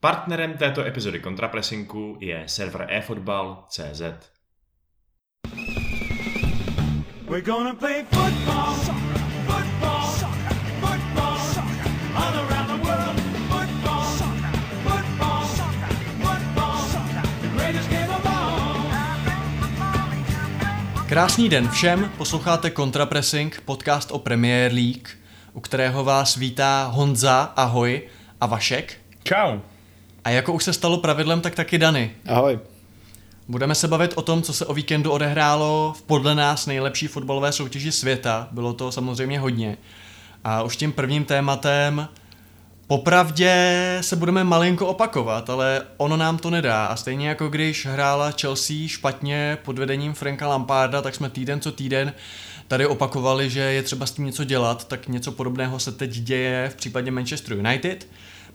Partnerem této epizody kontrapresinku je server eFootball.cz. We're gonna play football, football, football, all around the world. Football, football, football, the greatest game of all. Krásný den všem, posloucháte Contrapressing, podcast o Premier League, u kterého vás vítá Honza, ahoj, a Vašek. Čau. A jako už se stalo pravidlem, tak taky Dany. Ahoj. Budeme se bavit o tom, co se o víkendu odehrálo v podle nás nejlepší fotbalové soutěži světa. Bylo to samozřejmě hodně. A už tím prvním tématem Popravdě se budeme malinko opakovat, ale ono nám to nedá. A stejně jako když hrála Chelsea špatně pod vedením Franka Lamparda, tak jsme týden co týden tady opakovali, že je třeba s tím něco dělat, tak něco podobného se teď děje v případě Manchester United.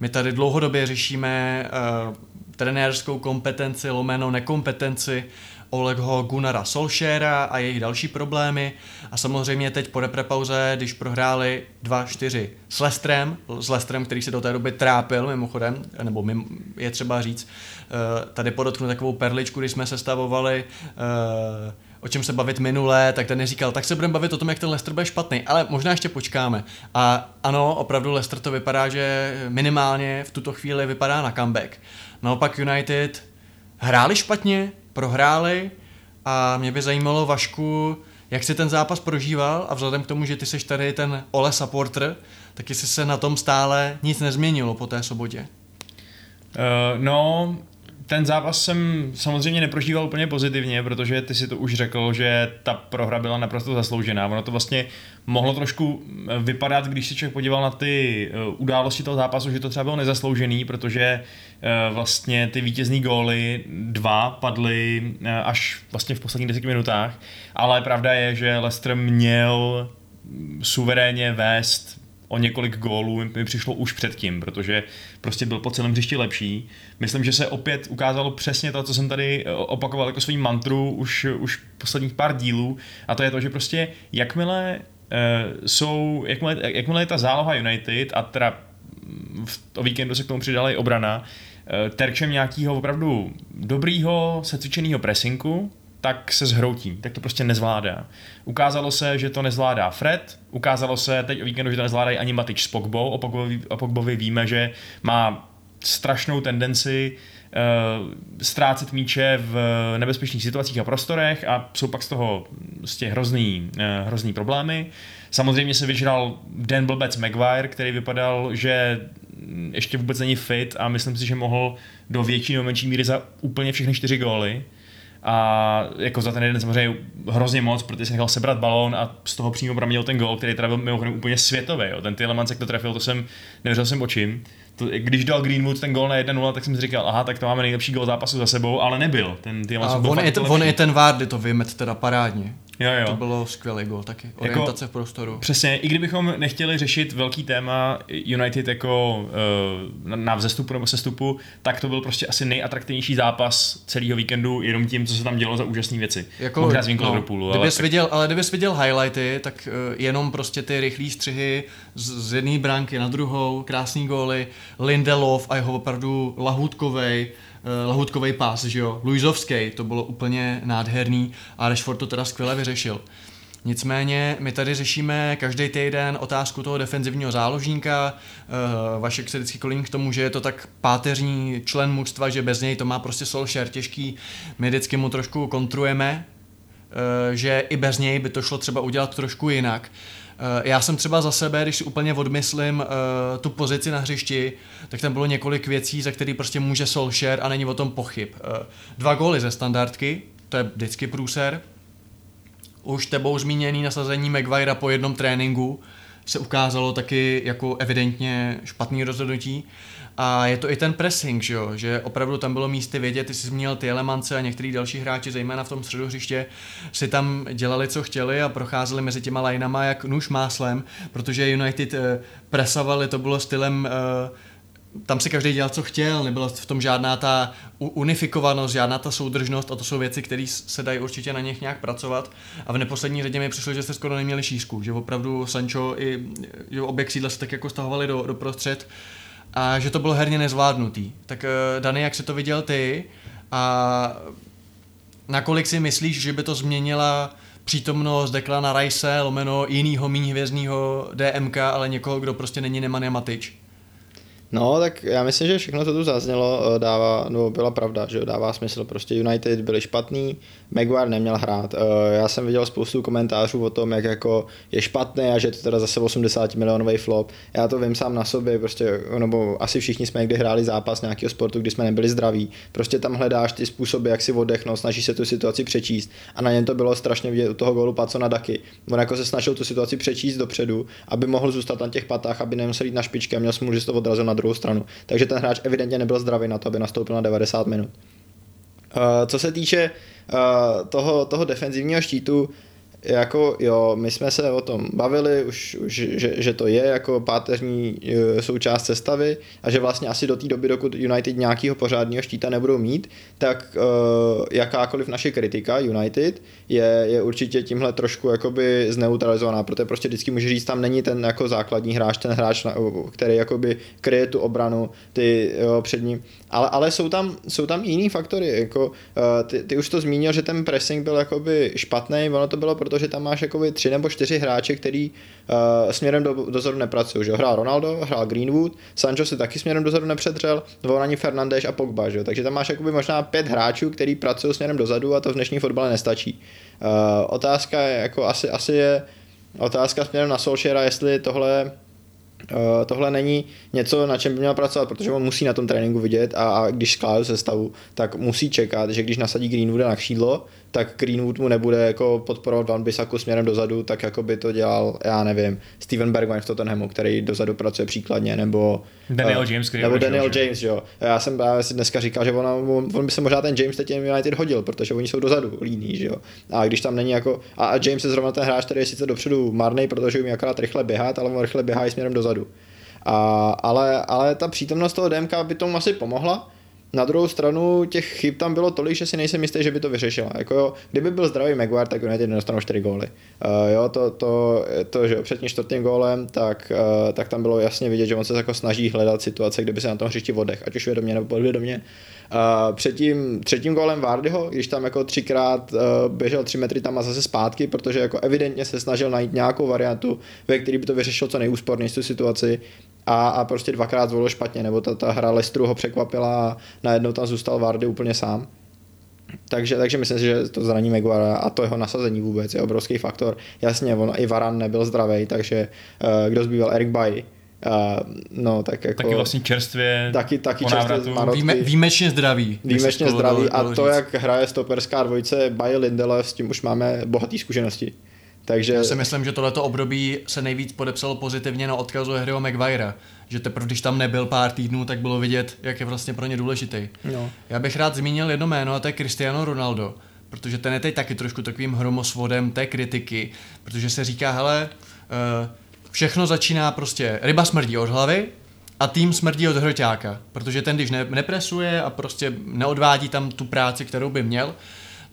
My tady dlouhodobě řešíme uh, trenérskou kompetenci, lomeno nekompetenci Olegho Gunnara Solskjaera a jejich další problémy. A samozřejmě teď po reprepauze, když prohráli 2-4 s Lestrem, s Lestrem, který se do té doby trápil mimochodem, nebo mimo, je třeba říct, uh, tady podotknu takovou perličku, když jsme sestavovali uh, o čem se bavit minulé, tak ten říkal, tak se budeme bavit o tom, jak ten Leicester bude špatný, ale možná ještě počkáme. A ano, opravdu Leicester to vypadá, že minimálně v tuto chvíli vypadá na comeback. Naopak United hráli špatně, prohráli a mě by zajímalo Vašku, jak si ten zápas prožíval a vzhledem k tomu, že ty jsi tady ten Ole supporter, tak jestli se na tom stále nic nezměnilo po té sobotě. Uh, no, ten zápas jsem samozřejmě neprožíval úplně pozitivně, protože ty si to už řekl, že ta prohra byla naprosto zasloužená. Ono to vlastně mohlo trošku eh, vypadat, když se člověk podíval na ty eh, události toho zápasu, že to třeba bylo nezasloužený, protože eh, vlastně ty vítězní góly dva padly až vlastně v posledních deseti minutách, ale pravda je, že Leicester měl suverénně vést o několik gólů mi přišlo už předtím, protože prostě byl po celém hřišti lepší. Myslím, že se opět ukázalo přesně to, co jsem tady eh, opakoval jako svým mantru už, už posledních pár dílů a to je to, že prostě jakmile uh, jsou, jakmile, jakmile je ta záloha United a teda v o víkendu se k tomu přidala i obrana, terčem nějakého opravdu dobrýho, secvičeného presinku, tak se zhroutí, tak to prostě nezvládá. Ukázalo se, že to nezvládá Fred, ukázalo se teď o víkendu, že to nezvládají ani Matič s Pogbou, o Pogbovi, o Pogbovi víme, že má strašnou tendenci uh, ztrácet míče v nebezpečných situacích a prostorech a jsou pak z toho z těch hrozný, uh, hrozný problémy. Samozřejmě se vyžral Dan Blbec Maguire, který vypadal, že ještě vůbec není fit a myslím si, že mohl do větší nebo menší míry za úplně všechny čtyři góly a jako za ten jeden samozřejmě hrozně moc, protože si nechal sebrat balón a z toho přímo pramenil ten gol, který teda byl mimochodem úplně světový. Jo. Ten Tielemans, jak to trefil, to jsem nevěřil jsem očím. To, když dal Greenwood ten gol na 1-0, tak jsem si říkal, aha, tak to máme nejlepší gol zápasu za sebou, ale nebyl. Ten Tielemans on, je, on je ten Vardy to vymet teda parádně. Jo, jo. To bylo skvělý gol taky. Jako Orientace jako, v prostoru. Přesně, i kdybychom nechtěli řešit velký téma United jako uh, na vzestupu nebo sestupu, tak to byl prostě asi nejatraktivnější zápas celého víkendu, jenom tím, co se tam dělo za úžasné věci. Jako, Možná z no, Liverpoolu. Ale, viděl, ale kdybys viděl highlighty, tak uh, jenom prostě ty rychlé střihy z, z jedné branky na druhou, krásný góly, Lindelof a jeho opravdu lahůdkovej, lahutkový pás, že jo, Luizovský, to bylo úplně nádherný a Rashford to teda skvěle vyřešil. Nicméně my tady řešíme každý týden otázku toho defenzivního záložníka. Uh, Vašek se vždycky kloní k tomu, že je to tak páteřní člen mužstva, že bez něj to má prostě Solskjaer těžký. My vždycky mu trošku kontrujeme, uh, že i bez něj by to šlo třeba udělat trošku jinak. Eh, já jsem třeba za sebe, když si úplně odmyslím uh, tu pozici na hřišti, tak tam bylo několik věcí, za který prostě může Solskjaer a není o tom pochyb. Uh, dva góly ze standardky, to je vždycky průser. Už tebou zmíněný nasazení Maguire po jednom tréninku se ukázalo taky jako evidentně špatný rozhodnutí. A je to i ten pressing, že, jo? že opravdu tam bylo místy vědět, ty jsi zmínil ty Elemance a některý další hráči, zejména v tom středu hřiště, si tam dělali, co chtěli a procházeli mezi těma lineama jak nůž máslem, protože United eh, presovali, to bylo stylem uh, tam si každý dělal, co chtěl, nebyla v tom žádná ta unifikovanost, žádná ta soudržnost a to jsou věci, které se dají určitě na nich nějak pracovat. A v neposlední řadě mi přišlo, že jste skoro neměli šířku, že opravdu Sancho i že obě křídla se tak jako stahovali do, do prostřed a že to bylo herně nezvládnutý. Tak uh, Dany, jak se to viděl ty a nakolik si myslíš, že by to změnila přítomnost Declana Rice, lomeno jinýho méně hvězdného DMK, ale někoho, kdo prostě není Nemanja Matič? No, tak já myslím, že všechno, co tu zaznělo, eh, dává, no byla pravda, že dává smysl. Prostě United byli špatný, Maguire neměl hrát. Eh, já jsem viděl spoustu komentářů o tom, jak jako je špatný a že to teda zase 80 milionový flop. Já to vím sám na sobě, prostě, nebo asi všichni jsme někdy hráli zápas nějakého sportu, kdy jsme nebyli zdraví. Prostě tam hledáš ty způsoby, jak si oddechnout, snažíš se tu situaci přečíst. A na něm to bylo strašně vidět u toho gólu Paco na Daky. On jako se snažil tu situaci přečíst dopředu, aby mohl zůstat na těch patách, aby nemusel jít na špičky a měl smůlu, že to odrazil na stranu. Takže ten hráč evidentně nebyl zdravý na to, aby nastoupil na 90 minut. Uh, co se týče uh, toho, toho defenzivního štítu, jako jo, my jsme se o tom bavili už, už že, že to je jako páteřní e, součást sestavy a že vlastně asi do té doby, dokud United nějakého pořádného štíta nebudou mít, tak uh, jakákoliv naše kritika United je, je určitě tímhle trošku jakoby zneutralizovaná, protože prostě vždycky může říct, tam není ten jako základní hráč, ten hráč, který jakoby kryje tu obranu, ty jo, před ním, ale, ale jsou, tam, jsou tam jiný faktory, jako uh, ty, ty, už to zmínil, že ten pressing byl jakoby špatný, ono to bylo proto, že tam máš jakoby tři nebo čtyři hráče, který uh, směrem do, dozadu nepracují, že hrál Ronaldo, hrál Greenwood, Sancho si taky směrem dozadu nepředřel, ani Fernandes a Pogba, že? takže tam máš jakoby možná pět hráčů, který pracují směrem dozadu a to v dnešní fotbale nestačí. Uh, otázka je, jako asi, asi je otázka směrem na Solskjaera, jestli tohle Uh, tohle není něco, na čem by měl pracovat, protože on musí na tom tréninku vidět a, a když skládá sestavu, tak musí čekat, že když nasadí Greenwooda na křídlo, tak Greenwood mu nebude jako podporovat Van Bissaku směrem dozadu, tak jako by to dělal, já nevím, Steven Bergwijn v Tottenhamu, který dozadu pracuje příkladně, nebo Daniel uh, James, nebo Daniel že? James, jo. Já jsem já si dneska říkal, že on, on by se možná ten James teď United hodil, protože oni jsou dozadu líní, že jo. A když tam není jako, a, a James je zrovna ten hráč, který je sice dopředu marný, protože umí akorát rychle běhat, ale on rychle běhá i směrem dozadu. A, ale, ale ta přítomnost toho DMK by tomu asi pomohla, na druhou stranu těch chyb tam bylo tolik, že si nejsem jistý, že by to vyřešila. Jako jo, kdyby byl zdravý Maguire, tak United nedostanou 4 góly. Uh, jo, to, to, to, že před tím čtvrtým gólem, tak, uh, tak tam bylo jasně vidět, že on se jako snaží hledat situace, kdyby se na tom hřišti vodech, ať už vědomě nebo podvědomě. Uh, před tím třetím gólem Vardyho, když tam jako třikrát uh, běžel tři metry tam a zase zpátky, protože jako evidentně se snažil najít nějakou variantu, ve který by to vyřešil co nejúspornější tu situaci, a, a prostě dvakrát zvolil špatně, nebo ta, ta hra Lestru ho překvapila a najednou tam zůstal Vardy úplně sám. Takže, takže myslím si, že to zraní Maguire a to jeho nasazení vůbec je obrovský faktor. Jasně, on i Varan nebyl zdravý, takže uh, kdo zbýval? Eric Bay. Uh, no, tak jako, taky vlastně čerstvě taky, taky čerstvě Výjime, výjimečně zdravý. Výjimečně zdravý a to, jak hraje stoperská dvojice Bayer Lindelof, s tím už máme bohaté zkušenosti. Takže... Já si myslím, že tohleto období se nejvíc podepsalo pozitivně na odkazu Harryho Maguirea, že teprve když tam nebyl pár týdnů, tak bylo vidět, jak je vlastně pro ně důležitý. No. Já bych rád zmínil jedno jméno a to je Cristiano Ronaldo, protože ten je teď taky trošku takovým hromosvodem té kritiky, protože se říká, hele, uh, všechno začíná prostě, ryba smrdí od hlavy, a tým smrdí od hroťáka, protože ten, když ne, nepresuje a prostě neodvádí tam tu práci, kterou by měl,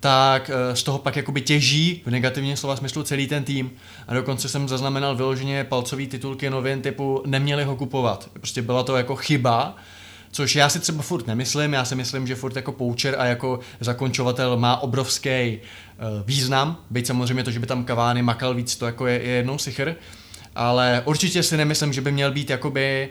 tak eh, z toho pak jakoby těží v negativním slova smyslu celý ten tým. A dokonce jsem zaznamenal vyloženě palcový titulky novin typu neměli ho kupovat. Prostě byla to jako chyba, Což já si třeba furt nemyslím, já si myslím, že furt jako poucher a jako zakončovatel má obrovský uh, význam, byť samozřejmě to, že by tam Kavány makal víc, to jako je, je jednou sichr, ale určitě si nemyslím, že by měl být jakoby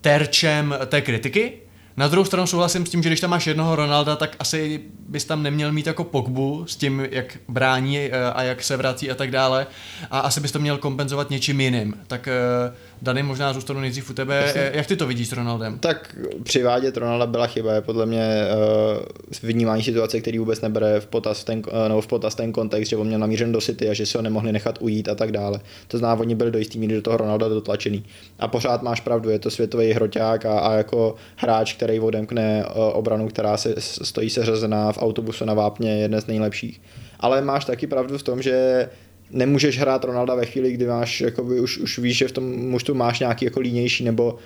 terčem té kritiky, na druhou stranu souhlasím s tím, že když tam máš jednoho Ronalda, tak asi bys tam neměl mít jako Pogbu s tím, jak brání eh, a jak se vrací a tak dále. A asi bys to měl kompenzovat něčím jiným. Tak eh, Dany, možná zůstanu nejdřív u tebe. Jasně. Jak ty to vidíš s Ronaldem? Tak přivádět Ronalda byla chyba, je podle mě uh, vnímání situace, který vůbec nebere v potaz ten, uh, nebo v potaz ten kontext, že on měl namířen do City a že si ho nemohli nechat ujít a tak dále. To znamená, oni byli do jistý míry do toho Ronalda dotlačený. A pořád máš pravdu, je to světový hroťák a, a jako hráč, který odemkne uh, obranu, která se stojí seřazená v autobusu na vápně, je jeden z nejlepších. Ale máš taky pravdu v tom, že nemůžeš hrát Ronalda ve chvíli, kdy máš, jakoby, už, už víš, že v tom mužstvu máš nějaký jako línější nebo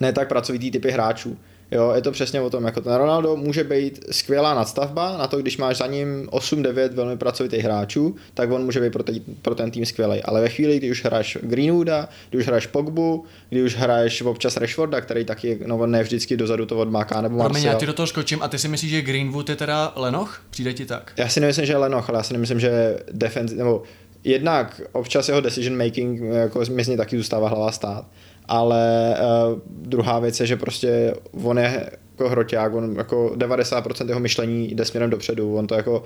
ne tak pracovitý typy hráčů. Jo, je to přesně o tom, jako ten Ronaldo může být skvělá nadstavba na to, když máš za ním 8-9 velmi pracovitých hráčů, tak on může být pro, ten, pro ten tým skvělý. Ale ve chvíli, kdy už hraješ Greenwooda, kdy už hraješ Pogbu, kdy už hraješ občas Rashforda, který taky no, ne vždycky dozadu to odmáká, nebo Promiň, Martial. já ti do toho skočím a ty si myslíš, že Greenwood je teda Lenoch? Přijde ti tak? Já si nemyslím, že je Lenoch, ale já si nemyslím, že defense, nebo jednak občas jeho decision making jako mi z něj taky zůstává hlava stát. Ale uh, druhá věc je, že prostě on je jako hroťák, on jako 90% jeho myšlení jde směrem dopředu, on to jako,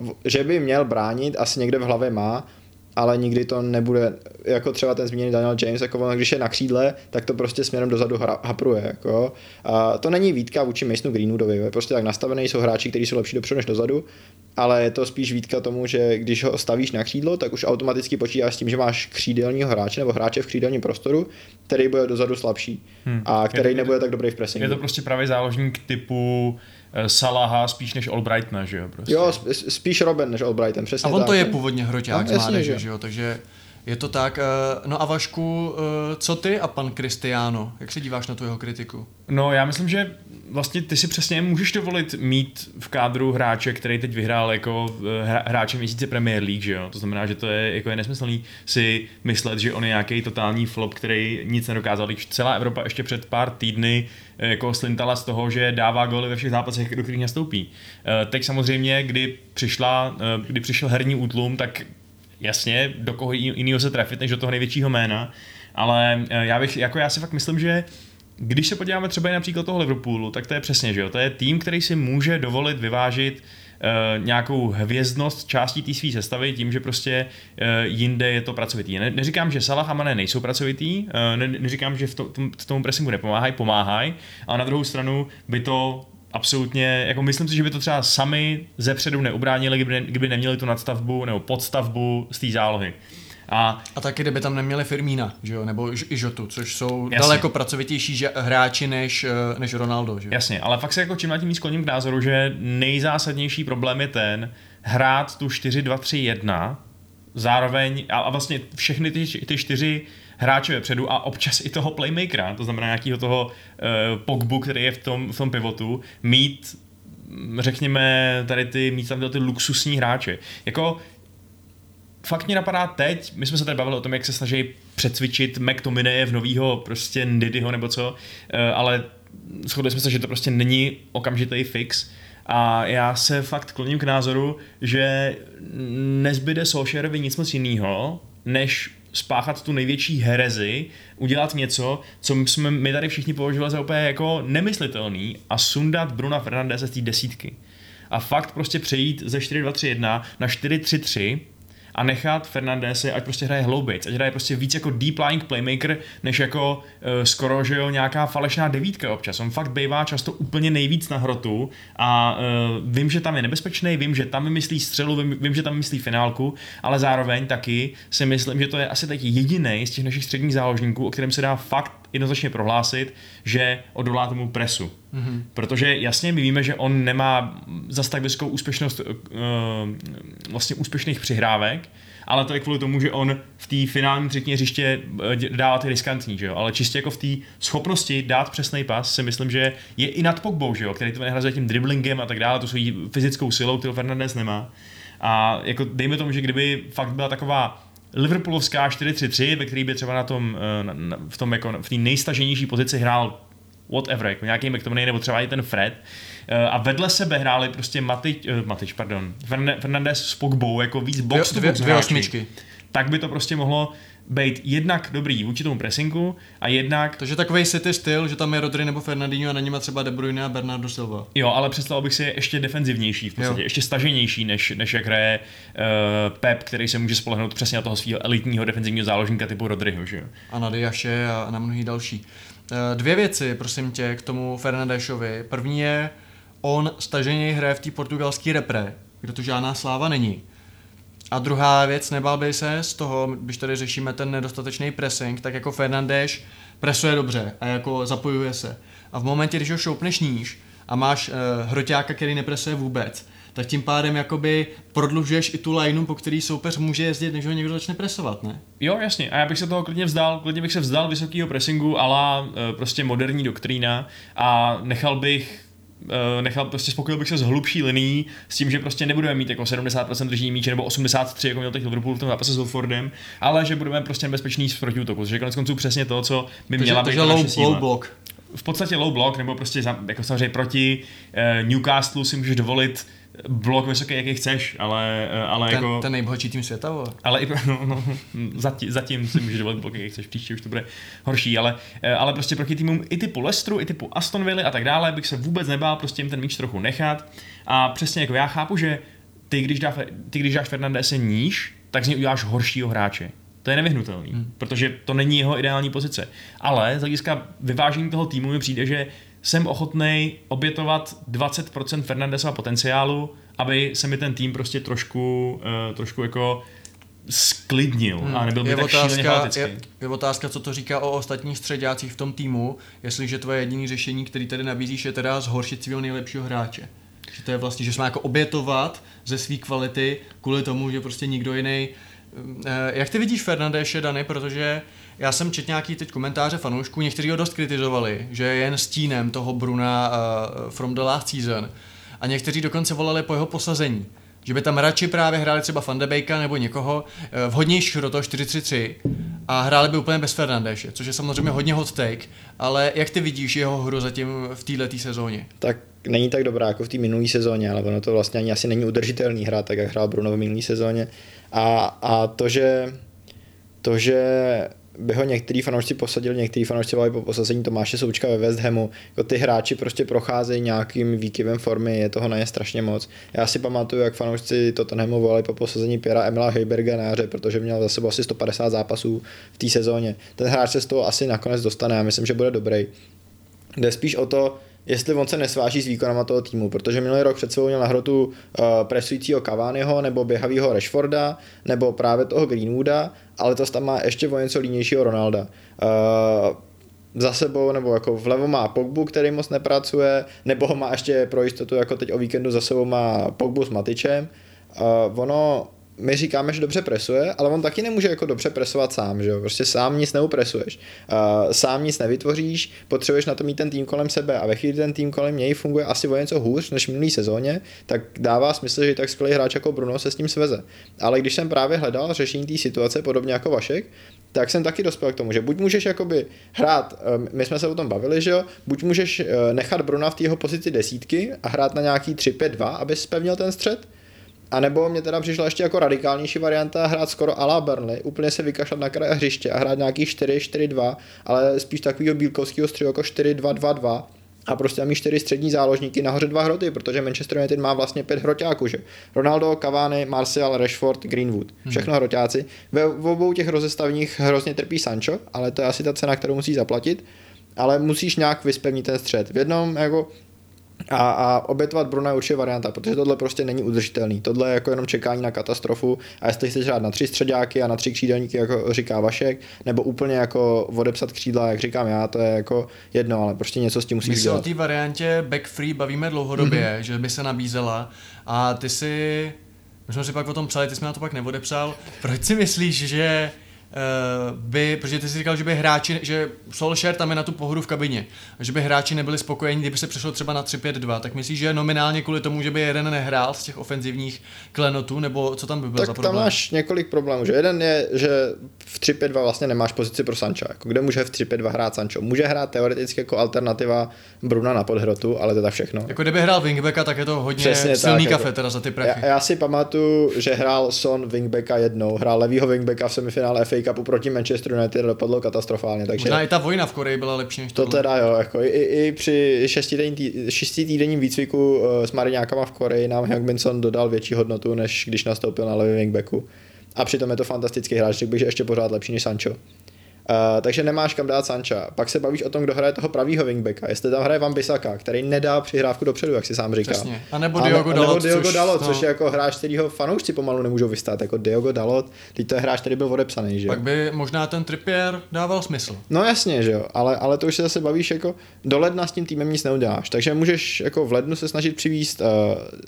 uh, že by měl bránit, asi někde v hlavě má, ale nikdy to nebude, jako třeba ten zmíněný Daniel James, jako on, když je na křídle, tak to prostě směrem dozadu hra, hapruje. Jako. A to není výtka vůči Masonu Greenwoodovi, je prostě tak nastavený, jsou hráči, kteří jsou lepší dopředu než dozadu, ale je to spíš výtka tomu, že když ho stavíš na křídlo, tak už automaticky počítáš s tím, že máš křídelního hráče nebo hráče v křídelním prostoru, který bude dozadu slabší hmm. a který je, nebude tak dobrý v pressingu. Je to prostě právě záložník typu Salaha spíš než Albrightna, že jo? Prostě. Jo, spíš Robin než Albrighton, přesně A on tak. to je původně hroťák no, z mládeže, že jo, takže je to tak. No a Vašku, co ty a pan Cristiano? Jak se díváš na tu jeho kritiku? No já myslím, že vlastně ty si přesně můžeš dovolit mít v kádru hráče, který teď vyhrál jako hráče měsíce Premier League, že jo? To znamená, že to je, jako je nesmyslný si myslet, že on je nějaký totální flop, který nic nedokázal, když celá Evropa ještě před pár týdny jako slintala z toho, že dává góly ve všech zápasech, do kterých nastoupí. Teď samozřejmě, kdy, přišla, kdy přišel herní útlum, tak jasně, do koho jiného se trefit, než do toho největšího jména, ale já, bych, jako já si fakt myslím, že když se podíváme třeba i například toho Liverpoolu, tak to je přesně, že jo, to je tým, který si může dovolit vyvážit Uh, nějakou hvězdnost částí té své sestavy tím, že prostě uh, jinde je to pracovitý. Ne, neříkám, že Salah a Mané nejsou pracovitý, uh, ne, neříkám, že v, to, tom, v tomu pressingu nepomáhají, pomáhají, ale na druhou stranu by to absolutně, jako myslím si, že by to třeba sami ze předu neubránili, kdyby, kdyby neměli tu nadstavbu nebo podstavbu z té zálohy. A, a taky, kdyby tam neměli Firmína, že jo, nebo i Žotu, což jsou jasně. daleko pracovitější hráči než, než Ronaldo. Že jo? Jasně, ale fakt se jako čím tím skloním k názoru, že nejzásadnější problém je ten, hrát tu 4-2-3-1, zároveň, a, a vlastně všechny ty, ty čtyři hráče vepředu a občas i toho playmakera, to znamená nějakého toho uh, Pogbu, který je v tom, v tom pivotu, mít řekněme, tady ty, mít tam ty luxusní hráče. Jako fakt mě napadá teď, my jsme se tady bavili o tom, jak se snaží přecvičit McTominay v novýho prostě Ndidyho nebo co, ale shodli jsme se, že to prostě není okamžitý fix a já se fakt kloním k názoru, že nezbyde Solskjaerovi nic moc jiného, než spáchat tu největší herezi, udělat něco, co jsme my tady všichni považovali za úplně jako nemyslitelný a sundat Bruna Fernandese z té desítky. A fakt prostě přejít ze 4-2-3-1 na 4-3-3 a nechat Fernandese, ať prostě hraje hloubějc, ať hraje prostě víc jako deep lying playmaker, než jako uh, skoro, že jo, nějaká falešná devítka občas. On fakt bývá často úplně nejvíc na hrotu a uh, vím, že tam je nebezpečný, vím, že tam myslí střelu, vím, vím, že tam myslí finálku, ale zároveň taky si myslím, že to je asi taky jediný z těch našich středních záložníků, o kterém se dá fakt jednoznačně prohlásit, že odolá tomu presu. Mm-hmm. Protože jasně my víme, že on nemá zas tak vysokou úspěšnost uh, vlastně úspěšných přihrávek, ale to je kvůli tomu, že on v té finální třetině hřiště dává ty riskantní, že jo? ale čistě jako v té schopnosti dát přesný pas si myslím, že je i nad Pogbou, že jo? který to nehrazuje tím driblingem a tak dále, tu svojí fyzickou silou, kterou Fernandez nemá. A jako dejme tomu, že kdyby fakt byla taková Liverpoolovská 4-3-3, ve který by třeba na tom, na, na, v tom jako v té nejstaženější pozici hrál whatever, jako nějaký McTominay nebo třeba i ten Fred. A vedle sebe hráli prostě Matič, Matič pardon, Fernandez s Pogbou, jako víc box to box dvě osmičky. Tak by to prostě mohlo být jednak dobrý vůči tomu pressingu a jednak... Takže takový city styl, že tam je Rodri nebo Fernandinho a na něma třeba De Bruyne a Bernardo Silva. Jo, ale představil bych si ještě defenzivnější v podstatě, jo. ještě staženější, než, než jak hraje uh, Pep, který se může spolehnout přesně na toho svého elitního defenzivního záložníka typu Rodriho, že jo. A na Diaše a na mnohý další. Uh, dvě věci, prosím tě, k tomu Fernandešovi. První je, on staženě hraje v té portugalské repre, kde to žádná sláva není. A druhá věc, nebál by se z toho, když tady řešíme ten nedostatečný pressing, tak jako Fernandeš presuje dobře a jako zapojuje se. A v momentě, když ho šoupneš níž a máš uh, hroťáka, který nepresuje vůbec, tak tím pádem jakoby prodlužuješ i tu lineu, po který soupeř může jezdit, než ho někdo začne presovat, ne? Jo, jasně. A já bych se toho klidně vzdal, klidně bych se vzdal vysokého pressingu, ale prostě moderní doktrína a nechal bych Eh, nechal, prostě spokojil bych se s hlubší linií, s tím, že prostě nebudeme mít jako 70% držení míče nebo 83, jako měl teď Liverpool v tom zápase s Wilfordem, ale že budeme prostě bezpečný z protiútoku, je konec konců přesně to, co by měla takže, být takže low, low block. V podstatě low block, nebo prostě jako samozřejmě proti uh, Newcastle si můžeš dovolit blok vysoký, jaký chceš, ale, eh, ale ten, jako... Ten nejbohatší tým světa, vole. Ale i, no, no, zatím, zatím si můžeš dovolit blok, jaký chceš, příště už to bude horší, ale, eh, ale prostě proti týmům i typu Lestru, i typu Aston Villa a tak dále bych se vůbec nebál prostě jim ten míč trochu nechat a přesně jako já chápu, že ty, když, dá, ty, když dáš Fernandese níž, tak z něj uděláš horšího hráče. To je nevyhnutelný, hmm. protože to není jeho ideální pozice. Ale z hlediska vyvážení toho týmu mi přijde, že jsem ochotný obětovat 20% Fernandesova potenciálu, aby se mi ten tým prostě trošku, uh, trošku jako sklidnil hmm. a nebyl by je tak otázka, je, je otázka, co to říká o ostatních středácích v tom týmu, jestliže tvoje jediné řešení, který tady nabízíš, je teda zhoršit svého nejlepšího hráče. Že to je vlastně, že jsme jako obětovat ze své kvality kvůli tomu, že prostě nikdo jiný. Eh, jak ty vidíš Fernandéše, Dany, protože já jsem četl nějaký teď komentáře fanoušků, někteří ho dost kritizovali, že je jen stínem toho Bruna uh, from the last season a někteří dokonce volali po jeho posazení. Že by tam radši právě hráli třeba Fandebejka nebo někoho uh, vhodnějšího do toho 4-3-3 a hráli by úplně bez Fernandéše, což je samozřejmě hodně hot take, ale jak ty vidíš jeho hru zatím v této sezóně? Tak není tak dobrá jako v té minulé sezóně, ale ono to vlastně ani asi není udržitelný hra, tak jak hrál Bruno v minulé sezóně. A, a to, že to, že by ho některý fanoušci posadili, některý fanoušci volali po posazení Tomáše Součka ve West Hamu. Jako ty hráči prostě procházejí nějakým výkyvem formy, je toho na ně strašně moc. Já si pamatuju, jak fanoušci Tottenhamu volali po posazení Piera Emila Heiberga na jaře, protože měl za sebou asi 150 zápasů v té sezóně. Ten hráč se z toho asi nakonec dostane, já myslím, že bude dobrý. Jde spíš o to, jestli on se nesváží s výkonama toho týmu, protože minulý rok před sebou měl na hrotu uh, presujícího Cavaniho nebo běhavého Rashforda nebo právě toho Greenwooda, ale to tam má ještě o něco línějšího Ronalda. Uh, za sebou, nebo jako vlevo má Pogbu, který moc nepracuje, nebo ho má ještě pro jistotu, jako teď o víkendu za sebou má Pogbu s Matičem. Uh, ono my říkáme, že dobře presuje, ale on taky nemůže jako dobře presovat sám, že jo? Prostě sám nic neupresuješ. Uh, sám nic nevytvoříš, potřebuješ na to mít ten tým kolem sebe a ve chvíli ten tým kolem něj funguje asi o něco hůř než v minulý sezóně, tak dává smysl, že tak skvělý hráč jako Bruno se s tím sveze. Ale když jsem právě hledal řešení té situace, podobně jako Vašek, tak jsem taky dospěl k tomu, že buď můžeš jakoby hrát, my jsme se o tom bavili, že jo, buď můžeš eh, nechat Bruna v té pozici desítky a hrát na nějaký 3-5-2, aby spevnil ten střed, a nebo mě teda přišla ještě jako radikálnější varianta hrát skoro ala Burnley, úplně se vykašlat na kraj hřiště a hrát nějaký 4-4-2, ale spíš takového bílkovského střihu jako 4-2-2-2 a prostě mít čtyři střední záložníky nahoře dva hroty, protože Manchester United má vlastně pět hroťáků, že? Ronaldo, Cavani, Martial, Rashford, Greenwood. Hmm. Všechno hmm. hroťáci. Ve v obou těch rozestavních hrozně trpí Sancho, ale to je asi ta cena, kterou musí zaplatit. Ale musíš nějak vyspevnit ten střed. V jednom jako a, a obětovat Bruna je určitě varianta, protože tohle prostě není udržitelný. Tohle je jako jenom čekání na katastrofu a jestli chceš hrát na tři středáky a na tři křídelníky, jako říká Vašek, nebo úplně jako odepsat křídla, jak říkám já, to je jako jedno, ale prostě něco s tím musíš My dělat. My se o té variantě back free bavíme dlouhodobě, mm-hmm. že by se nabízela a ty si my jsme si pak o tom psali, ty jsi mi na to pak neodepsal. Proč si myslíš, že by, protože ty jsi říkal, že by hráči, že Solskjaer tam je na tu pohodu v kabině, že by hráči nebyli spokojení, kdyby se přešlo třeba na 3-5-2, tak myslíš, že nominálně kvůli tomu, že by jeden nehrál z těch ofenzivních klenotů, nebo co tam by byl tak za problém? tam máš několik problémů, že jeden je, že v 3-5-2 vlastně nemáš pozici pro Sancho, jako kde může v 3-5-2 hrát Sancho? Může hrát teoreticky jako alternativa Bruna na podhrotu, ale to je všechno. Jako kdyby hrál wingbacka, tak je to hodně Přesně silný tak, kafe jako, teda za ty prachy. Já, já, si pamatuju, že hrál Son wingbacka jednou, hrál levýho wingbacka v semifinále FA Cupu proti Manchester United dopadlo katastrofálně. Takže Možná i ta vojna v Koreji byla lepší než to. To teda jo, jako i, i při šestitýdenním výcviku uh, s Mariňákama v Koreji nám Minson dodal větší hodnotu, než když nastoupil na levý wingbacku. A přitom je to fantastický hráč, řekl bych, že ještě pořád lepší než Sancho. Uh, takže nemáš kam dát Sancha. Pak se bavíš o tom, kdo hraje toho pravýho wingbacka. Jestli tam hraje Van Bissaka, který nedá přihrávku dopředu, jak si sám. Přesně. A nebo Diogo Dalot. Nebo Diogo což, Dalot, no. což je jako hráč, kterýho fanoušci pomalu nemůžou vystát. Jako Diogo Dalot, teď to je hráč, který byl odepsaný, že Pak by možná ten Trippier dával smysl. No jasně, že jo, ale, ale to už se zase bavíš jako do ledna s tím týmem nic neuděláš. Takže můžeš jako v lednu se snažit přivíst uh,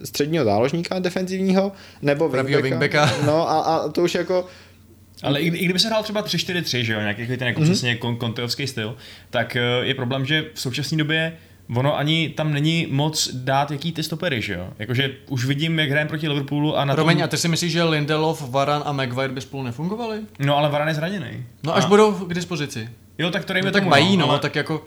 středního záložníka defenzivního nebo wingbacka. wingbacka. No a, a to už jako ale i, i kdyby se hrál třeba 3-4-3, že jo, nějaký ten jako mm-hmm. přesně konteovský styl, tak uh, je problém, že v současné době ono ani tam není moc dát jaký ty stopery, že jo? Jakože už vidím, jak hrajeme proti Liverpoolu a na Promiň, tom... a ty si myslíš, že Lindelof, Varan a Maguire by spolu nefungovali? No ale Varan je zraněný. No až a... budou k dispozici. Jo, tak to dejme no, tak tomu, mají, no, ale... tak jako...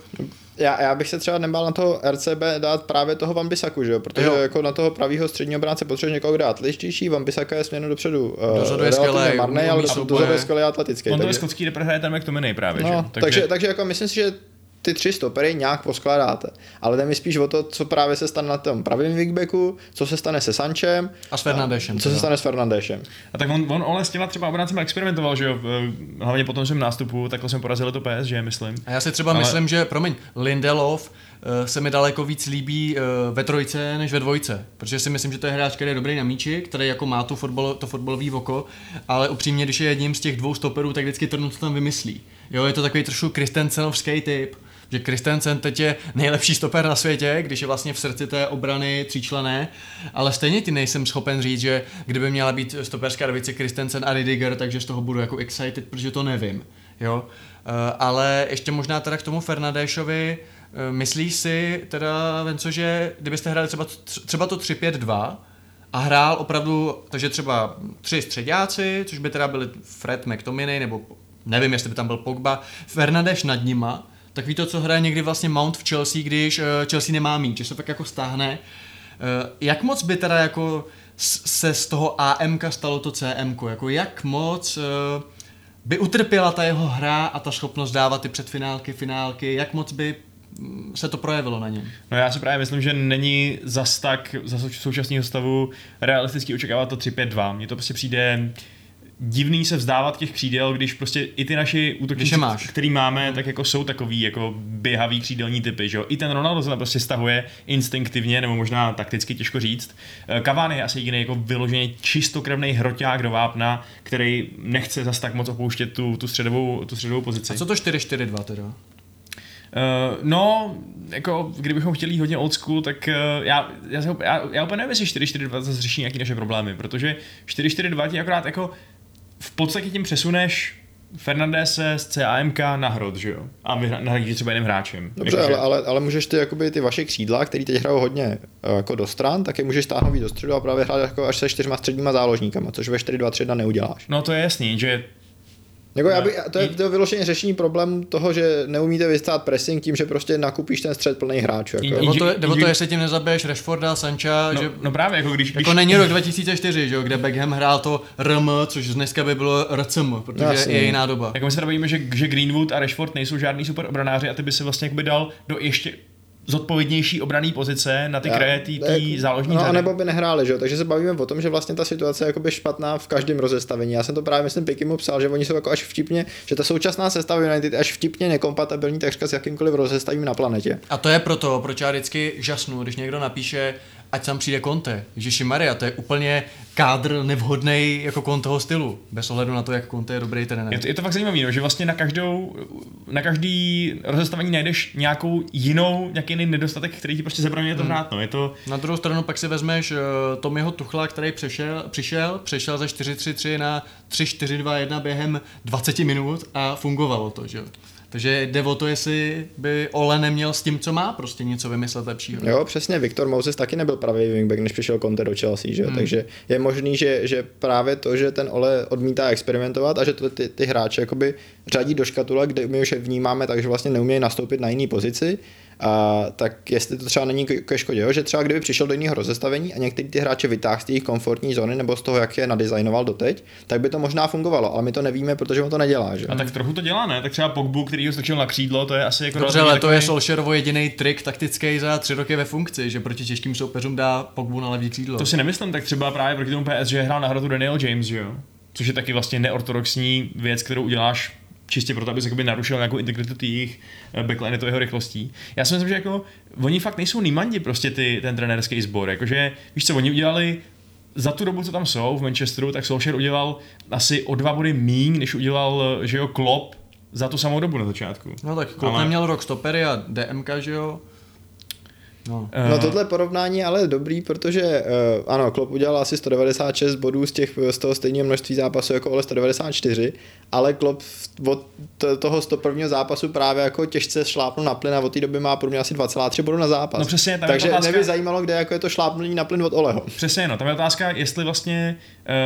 Já, já bych se třeba nebál na toho RCB dát právě toho Vambisaku, že jo? Protože jo. jako na toho pravýho středního bránce potřebuje někoho dát lištější, Vambisaka je směnu dopředu. Uh, dozadu je skvělý, marný, ale dozadu je skvělý atletický. On to je skotský repre hraje tam jak to právě, no, že? Takže... takže, takže jako myslím si, že ty tři stopery nějak poskládáte. Ale jde mi spíš o to, co právě se stane na tom pravém wingbacku, co se stane se Sančem. A s Fernandešem. Co se stane s Fernandešem. A tak on, on ale s těma třeba obráncemi experimentoval, že jo, hlavně po tom svém nástupu, takhle jsme porazili to PS, že myslím. A já si třeba ale... myslím, že, promiň, Lindelof eh, se mi daleko víc líbí eh, ve trojce než ve dvojce, protože si myslím, že to je hráč, který je dobrý na míči, který jako má tu fotbal, to fotbalový oko, ale upřímně, když je jedním z těch dvou stoperů, tak vždycky to tam vymyslí. Jo, je to takový trošku Kristensenovský typ že Kristensen teď je nejlepší stoper na světě, když je vlastně v srdci té obrany tříčlené, ale stejně ti nejsem schopen říct, že kdyby měla být stoperská dvojice Kristensen a Ridiger, takže z toho budu jako excited, protože to nevím. Jo? Uh, ale ještě možná teda k tomu Fernandéšovi, uh, myslíš si teda, Venco, že kdybyste hráli třeba, třeba to 3-5-2, a hrál opravdu, takže třeba tři středáci, což by teda byli Fred McTominay, nebo nevím, jestli by tam byl Pogba, Fernandeš nad nima, Takový to, co hraje někdy vlastně Mount v Chelsea, když uh, Chelsea nemá mít, že se tak jako stáhne. Uh, jak moc by teda jako se z toho AMK stalo to CM? Jako jak moc uh, by utrpěla ta jeho hra a ta schopnost dávat ty předfinálky, finálky, jak moc by mm, se to projevilo na něm? No já si právě myslím, že není zas tak za současného stavu realisticky očekávat to 3-5-2. Mně to prostě přijde uh, divný se vzdávat těch křídel, když prostě i ty naši útočníci, který máme, tak jako jsou takový jako běhavý křídelní typy, že jo? I ten Ronaldo se prostě stahuje instinktivně, nebo možná takticky těžko říct. Eh, Cavani je asi jediný jako vyloženě čistokrevný hroťák do vápna, který nechce zas tak moc opouštět tu, tu, středovou, tu středovou pozici. A co to 4-4-2 teda? Uh, no, jako kdybychom chtěli jít hodně old school, tak uh, já, já, já, já úplně nevím, jestli 4-4-2 zase řeší nějaké naše problémy, protože 4-4-2 ti akorát jako v podstatě tím přesuneš Fernandese z CAMK na hrot, že jo? A nahradíš třeba jiným hráčem. Dobře, ale, ale, ale, můžeš ty, jakoby, ty vaše křídla, který teď hrajou hodně eh, jako do stran, tak je můžeš stáhnout do středu a právě hrát jako až se čtyřma středníma záložníkama, což ve 4-2-3 neuděláš. No to je jasný, že jako já by, to, je, to je vyloženě řešení problém toho, že neumíte vystát pressing tím, že prostě nakupíš ten střed plný hráčů. Jako. Nebo to, nebo to, jestli tím nezabiješ Rashforda, Sancha, no, že... No právě, jako když... Jako když... není rok 2004, že jo, kde Beckham hrál to RM, což dneska by bylo RCM, protože Jasně. je jiná doba. Jako my se bavíme, že, že Greenwood a Rashford nejsou žádný super obranáři a ty by se vlastně jakoby dal do ještě zodpovědnější obraný pozice na ty kraje té jako- záložní No, nebo by nehráli, že jo? Takže se bavíme o tom, že vlastně ta situace je jakoby špatná v každém rozestavení. Já jsem to právě, myslím, Pikimu psal, že oni jsou jako až vtipně, že ta současná sestava United až vtipně nekompatibilní takřka s jakýmkoliv rozestavím na planetě. A to je proto, proč já vždycky žasnu, když někdo napíše, ať tam přijde Conte. Ježiši Maria, to je úplně kádr nevhodný jako Conteho stylu, bez ohledu na to, jak Conte je dobrý trenér. Je to, je to fakt zajímavé, no, že vlastně na každou, na každý rozestavení najdeš nějakou jinou, nějaký jiný nedostatek, který ti prostě zabraňuje to hmm. hrát. No. Je to... Na druhou stranu pak si vezmeš uh, Tomiho Tuchla, který přešel, přišel, přešel ze 4-3-3 na 3-4-2-1 během 20 minut a fungovalo to, že takže jde o to, jestli by Ole neměl s tím, co má, prostě něco vymyslet lepšího. Jo, přesně. Viktor Moses taky nebyl pravý wingback, než přišel Conte do Chelsea, že? Hmm. takže je možný, že, že právě to, že ten Ole odmítá experimentovat a že to ty, ty hráče jakoby řadí do škatule, kde my už vnímáme tak, že vlastně neumějí nastoupit na jiný pozici, a, tak jestli to třeba není ke škodě, jo? že třeba kdyby přišel do jiného rozestavení a některý ty hráče vytáhl z té komfortní zóny nebo z toho, jak je nadizajnoval doteď, tak by to možná fungovalo, ale my to nevíme, protože on to nedělá. Že? A tak trochu to dělá, ne? Tak třeba Pogbu, který ho strčil na křídlo, to je asi jako. Dobře, ale to je Solskjaerovo jediný trik taktický za tři roky ve funkci, že proti těžkým soupeřům dá Pogbu na levý křídlo. To si nemyslím, tak třeba právě proti tomu PS, že hrál na hrotu Daniel James, že jo? Což je taky vlastně neortodoxní věc, kterou uděláš čistě proto, aby se jakoby narušil nějakou integritu těch eh, backline, to jeho rychlostí. Já si myslím, že jako oni fakt nejsou nímandi prostě ty, ten trenérský sbor, jakože víš co, oni udělali za tu dobu, co tam jsou v Manchesteru, tak Solskjaer udělal asi o dva body míň, než udělal, že jo, Klopp za tu samou dobu na začátku. No tak Klopp Ale... neměl rok stopery a DMK, že jo? No. no eh. tohle porovnání ale je dobrý, protože uh, ano, Klopp udělal asi 196 bodů z, těch, z toho stejného množství zápasů jako Ole 194, ale Klopp od toho 101. zápasu právě jako těžce šlápnul na plyn a od té doby má pro mě asi 2,3 bodů na zápas. No přesně, tam Takže je otázka... mě by zajímalo, kde jako je to šlápnutí na plyn od Oleho. Přesně, no, tam je otázka, jestli vlastně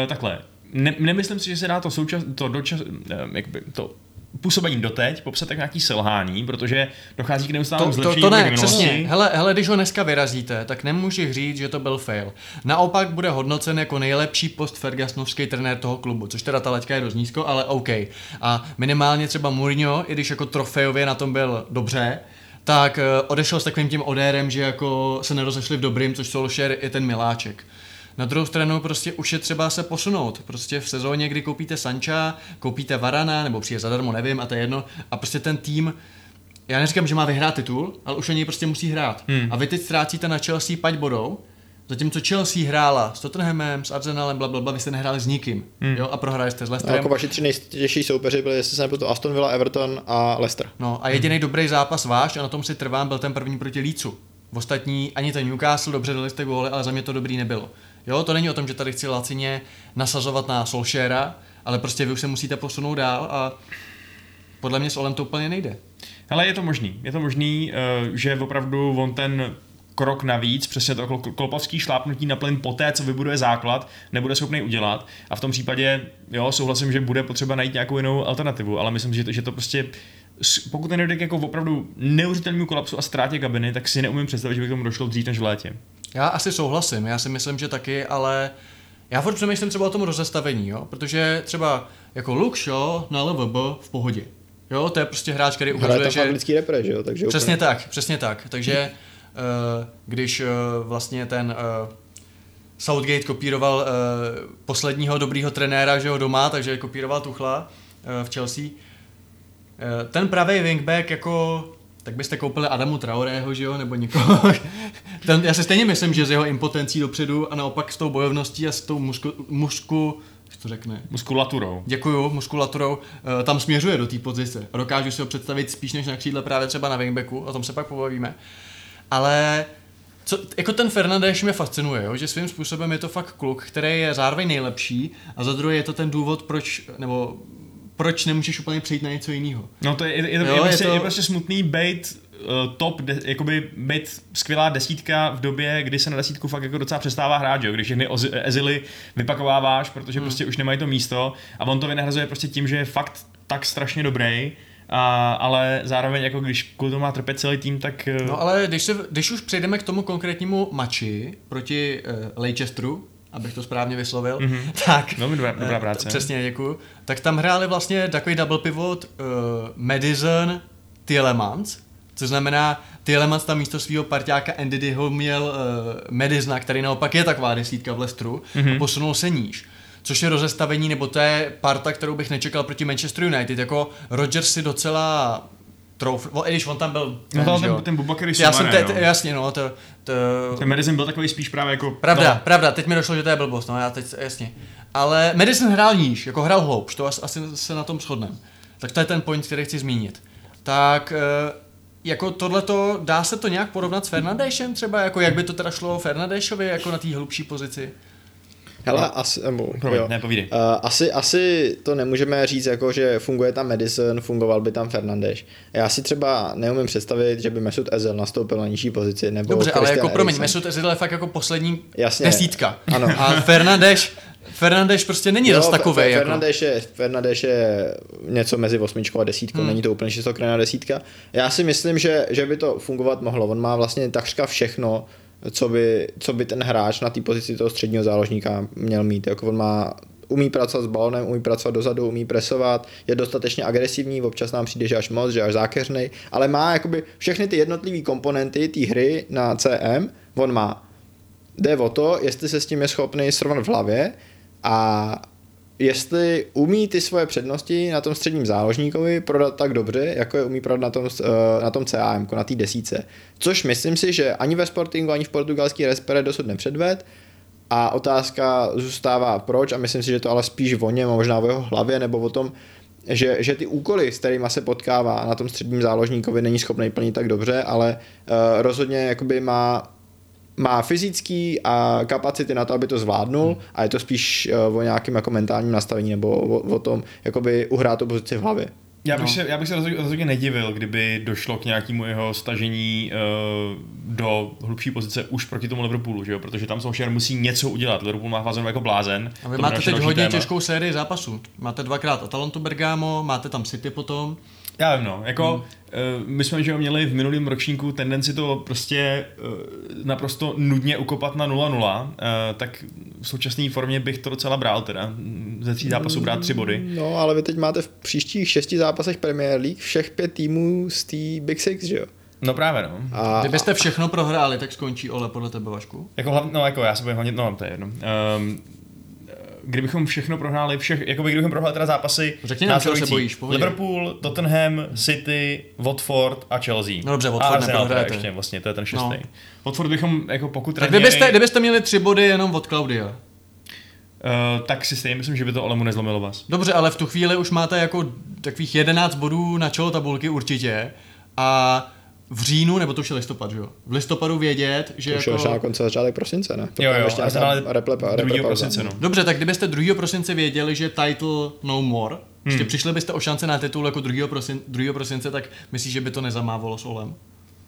uh, takhle, ne, nemyslím si, že se dá to součas, to dočas, uh, jakby, to působení doteď popsat jako nějaký selhání, protože dochází k neustálému zlepšení. To, to, to ne, přesně. Hele, hele, když ho dneska vyrazíte, tak nemůžeš říct, že to byl fail. Naopak bude hodnocen jako nejlepší post Fergusonovský trenér toho klubu, což teda ta leťka je dost nízko, ale OK. A minimálně třeba Mourinho, i když jako trofejově na tom byl dobře, tak eh, odešel s takovým tím odérem, že jako se nerozešli v dobrým, což Solskjaer je ten miláček. Na druhou stranu prostě už je třeba se posunout. Prostě v sezóně, kdy koupíte Sancha, koupíte Varana, nebo přijde zadarmo, nevím, a to je jedno. A prostě ten tým, já neříkám, že má vyhrát titul, ale už oni prostě musí hrát. Hmm. A vy teď ztrácíte na Chelsea pať bodou, Zatímco Chelsea hrála s Tottenhamem, s Arsenalem, bla, bla, bla, vy jste nehráli s nikým. Hmm. Jo, a prohráli jste s Leicesterem. No, jako vaši tři nejtěžší soupeři byli, jestli se nepletu, Aston Villa, Everton a Leicester. No a jediný hmm. dobrý zápas váš, a na tom si trvám, byl ten první proti Lícu. V ostatní ani ten Newcastle, dobře dali jste góly, ale za mě to dobrý nebylo. Jo, to není o tom, že tady chci lacině nasazovat na Solskjaera, ale prostě vy už se musíte posunout dál a podle mě s Olem to úplně nejde. Ale je to možný. Je to možný, eh, že opravdu on ten krok navíc, přesně to klopovský šlápnutí na plyn poté, co vybuduje základ, nebude schopný udělat. A v tom případě, jo, souhlasím, že bude potřeba najít nějakou jinou alternativu, ale myslím, že to, že to prostě pokud nedojde k jako opravdu neuvěřitelnému kolapsu a ztrátě kabiny, tak si neumím představit, že by k tomu došlo dřív než v létě. Já asi souhlasím, já si myslím, že taky, ale já furt přemýšlím třeba o tom rozestavení, jo? protože třeba jako Luke Shaw na LVB v pohodě. Jo, to je prostě hráč, který ukazuje, že... anglický repre, že jo? Takže přesně úplně... tak, přesně tak. Takže uh, když uh, vlastně ten uh, Southgate kopíroval posledního dobrýho trenéra, že ho doma, takže kopíroval Tuchla v Chelsea, ten pravý wingback jako tak byste koupili Adamu Traorého, že jo, nebo někoho. Ten, já si stejně myslím, že z jeho impotencí dopředu a naopak s tou bojovností a s tou musku, musku to řekne? Muskulaturou. Děkuju, muskulaturou. Uh, tam směřuje do té pozice. A dokážu si ho představit spíš než na křídle právě třeba na wingbacku, o tom se pak pobavíme. Ale co, jako ten Fernandeš mě fascinuje, jo? že svým způsobem je to fakt kluk, který je zároveň nejlepší a za druhé je to ten důvod, proč, nebo proč nemůžeš úplně přejít na něco jiného. No to je, je, je, jo, je, prostě, to... je prostě smutný bait uh, top, de, jakoby být skvělá desítka v době, kdy se na desítku fakt jako docela přestává hrát, jo? když všechny ezily vypakováváš, protože hmm. prostě už nemají to místo a on to vynahrazuje prostě tím, že je fakt tak strašně dobrý, a, ale zároveň jako když kvůli tomu má trpět celý tým, tak... Uh... No ale když, se, když už přejdeme k tomu konkrétnímu mači proti uh, Leicesteru, abych to správně vyslovil, mm-hmm. tak... No, dobrá, dobrá práce. Přesně, děkuju. Tak tam hráli vlastně takový double pivot uh, Madison, Tielemans, což znamená, Tielemans tam místo svého parťáka Andyho měl uh, Madisona, který naopak je taková desítka v Lestru mm-hmm. a posunul se níž což je rozestavení, nebo to je parta, kterou bych nečekal proti Manchester United. Jako Rodgers si docela trouf, i když on tam byl ten, no, ten, ten Bubakary Já jsem te, te, jasně, no, to, to... Ten Madison byl takový spíš právě jako... Pravda, no. pravda, teď mi došlo, že to je blbost, no, já teď, jasně. Ale Madison hrál níž, jako hrál hloubš, to asi, asi se na tom shodneme. Tak to je ten point, který chci zmínit. Tak eh, jako tohleto, dá se to nějak porovnat s Fernandešem třeba, jako jak by to teda šlo Fernandešovi jako na té hlubší pozici? Hele, no. asi, mu, Promiň, ne, Uh, asi, asi to nemůžeme říct, jako, že funguje tam Madison, fungoval by tam Fernandeš. Já si třeba neumím představit, že by Mesut Ezil nastoupil na nižší pozici. Nebo Dobře, Christian ale jako promiň, Mesut Ezil je fakt jako poslední Jasně. desítka. Ano. A Fernandeš, Fernandeš prostě není zase takový. Jako. Fernandeš, je, Fernandeš je něco mezi osmičkou a desítkou, hmm. není to úplně šestokrajná desítka. Já si myslím, že, že by to fungovat mohlo. On má vlastně takřka všechno, co by, co by ten hráč na té pozici toho středního záložníka měl mít. Jako on má umí pracovat s balonem, umí pracovat dozadu, umí presovat, je dostatečně agresivní, občas nám přijde, že až moc, že až zákeřnej, ale má jakoby všechny ty jednotlivé komponenty té hry na CM, on má. Jde o to, jestli se s tím je schopný srovnat v hlavě a jestli umí ty svoje přednosti na tom středním záložníkovi prodat tak dobře, jako je umí prodat na tom, eh, na tom CAM, na té desíce. Což myslím si, že ani ve Sportingu, ani v portugalský Respere dosud nepředved. A otázka zůstává proč a myslím si, že to ale spíš o něm, možná o jeho hlavě nebo o tom, že, že ty úkoly, s kterými se potkává na tom středním záložníkovi, není schopný plnit tak dobře, ale uh, rozhodně jakoby má má fyzický a kapacity na to, aby to zvládnul hmm. a je to spíš uh, o nějakém jako mentálním nastavení nebo o, o tom, jakoby uhrát tu pozici v hlavě. Já bych, no. se, já bych se rozhodně, rozhodně nedivil, kdyby došlo k nějakému jeho stažení uh, do hlubší pozice už proti tomu Liverpoolu, že jo? protože tam Solskjaer musí něco udělat. Liverpool má fázenu jako blázen. A vy máte teď hodně téma. těžkou sérii zápasů. Máte dvakrát Atalantu Bergamo, máte tam City potom. Já vím, no. Jako, hmm. uh, my jsme že měli v minulém ročníku tendenci to prostě uh, naprosto nudně ukopat na 0-0, uh, tak v současné formě bych to docela bral teda. Ze tří zápasů brát tři body. No, ale vy teď máte v příštích šesti zápasech Premier League všech pět týmů z té Big Six, že jo? No právě, no. A, Kdybyste všechno prohráli, tak skončí Ole podle tebe, Vašku? Jako hlavně, no jako já se bojím hlavně, no to je jedno. Um, kdybychom všechno prohráli, všech, jako by kdybychom prohráli teda zápasy Řekni nám, čeho se bojíš, pohodě. Liverpool, Tottenham, City, Watford a Chelsea. No dobře, Watford neprohráte. ještě vlastně, to je ten šestý. No. Watford bychom, jako pokud tak kdybyste, kdybyste měli tři body jenom od Claudia. Uh, tak si stejně myslím, že by to Olemu nezlomilo vás. Dobře, ale v tu chvíli už máte jako takových 11 bodů na čelo tabulky určitě a v říjnu, nebo to už je listopad, že jo? V listopadu vědět, že to jako... To už konce začátek prosince, ne? To jo, jo, ještě ale replepa, 2. prosince, no. Dobře, tak kdybyste 2. prosince věděli, že title no more, hmm. ještě přišli byste o šance na titul jako 2. Prosin, 2. prosince, tak myslíš, že by to nezamávalo s Olem?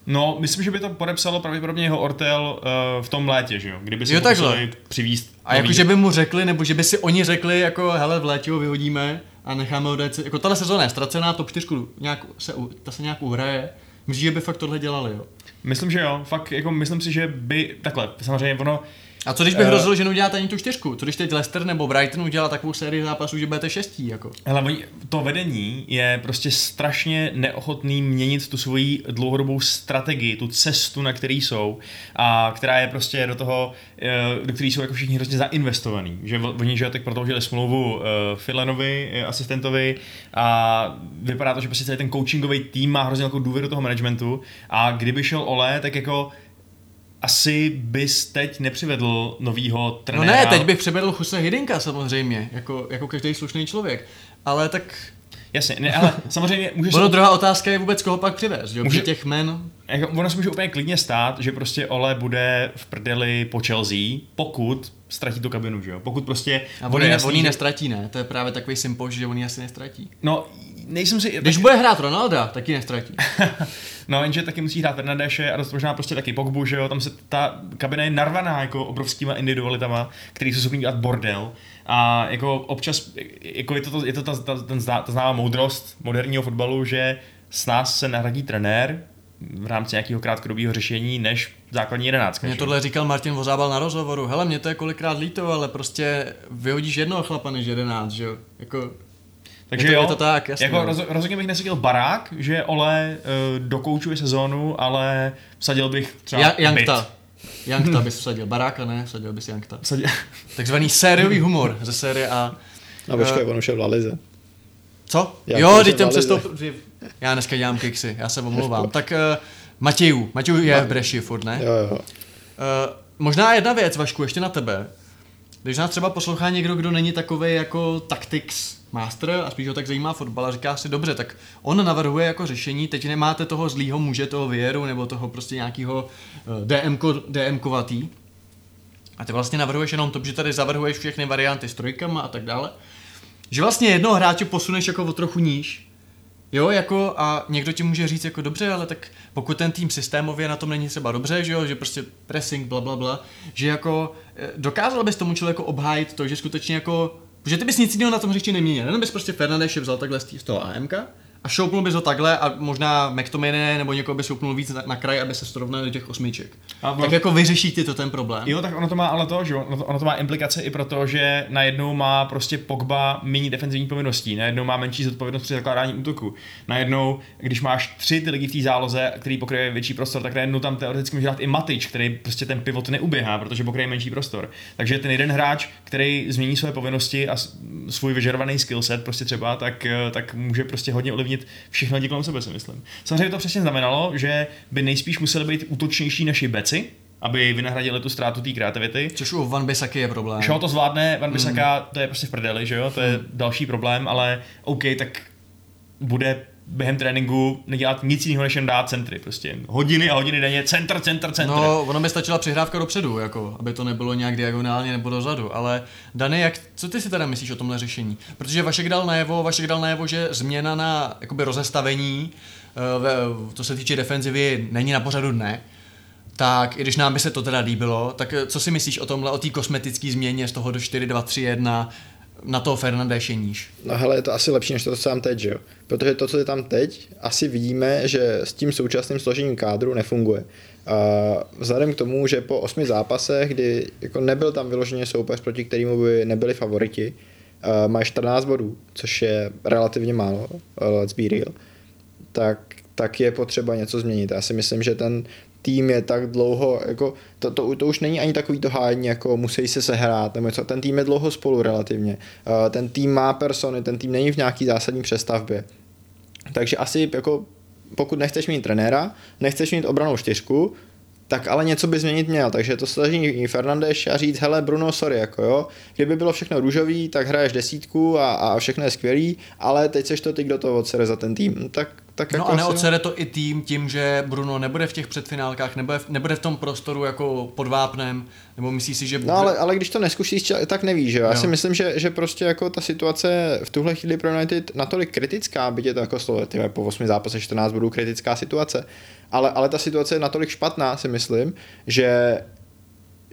No, myslím, že by to podepsalo pravděpodobně jeho Ortel uh, v tom létě, že jo? Kdyby si jo, takhle. přivízt. A jako, že by mu řekli, nebo že by si oni řekli, jako hele, v létě ho vyhodíme a necháme ho dát, jako tahle sezóna je ztracená, top 4 nějak se, ta se nějak uhraje, Myslíš, že by fakt tohle dělali, jo? Myslím, že jo. Fakt, jako myslím si, že by, takhle, samozřejmě ono, a co když by hrozilo, uh, že neuděláte ani tu čtyřku? Co když teď Leicester nebo Brighton udělá takovou sérii zápasů, že budete šestí? Jako? Ale to vedení je prostě strašně neochotný měnit tu svoji dlouhodobou strategii, tu cestu, na který jsou a která je prostě do toho, eh, do který jsou jako všichni hrozně zainvestovaný. Že oni že tak prodloužili smlouvu uh, Filanovi, asistentovi a vypadá to, že prostě celý ten coachingový tým má hrozně velkou důvěru toho managementu a kdyby šel Ole, tak jako asi bys teď nepřivedl novýho trenéra. No ne, teď bych přivedl Chuse Hidinka samozřejmě, jako, jako každý slušný člověk. Ale tak Jasně, ne, ale samozřejmě může Ono druhá otázka je vůbec koho pak přivést, jo? Může, těch men... Jako, ono se může úplně klidně stát, že prostě Ole bude v prdeli po Chelsea, pokud ztratí tu kabinu, že jo? Pokud prostě... A on, on ji nestratí, ne? To je právě takový sympož, že on ji asi nestratí. No, nejsem si... Když tak... bude hrát Ronalda, tak ji nestratí. no, jenže taky musí hrát Fernandeše a dost možná prostě taky Pogbu, že jo? Tam se ta kabina je narvaná jako obrovskýma individualitama, který jsou schopný dělat bordel. A jako občas, jako je to, je to ta, ta, ten zná, ta známá moudrost moderního fotbalu, že s nás se nahradí trenér, v rámci nějakého krátkodobého řešení než základní jedenáctka. Mě tohle říkal Martin Vozábal na rozhovoru. Hele, mě to je kolikrát líto, ale prostě vyhodíš jednoho chlapa než jedenáct, že jo? Jako, takže je to, jo, je to tak, jasně. Jako roz, rozhodně bych nesadil barák, že Ole uh, dokoučuje sezónu, ale vsadil bych třeba ja, Jankta. Jankta bys vsadil. Baráka ne, vsadil bys Jankta. Vsadil. Takzvaný sériový humor ze série A. No počkej, uh, on už je v Lalize. Co? Jak jo, teď tam přestoupil. Já dneska dělám kiksy, já se omlouvám. tak uh, Matějů, Matějů je v Breši furt, ne? Jo, jo. Uh, možná jedna věc, Vašku, ještě na tebe. Když nás třeba poslouchá někdo, kdo není takový jako tactics master a spíš ho tak zajímá fotbal a říká si, dobře, tak on navrhuje jako řešení, teď nemáte toho zlýho muže, toho věru nebo toho prostě nějakého DM, DM-kovatý. A ty vlastně navrhuješ jenom to, že tady zavrhuješ všechny varianty s trojkama a tak dále. Že vlastně jednoho hráče posuneš jako o trochu níž, Jo, jako a někdo ti může říct jako dobře, ale tak pokud ten tým systémově na tom není třeba dobře, že jo, že prostě pressing, bla, bla, bla, že jako eh, dokázal bys tomu člověku obhájit to, že skutečně jako, že ty bys nic jiného na tom hřišti neměnil, jenom bys prostě Fernandeše vzal takhle z toho AMK a šoupnul bys ho takhle a možná McTominay nebo někoho by šoupnul víc na, na kraj, aby se srovnali do těch osmiček. A tak jako vyřeší ti to ten problém. Jo, tak ono to má ale to, že ono to, ono to má implikace i proto, že najednou má prostě Pogba méně defenzivní povinností, najednou má menší zodpovědnost při zakládání útoku. Najednou, když máš tři ty lidi v té záloze, který pokryje větší prostor, tak najednou tam teoreticky může dát i Matič, který prostě ten pivot neuběhá, protože pokryje menší prostor. Takže ten jeden hráč, který změní své povinnosti a svůj vyžadovaný skillset prostě třeba, tak, eh, tak může prostě hodně ovlivnit všechno lidi kolem sebe, si myslím. Samozřejmě to přesně znamenalo, že by nejspíš museli být útočnější naši beci, aby vynahradili tu ztrátu té kreativity. Což u Van Bissaky je problém. Shaw to zvládne, Van Bissaka, to je prostě v prdeli, že jo, to je další problém, ale OK, tak bude během tréninku nedělat nic jiného, než jen dát centry, prostě hodiny a hodiny denně, centr, centr, centr. No, ono by stačila přihrávka dopředu, jako, aby to nebylo nějak diagonálně nebo dozadu, ale Dany, jak, co ty si teda myslíš o tomhle řešení? Protože Vašek dal najevo, Vašek dal najevo, že změna na jakoby rozestavení, eh, co se týče defenzivy, není na pořadu dne, tak i když nám by se to teda líbilo, tak eh, co si myslíš o tomhle, o té kosmetické změně z toho do 4, 2, 3, 1 na toho Fernandéše níž? No hele, je to asi lepší než to, co je tam teď, že jo? Protože to, co je tam teď, asi vidíme, že s tím současným složením kádru nefunguje. A vzhledem k tomu, že po osmi zápasech, kdy jako nebyl tam vyloženě soupeř, proti kterému by nebyli favoriti, má 14 bodů, což je relativně málo, uh, let's be real, tak, tak je potřeba něco změnit. Já si myslím, že ten tým je tak dlouho, jako to, to, to už není ani takový to hájení, jako musí se sehrát, nebo co, ten tým je dlouho spolu relativně. Uh, ten tým má persony, ten tým není v nějaký zásadní přestavbě. Takže asi jako pokud nechceš mít trenéra, nechceš mít obranou čtyřku, tak ale něco by změnit měl, takže to snaží Fernandeš a říct, hele Bruno, sorry, jako jo, kdyby bylo všechno růžový, tak hraješ desítku a, a všechno je skvělý, ale teď seš to ty, kdo to odsere za ten tým, tak, tak No jako a asi- neodsere to i tým tím, že Bruno nebude v těch předfinálkách, nebude v, nebude v tom prostoru jako pod vápnem, nebo myslíš si, že... No ale, ale když to neskušíš, tak nevíš, že jo? Já Jo. si myslím, že, že prostě jako ta situace v tuhle chvíli pro United natolik kritická, byť je to jako slovo, tyhle, po 8 zápasech 14 budou kritická situace, ale, ale ta situace je natolik špatná, si myslím, že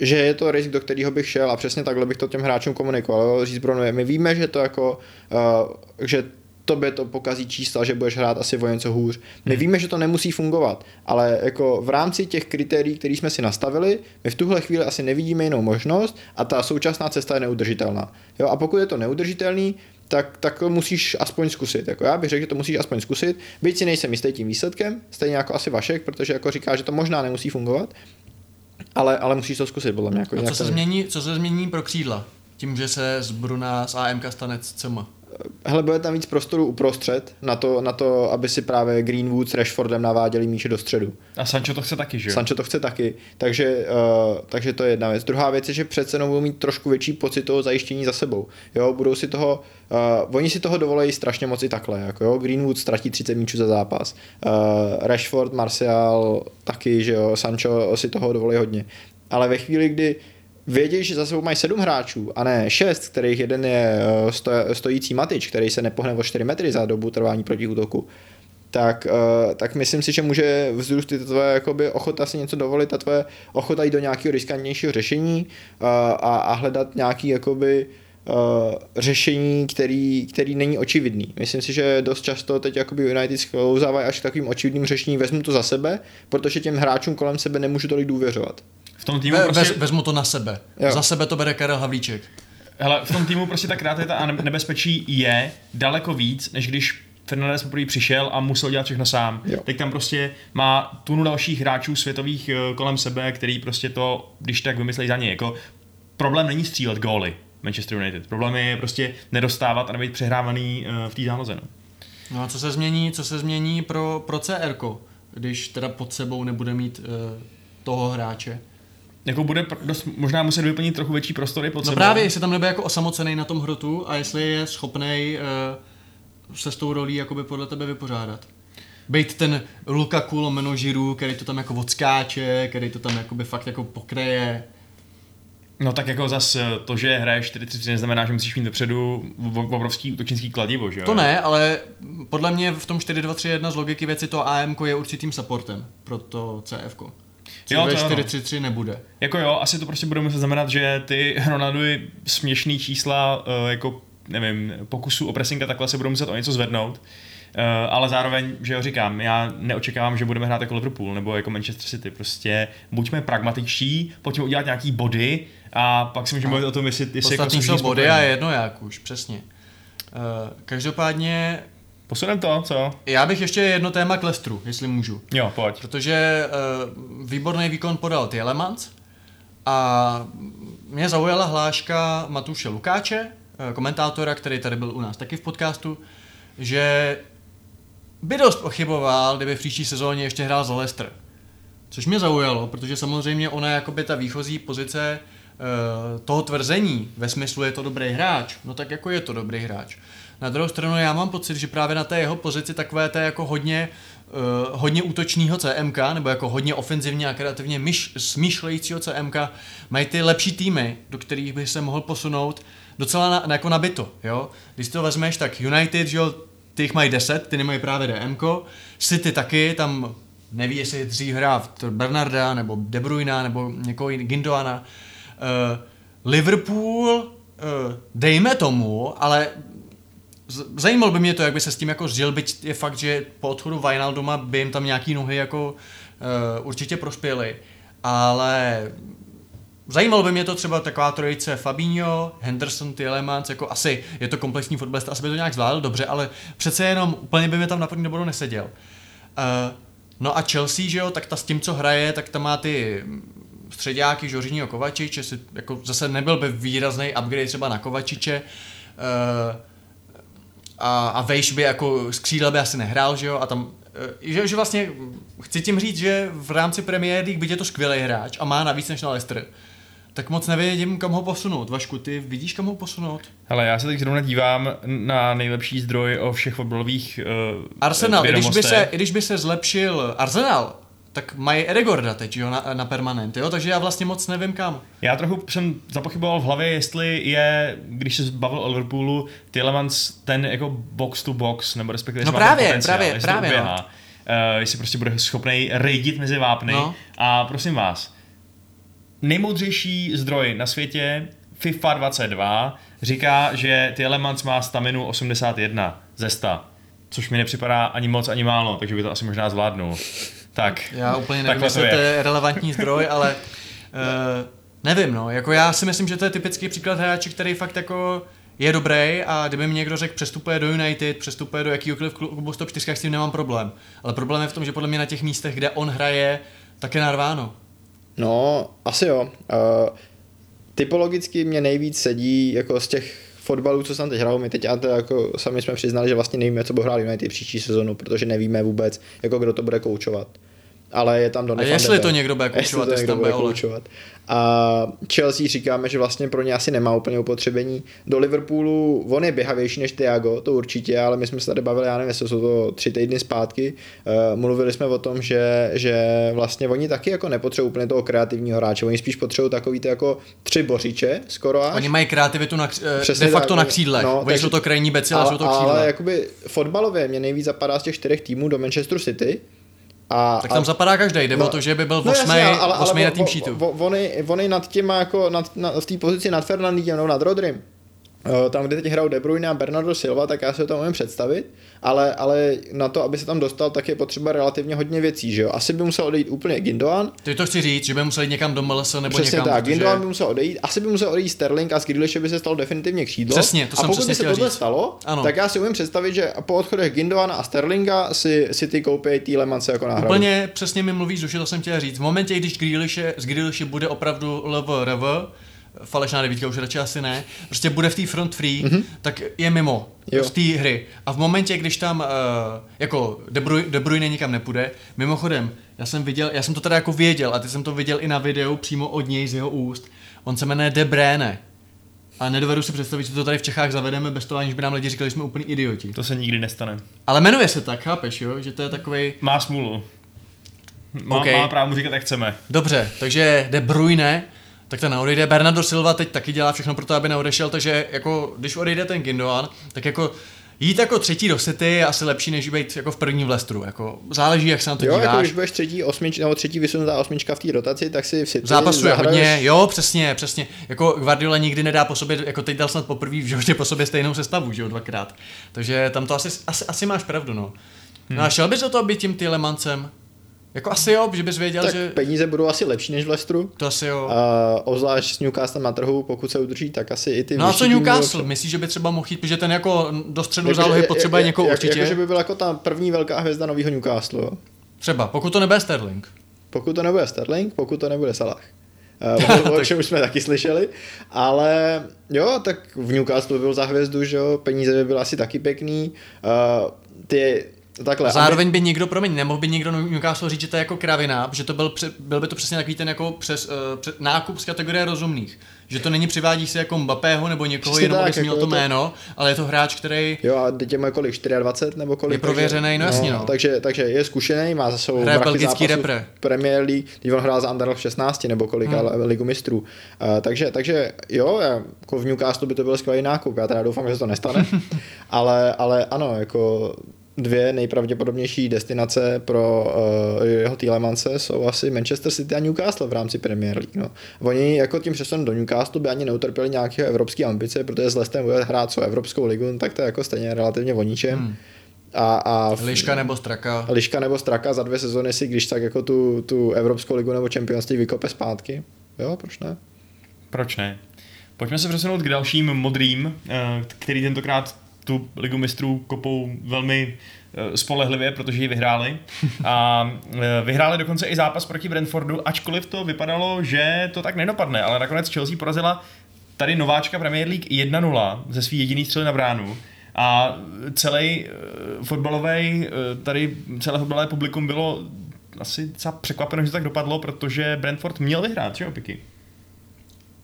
že je to risk, do kterého bych šel a přesně takhle bych to těm hráčům komunikoval. Říct Bruno, my víme, že to jako, uh, že tobě to pokazí čísla, že budeš hrát asi o něco hůř. My víme, že to nemusí fungovat, ale jako v rámci těch kritérií, které jsme si nastavili, my v tuhle chvíli asi nevidíme jinou možnost a ta současná cesta je neudržitelná. Jo, a pokud je to neudržitelný, tak, tak to musíš aspoň zkusit. Jako já bych řekl, že to musíš aspoň zkusit, byť si nejsem jistý tím výsledkem, stejně jako asi Vašek, protože jako říká, že to možná nemusí fungovat, ale, ale musíš to zkusit, podle mě. Jako A co se, změní, co se změní pro křídla? Tím, že se z Bruna z AMK stane CM. Hele, bude tam víc prostoru uprostřed na to, na to, aby si právě Greenwood s Rashfordem naváděli míče do středu. A Sancho to chce taky, že jo? Sancho to chce taky, takže, uh, takže to je jedna věc. Druhá věc je, že přece jenom budou mít trošku větší pocit toho zajištění za sebou. Jo, budou si toho, uh, oni si toho dovolejí strašně moc i takhle. Jako jo, Greenwood ztratí 30 míčů za zápas. Uh, Rashford, Martial taky, že jo, Sancho si toho dovolí hodně. Ale ve chvíli, kdy vědí, že za sebou mají sedm hráčů a ne šest, kterých jeden je eh, sto- stojící Matič, který se nepohne o 4 metry za dobu trvání proti útoku, tak, eh, tak myslím si, že může vzrůst i tvoje jakoby, ochota si něco dovolit a tvoje ochota jít do nějakého riskantnějšího řešení eh, a, a hledat nějaký jakoby, řešení, který, který není očividný. Myslím si, že dost často teď jakoby United sklouzávají až k takovým očividným řešením, vezmu to za sebe, protože těm hráčům kolem sebe nemůžu tolik důvěřovat. V tom týmu Ve, prostě... vez, vezmu to na sebe. Jo. Za sebe to bere Karel Havlíček. Hele, v tom týmu prostě ta kreativita a nebezpečí je daleko víc, než když Fernandez poprvé přišel a musel dělat všechno sám. Jo. Teď tam prostě má tunu dalších hráčů světových eh, kolem sebe, který prostě to, když tak vymyslí za něj. Jako, problém není střílet góly Manchester United. Problém je prostě nedostávat a nebýt přehrávaný eh, v té záloze. No. No a co se změní, co se změní pro, pro CR, když teda pod sebou nebude mít uh, toho hráče? Jako bude dost, možná muset vyplnit trochu větší prostory pod No sebou. právě, jestli tam nebude jako osamocený na tom hrotu a jestli je schopný uh, se s tou rolí jakoby podle tebe vypořádat. Bejt ten Lukaku lomeno Žiru, který to tam jako odskáče, který to tam jakoby fakt jako pokreje. No tak jako zas eh, to, že hraješ 4-3 neznamená, že musíš mít dopředu obrovský útočnický kladivo, že jo? To ne, ale podle mě v tom 4-2-3-1 z logiky věci to AM je určitým supportem pro to CF. Co Jo, to ano. 4-3-3 nebude. Jako jo, asi to prostě bude muset znamenat, že ty Ronaldovy směšný čísla, eh, jako nevím, pokusů o pressing a takhle se budou muset o něco zvednout. ale zároveň, že jo, říkám, já neočekávám, že budeme hrát jako Liverpool nebo jako Manchester City. Prostě buďme pragmatičtí, pojďme udělat nějaký body a pak si můžeme mluvit o tom, jestli, jestli jako jsou body a jedno jak už, přesně. Uh, každopádně Posunem to, co? Já bych ještě jedno téma k Lestru, jestli můžu. Jo, pojď. Protože uh, výborný výkon podal Tielemans a mě zaujala hláška Matuše Lukáče, uh, komentátora, který tady byl u nás taky v podcastu, že by dost pochyboval, kdyby v příští sezóně ještě hrál za Leicester. Což mě zaujalo, protože samozřejmě ona je jakoby ta výchozí pozice uh, toho tvrzení, ve smyslu je to dobrý hráč, no tak jako je to dobrý hráč. Na druhou stranu já mám pocit, že právě na té jeho pozici takové té jako hodně uh, hodně útočného CMK, nebo jako hodně ofenzivně a kreativně myš, smýšlejícího CMK, mají ty lepší týmy, do kterých by se mohl posunout docela na, na, jako nabito, jo. Když to vezmeš, tak United, že jo, ty jich mají 10, ty nemají právě DMK, City taky, tam neví, jestli dřív hrá Bernarda, nebo De Bruyne, nebo někoho Gindoana. Uh, Liverpool, uh, dejme tomu, ale zajímalo by mě to, jak by se s tím jako zžil, byť je fakt, že po odchodu Wijnalduma by jim tam nějaký nohy jako uh, určitě prospěly, ale Zajímalo by mě to třeba taková trojice Fabinho, Henderson, Tielemans, jako asi je to komplexní fotbalista, asi by to nějak zvládl dobře, ale přece jenom úplně by mi tam na první dobu neseděl. Uh, no a Chelsea, že jo, tak ta s tím, co hraje, tak tam má ty středáky Žoržíního Kovačiče, jako zase nebyl by výrazný upgrade třeba na Kovačiče. Uh, a, a Vejš by jako z křídla by asi nehrál, že jo, a tam eh, že, že vlastně chci tím říct, že v rámci Premier League, byť je to skvělý hráč a má navíc než na Leicester, tak moc nevidím, kam ho posunout. Vašku, ty vidíš, kam ho posunout? Hele, já se teď zrovna dívám na nejlepší zdroj o všech fotbalových uh, Arsenal, i když, by se, i když by se zlepšil Arsenal, tak mají Eregorda teď, jo, na, na permanent, jo, takže já vlastně moc nevím kam. Já trochu jsem zapochyboval v hlavě, jestli je, když se bavil o Liverpoolu, Tielemans ten jako box to box, nebo respektive no právě, právě, právě, no. uh, jestli prostě bude schopný rejdit mezi vápny. No. A prosím vás, nejmoudřejší zdroj na světě, FIFA 22, říká, že Tielemans má staminu 81 ze 100, což mi nepřipadá ani moc, ani málo, takže by to asi možná zvládnul. Tak. Já úplně nevím, jestli to je relevantní zdroj, ale uh, nevím, no. Jako já si myslím, že to je typický příklad hráče, který fakt jako je dobrý a kdyby mi někdo řekl, přestupuje do United, přestupuje do jakýkoliv klubu 104, s tím nemám problém. Ale problém je v tom, že podle mě na těch místech, kde on hraje, tak je narváno. No, asi jo. Uh, typologicky mě nejvíc sedí jako z těch fotbalů, co jsem teď hrál, my teď a jako sami jsme přiznali, že vlastně nevíme, co bude hrát United příští sezonu, protože nevíme vůbec, jako kdo to bude koučovat ale je tam Donny A jestli to někdo bude koučovat, jestli to někdo bude koučovat. A Chelsea říkáme, že vlastně pro ně asi nemá úplně upotřebení. Do Liverpoolu on je běhavější než Thiago, to určitě, ale my jsme se tady bavili, já nevím, jestli jsou to tři týdny zpátky. Uh, mluvili jsme o tom, že, že vlastně oni taky jako nepotřebují úplně toho kreativního hráče, oni spíš potřebují takový ty jako tři bořiče skoro až. Oni mají kreativitu na, uh, de facto tak, na křídlech. No, oni jsou to krajní beci, ale, ale jsou to křídle. Ale jakoby fotbalově mě nejvíc zapadá z těch čtyřech týmů do Manchester City, a, tak tam a, zapadá každý, jde no, o to, že by byl no, osmý, ale, ale, na tým sheetu. Ony, ony nad těma, jako nad, nad, v té pozici nad Fernandíkem nebo nad Rodrym, tam, kde teď hrajou De Bruyne a Bernardo Silva, tak já si to umím představit, ale, ale na to, aby se tam dostal, tak je potřeba relativně hodně věcí, že jo. Asi by musel odejít úplně Gindoan. Ty to chci říct, že by musel jít někam do MLS nebo přesně někam. tak, protože... Gindoan by musel odejít, asi by musel odejít Sterling a z Grealishe by se stalo definitivně křídlo. Přesně, to a pokud by se tohle říct. stalo, ano. tak já si umím představit, že po odchodech Gindoana a Sterlinga si, si ty koupí Tielemance jako náhradu. Úplně přesně mi mluvíš, duši, to jsem chtěl říct. V momentě, když Grealishe, z Grealishe bude opravdu LVRV, falešná devítka už radši asi ne, prostě bude v té front free, mm-hmm. tak je mimo jo. z té hry. A v momentě, když tam uh, jako De Bruyne, De Bruyne nikam nepůjde, mimochodem, já jsem viděl, já jsem to teda jako věděl a ty jsem to viděl i na videu přímo od něj z jeho úst, on se jmenuje De Bruyne. A nedovedu si představit, že to tady v Čechách zavedeme bez toho, aniž by nám lidi říkali, že jsme úplně idioti. To se nikdy nestane. Ale jmenuje se tak, chápeš, jo? Že to je takový. Má smůlu. Má, okay. má právo říkat, jak chceme. Dobře, takže De Bruyne tak ten odejde. Bernardo Silva teď taky dělá všechno pro to, aby neodešel, takže jako když odejde ten Gindoan, tak jako Jít jako třetí do City je asi lepší, než být jako v prvním v Leicesteru. Jako záleží, jak se na to jo, díváš. jako když budeš třetí, osmič, nebo třetí vysunutá osmička v té rotaci, tak si v City Zápasuje zahraješ- hodně, jo, přesně, přesně. Jako Guardiola nikdy nedá po sobě, jako teď dal snad poprvé v životě po sobě stejnou sestavu, že jo, dvakrát. Takže tam to asi, asi, asi máš pravdu, no. No a šel bys do toho být tím Tylemancem? Jako asi jo, že bys věděl, Tak že... peníze budou asi lepší než v Leicesteru. To asi jo. A obzvlášť s Newcastlem na trhu, pokud se udrží, tak asi i ty No a co Newcastle? budou- Myslíš, že by třeba mohl jít, protože ten jako do středu Jakože- zálohy potřebuje někoho jak- určitě? Jakože by byl jako ta první velká hvězda nového Newcastle. jo. Třeba, pokud to nebude Sterling. Pokud to nebude Sterling, pokud to nebude Salah. Eh, o, o čem už jsme taky slyšeli, ale jo, tak v Newcastle by byl za hvězdu, že jo, peníze by byly asi taky pěkný, uh, ty takhle. Zároveň by někdo, promiň, nemohl by někdo Newcastle říct, že to je jako kravina, že to byl, byl by to přesně takový ten jako přes, uh, před, nákup z kategorie rozumných. Že to není přivádíš si jako Mbappého nebo někoho, Přesně jenom tak, abys měl jako to jméno, ale je to hráč, který Jo, a teď je mu kolik, 24 nebo kolik? Je prověřenej, no jasně, no. Takže, takže je zkušený, má za sebou Hraje belgický zápasů repre. Premier League, když on hrál za Underlecht v 16 nebo kolik, Hmm. ale ligu mistrů. Uh, takže, takže jo, jako v Newcastle by to byl skvělý nákup, já teda doufám, že se to nestane, ale, ale ano, jako dvě nejpravděpodobnější destinace pro uh, jeho Tielemance jsou asi Manchester City a Newcastle v rámci Premier League. No. Oni jako tím přesunem do Newcastle by ani neutrpěli nějaké evropské ambice, protože s Lestem bude hrát co Evropskou ligu, no, tak to je jako stejně relativně o ničem. Hmm. A, a v, Liška nebo Straka. Liška nebo Straka za dvě sezony si když tak jako tu, tu Evropskou ligu nebo League vykope zpátky. Jo, proč ne? Proč ne? Pojďme se přesunout k dalším modrým, eh, který tentokrát tu ligu mistrů kopou velmi eh, spolehlivě, protože ji vyhráli. A eh, vyhráli dokonce i zápas proti Brentfordu, ačkoliv to vypadalo, že to tak nedopadne, ale nakonec Chelsea porazila tady nováčka Premier League 1-0 ze svý jediný střely na bránu. A celý uh, fotbalový, tady celé fotbalové publikum bylo asi docela překvapeno, že to tak dopadlo, protože Brentford měl vyhrát, že jo, Piky?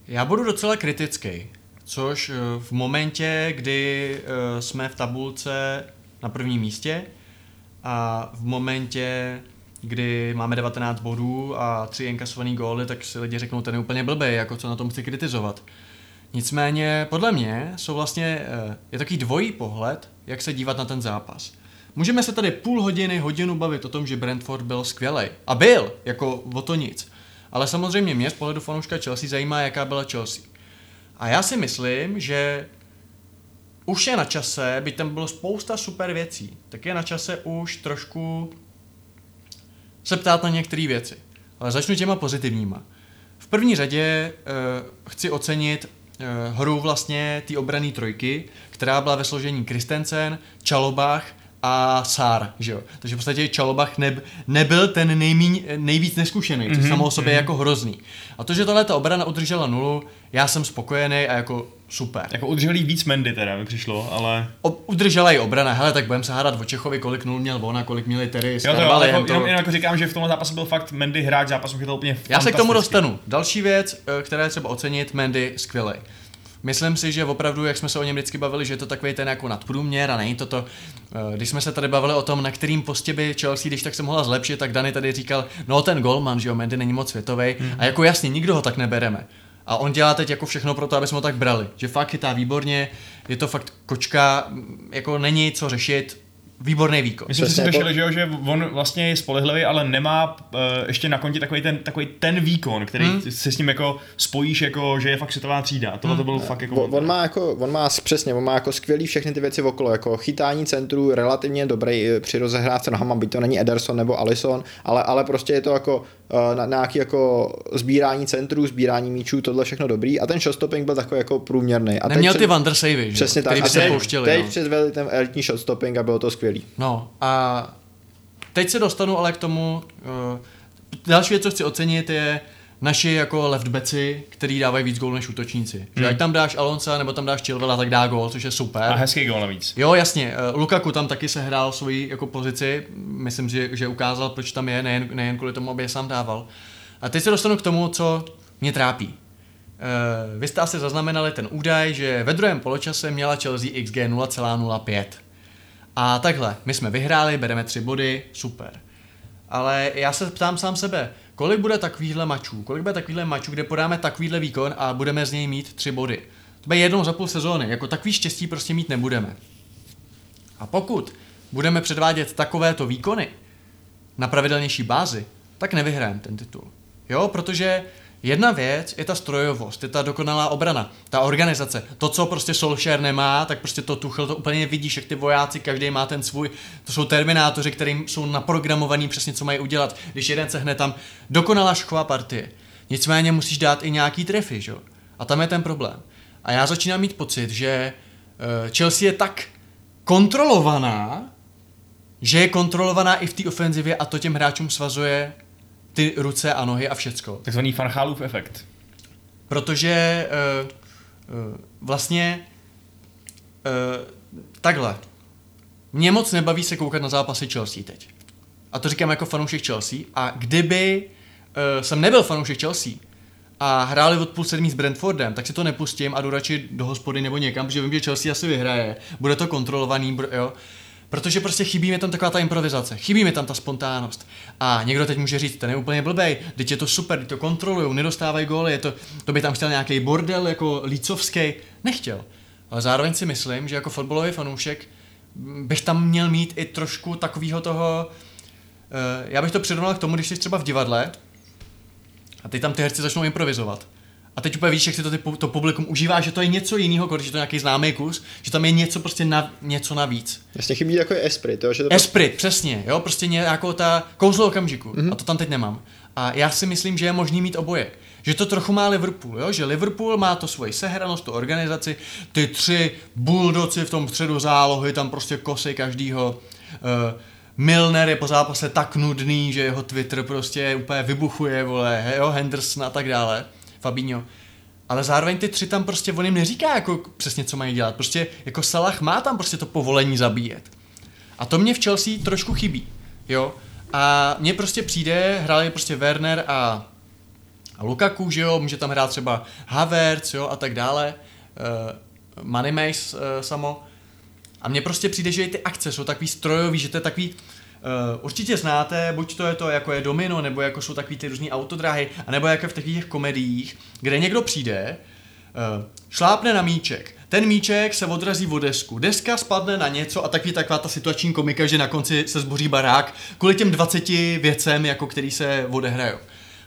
Já budu docela kritický, což eh, v momentě, kdy eh, jsme v tabulce na prvním místě a v momentě, kdy máme 19 bodů a tři inkasovaný góly, tak si lidi řeknou, ten je úplně blbý, jako co na tom chci kritizovat. Nicméně, podle mě jsou vlastně, eh, je takový dvojí pohled, jak se dívat na ten zápas. Můžeme se tady půl hodiny, hodinu bavit o tom, že Brentford byl skvělý. A byl, jako o to nic. Ale samozřejmě mě z pohledu fanouška Chelsea zajímá, jaká byla Chelsea. A já si myslím, že už je na čase, byť tam bylo spousta super věcí, tak je na čase už trošku se ptát na některé věci. Ale začnu těma pozitivníma. V první řadě uh, chci ocenit uh, hru vlastně té obrané trojky, která byla ve složení Kristensen, Čalobach a Sár, že jo. Takže v podstatě Čalobach neb, nebyl ten nejmíň, nejvíc neskušený, což Mhm, samo o sobě mhm. je jako hrozný. A to, že tahle ta obrana udržela nulu, já jsem spokojený a jako super. Jako udrželi víc Mendy teda mi přišlo, ale... O, udržela i obrana, hele, tak budeme se hádat o Čechovi, kolik nul měl on a kolik měli Terry s Jo, to, jo, jako, to- jenom, jenom jako říkám, že v tomhle zápase byl fakt Mendy hráč zápasu, že to úplně Já se k tomu dostanu. Další věc, eh, která je třeba ocenit, Mandy skvělý. Myslím si, že opravdu, jak jsme se o něm vždycky bavili, že je to takový ten jako nadprůměr a není to to, eh, když jsme se tady bavili o tom, na kterým postě by Chelsea, když tak se mohla zlepšit, tak Dany tady říkal, no ten golman, že jo, Mandy není moc světový a jako jasně, nikdo ho tak nebereme. A on dělá teď jako všechno pro to, aby jsme ho tak brali. Že fakt chytá výborně, je to fakt kočka, jako není co řešit, výborný výkon. Myslím, že si řešili, že, jo, že on vlastně je spolehlivý, ale nemá uh, ještě na konti takový ten, takový ten výkon, který Hmm. se s ním jako spojíš, jako, že je fakt světová třída. A tohle to byl fakt jako... On, on má jako, on má přesně, on má jako skvělý všechny ty věci okolo, jako chytání centru, relativně dobrý eh, při rozehrávce nohama, byť to není Ederson nebo Alisson, ale, ale prostě je to jako eh, na, nějaký jako sbírání centrů, sbírání míčů, tohle všechno dobrý a ten shotstopping byl takový jako průměrný. A teď Neměl před- ty Wander savey, že? jo, Přesně tak. který by se teď, pouštěli. teď no. předvedli ten elitní shotstopping a bylo to skvělý. No a teď se dostanu ale k tomu, uh, další věc, co chci ocenit, je naši jako leftbeci, který dávají víc gólů než útočníci. Hmm. Že ať tam dáš Alonsa nebo tam dáš Chilvela, tak dá gól, což je super. A hezký gól navíc. Jo, jasně. eh, Lukaku tam taky se hrál svoji jako pozici. Myslím, že, že ukázal, proč tam je, nejen, nejen kvůli tomu, aby je sám dával. A teď se dostanu k tomu, co mě trápí. Uh, vy jste asi zaznamenali ten údaj, že ve druhém poločase měla Chelsea XG 0,05. A takhle, my jsme vyhráli, bereme tři body, super. Ale já se ptám sám sebe, kolik bude takovýhle mačů, kolik bude takovýhle mačů, kde podáme takovýhle výkon a budeme z něj mít tři body. To bude jednou za půl sezóny, jako takový štěstí prostě mít nebudeme. A pokud budeme předvádět takovéto výkony na pravidelnější bázi, tak nevyhrajeme ten titul. Jo, protože Jedna věc je ta strojovost, je ta dokonalá obrana, ta organizace. To, co prostě Solskjaer nemá, tak prostě to Tuchel to úplně vidíš, jak ty vojáci, každý má ten svůj, to jsou terminátoři, kterým jsou naprogramovaní přesně, co mají udělat. Když jeden se hne tam, dokonalá šachová partie. Nicméně musíš dát i nějaký trefy, že? A tam je ten problém. A já začínám mít pocit, že eh, Chelsea je tak kontrolovaná, že je kontrolovaná i v té ofenzivě a to těm hráčům svazuje ty ruce a nohy a všecko. Takzvaný Farchálův efekt. Protože uh, uh, vlastně uh, takhle. Mě moc nebaví se koukat na zápasy Chelsea teď. A to říkám jako fanoušek Chelsea. A kdyby uh, jsem nebyl fanoušek Chelsea a hráli od půl sedmí s Brentfordem, tak si to nepustím a jdu radši do hospody nebo někam, protože vím, že Chelsea asi vyhraje. Bude to kontrolovaný, jo. Protože prostě chybí mi tam taková ta improvizace, chybí mi tam ta spontánnost. A někdo teď může říct, ten je úplně blbej, teď je to super, teď to kontrolují, nedostávají góly, je to, to by tam chtěl nějaký bordel jako lícovský. Nechtěl. Ale zároveň si myslím, že jako fotbalový fanoušek bych tam měl mít i trošku takového toho, uh, já bych to přirovnal k tomu, když jsi třeba v divadle a ty tam ty herci začnou improvizovat. A teď úplně víš, jak si to, ty, to publikum užívá, že to je něco jiného, když je to nějaký známý kus, že tam je něco prostě na, něco navíc. Vlastně chybí jako esprit, jo? Že to esprit, prostě... přesně, jo, prostě nějakou ta kouzlo okamžiku. Mm-hmm. A to tam teď nemám. A já si myslím, že je možný mít oboje. Že to trochu má Liverpool, jo? že Liverpool má to svoji sehranost, tu organizaci, ty tři buldoci v tom středu zálohy, tam prostě kosej každýho. Uh, Milner je po zápase tak nudný, že jeho Twitter prostě úplně vybuchuje, vole, jo, Henderson a tak dále. Fabinho. Ale zároveň ty tři tam prostě on jim neříká jako přesně, co mají dělat. Prostě jako Salah má tam prostě to povolení zabíjet. A to mě v Chelsea trošku chybí, jo. A mně prostě přijde, hráli prostě Werner a, a Lukaku, že jo, může tam hrát třeba Havertz, jo, a tak dále. Uh, Money Mace uh, samo. A mně prostě přijde, že i ty akce jsou takový strojový, že to je takový, určitě znáte, buď to je to, jako je Domino, nebo jako jsou takový ty různý autodráhy, anebo jako v takových komediích, kde někdo přijde, uh, šlápne na míček, ten míček se odrazí o desku, deska spadne na něco a takový taková ta situační komika, že na konci se zboří barák kvůli těm 20 věcem, jako který se odehrajou.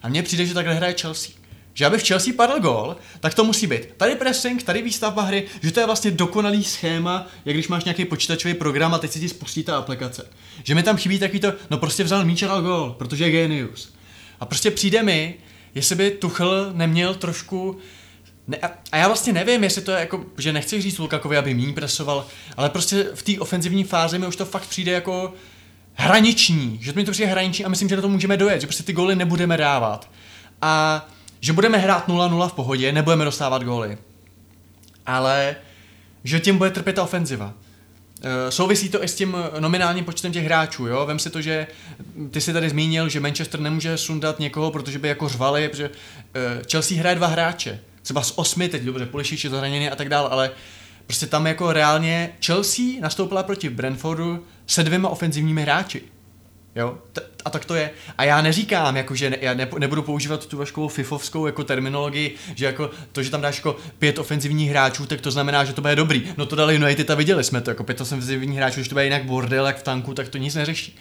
A mně přijde, že takhle hraje Chelsea že aby v Chelsea padl gol, tak to musí být tady pressing, tady výstavba hry, že to je vlastně dokonalý schéma, jak když máš nějaký počítačový program a teď se ti spustí ta aplikace. Že mi tam chybí takový to, no prostě vzal míč a dal gol, protože je genius. A prostě přijde mi, jestli by Tuchel neměl trošku ne, a já vlastně nevím, jestli to je jako, že nechci říct Lukakovi, aby méně presoval, ale prostě v té ofenzivní fázi mi už to fakt přijde jako hraniční, že mi to přijde hraniční a myslím, že na to můžeme dojet, že prostě ty goly nebudeme dávat. A že budeme hrát 0-0 v pohodě, nebudeme dostávat góly. Ale že tím bude trpět ta ofenziva. E, souvisí to i s tím nominálním počtem těch hráčů, jo? Vem si to, že ty si tady zmínil, že Manchester nemůže sundat někoho, protože by jako řvali, protože e, Chelsea hraje dva hráče. Třeba z osmi, teď dobře, Pulišič je zraněný a tak dále, ale prostě tam jako reálně Chelsea nastoupila proti Brentfordu se dvěma ofenzivními hráči. Jo? A tak to je. A já neříkám, jako, že ne, já ne, nebudu používat tu vaškou fifovskou jako terminologii, že jako to, že tam dáš jako pět ofenzivních hráčů, tak to znamená, že to bude dobrý. No to dali United a viděli jsme to, jako pět ofenzivních hráčů, když to bude jinak bordel jak v tanku, tak to nic neřeší.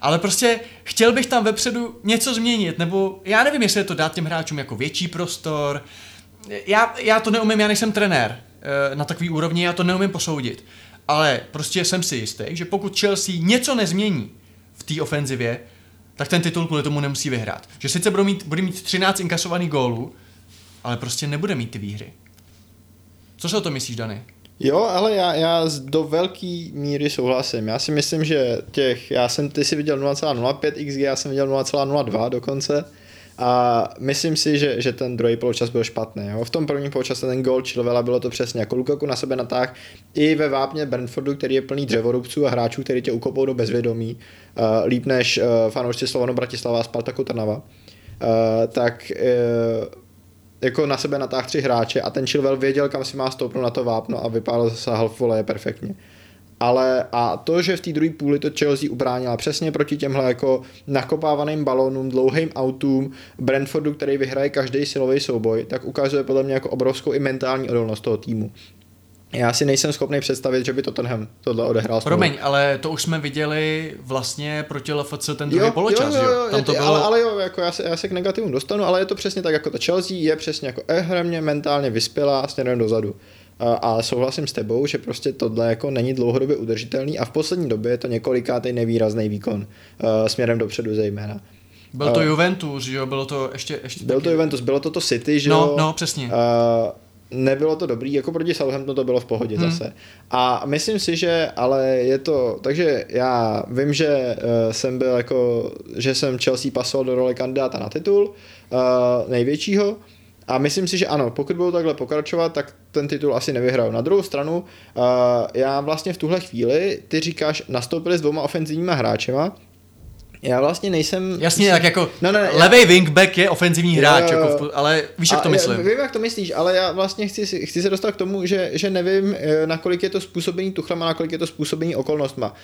Ale prostě chtěl bych tam vepředu něco změnit, nebo já nevím, jestli je to dát těm hráčům jako větší prostor. Já, já to neumím, já nejsem trenér eh, na takový úrovni, já to neumím posoudit. Ale prostě jsem si jistý, že pokud Chelsea něco nezmění, v té ofenzivě, tak ten titul kvůli tomu nemusí vyhrát. Že sice bude mít, bude mít 13 inkasovaných gólů, ale prostě nebude mít ty výhry. Co si o to myslíš, Dany? Jo, ale já, já do velké míry souhlasím. Já si myslím, že těch, já jsem, ty si viděl 0,05 XG, já jsem viděl 0,02 dokonce. A myslím si, že, že ten druhý poločas byl špatný. Jo. V tom prvním poločase ten gol Chilvela bylo to přesně jako Lukaku na sebe natáh i ve vápně Brentfordu, který je plný dřevorubců a hráčů, který tě ukopou do bezvědomí, uh, líp než uh, fanoušci Slovanu Bratislava a Spartaku Trnava. Uh, tak uh, jako na sebe natáh tři hráče a ten Chilwell věděl, kam si má stoupnout na to vápno a vypálil zase half perfektně ale a to, že v té druhé půli to Chelsea ubránila přesně proti těmhle jako nakopávaným balónům, dlouhým autům, Brentfordu, který vyhraje každý silový souboj, tak ukazuje podle mě jako obrovskou i mentální odolnost toho týmu. Já si nejsem schopný představit, že by Tottenham tohle odehrál. Promiň, ale to už jsme viděli vlastně proti LFC ten druhý poločas, jo? jo, jo Tam to bylo... ale, ale jo, jako já, se, já se k negativům dostanu, ale je to přesně tak, jako ta Chelsea je přesně jako ehremně mentálně vyspělá směrem dozadu. A, a souhlasím s tebou, že prostě tohle jako není dlouhodobě udržitelný a v poslední době je to několikátý nevýrazný výkon uh, směrem dopředu zejména. Byl to uh, Juventus, že jo? Bylo to ještě... ještě byl taky... to Juventus, bylo to to City, že no, jo? No, přesně. Uh, nebylo to dobrý, jako proti Southamptonu to bylo v pohodě hmm. zase. A myslím si, že ale je to, takže já vím, že uh, jsem byl jako, že jsem Chelsea pasoval do role kandidáta na titul uh, největšího a myslím si, že ano, pokud budou takhle pokračovat, tak ten titul asi nevyhrajou. Na druhou stranu, uh, já vlastně v tuhle chvíli, ty říkáš, nastoupili s dvouma ofenzivníma hráčema, já vlastně nejsem... Jasně, tak jako no, ne, levý já... wingback je ofenzivní hráč, jo, jako v, ale víš, jak to myslím. Já, vím, jak to myslíš, ale já vlastně chci, chci se dostat k tomu, že, že nevím, eh, nakolik je to způsobení Tuchlem a nakolik je to způsobení okolnostma.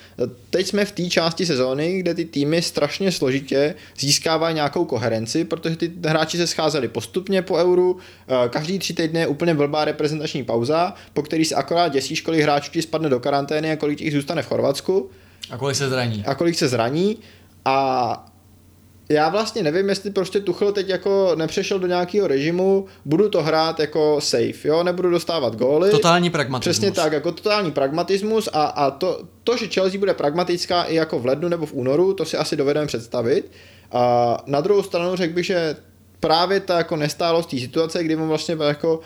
Teď jsme v té části sezóny, kde ty týmy strašně složitě získávají nějakou koherenci, protože ty hráči se scházeli postupně po euru, eh, každý tři týdny je úplně blbá reprezentační pauza, po který se akorát děsíš, kolik hráčů ti spadne do karantény a kolik jich zůstane v Chorvatsku. A kolik se zraní. A kolik se zraní. A já vlastně nevím, jestli prostě Tuchel teď jako nepřešel do nějakého režimu, budu to hrát jako safe, jo, nebudu dostávat góly. Totální pragmatismus. Přesně tak, jako totální pragmatismus a, a to, to, že Chelsea bude pragmatická i jako v lednu nebo v únoru, to si asi dovedeme představit. A na druhou stranu řekl bych, že právě ta jako nestálost té situace, kdy mu vlastně jako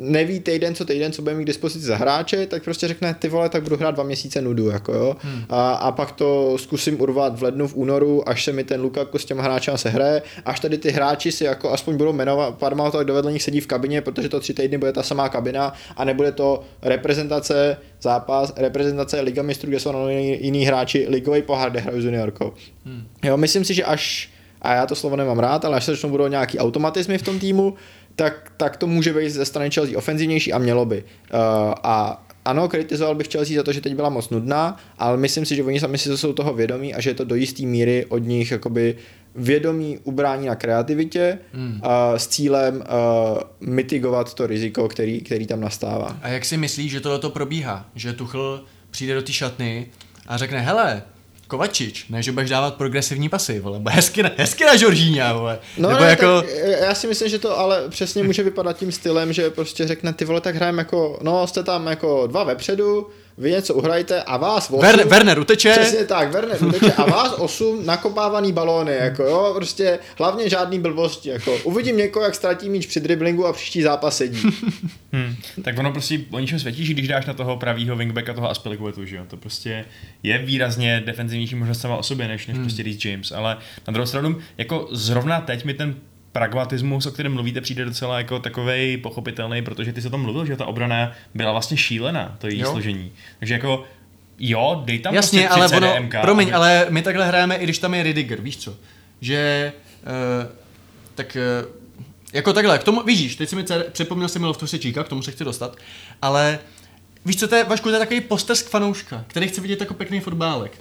neví týden co týden, co bude mít k dispozici za hráče, tak prostě řekne, ty vole, tak budu hrát dva měsíce nudu, jako jo. Hmm. A, a, pak to zkusím urvat v lednu, v únoru, až se mi ten Lukaku s těma hráčem se hraje, až tady ty hráči si jako aspoň budou jmenovat, Parma tak dovedl nich sedí v kabině, protože to tři týdny bude ta samá kabina a nebude to reprezentace, zápas, reprezentace Liga mistrů, kde jsou na jiní hráči, ligový pohár, kde hrají s juniorkou. Hmm. Jo, myslím si, že až a já to slovo nemám rád, ale až se začnou budou nějaký automatizmy v tom týmu, tak, tak to může být ze strany Chelsea ofenzivnější a mělo by. Uh, a ano, kritizoval bych Chelsea za to, že teď byla moc nudná, ale myslím si, že oni sami si jsou toho vědomí a že je to do jisté míry od nich jakoby vědomí ubrání na kreativitě hmm. uh, s cílem uh, mitigovat to riziko, který, který tam nastává. A jak si myslíš, že tohle to probíhá? Že Tuchl přijde do té šatny a řekne, hele, Kovačič, ne, že budeš dávat progresivní pasy, vole, hezky na, hezky na Žoržíňa, vole. No, Nebo ne, jako... tak já si myslím, že to ale přesně může vypadat tím stylem, že prostě řekne, ty vole, tak hrajeme jako, no, jste tam jako dva vepředu, vy něco uhrajte a vás osm... Werner, Werner uteče. Přesně tak, Werner uteče a vás osm nakopávaný balóny, jako jo, prostě hlavně žádný blbosti, jako uvidím někoho, jak ztratí míč při driblingu a příští zápas sedí. Hmm. Tak ono prostě o ničem světí, že když dáš na toho pravýho wingbacka toho Aspelikuetu, že jo, to prostě je výrazně defenzivnější možnost sama o sobě, než, než hmm. prostě Reece James, ale na druhou stranu, jako zrovna teď mi ten pragmatismus, o kterém mluvíte, přijde docela jako takový pochopitelný, protože ty se tam mluvil, že ta obrana byla vlastně šílená, to její jo. složení. Takže jako jo, dej tam Jasně, prostě ale ono, CDMK, promiň, aby... ale my takhle hrajeme, i když tam je Ridiger, víš co? Že, uh, tak uh, jako takhle, k tomu, víš, teď si mi připomněl si mi Loftusečíka, k tomu se chci dostat, ale víš co, to je, Vašku, to je takový postesk fanouška, který chce vidět jako pěkný fotbálek.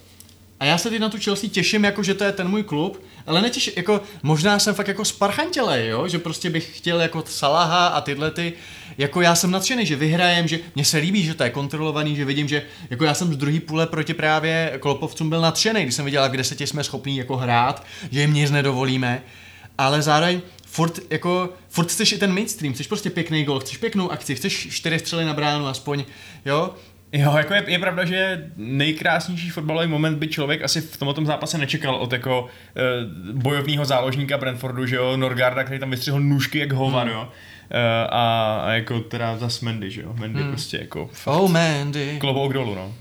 A já se teď na tu Chelsea těším, jako že to je ten můj klub, ale netěším, jako možná jsem fakt jako sparchantělej, jo, že prostě bych chtěl jako Salaha a tyhle ty, jako já jsem nadšený, že vyhrajem, že mně se líbí, že to je kontrolovaný, že vidím, že jako já jsem z druhé půle proti právě Klopovcům byl nadšený, když jsem viděl, jak v deseti jsme schopní jako hrát, že jim nic nedovolíme, ale zároveň furt, jako, furt chceš i ten mainstream, chceš prostě pěkný gol, chceš pěknou akci, chceš čtyři střely na bránu aspoň, jo, Jo, jako je, je pravda, že nejkrásnější fotbalový moment by člověk asi v tomto zápase nečekal od jako e, bojovního záložníka Brentfordu, že jo, Norgarda, který tam vystřihl nůžky jak hovan, hmm. jo. E, a, a, jako teda zas Mendy, že jo, Mendy hmm. prostě jako fakt, Oh Mandy. Klobouk dolů, no.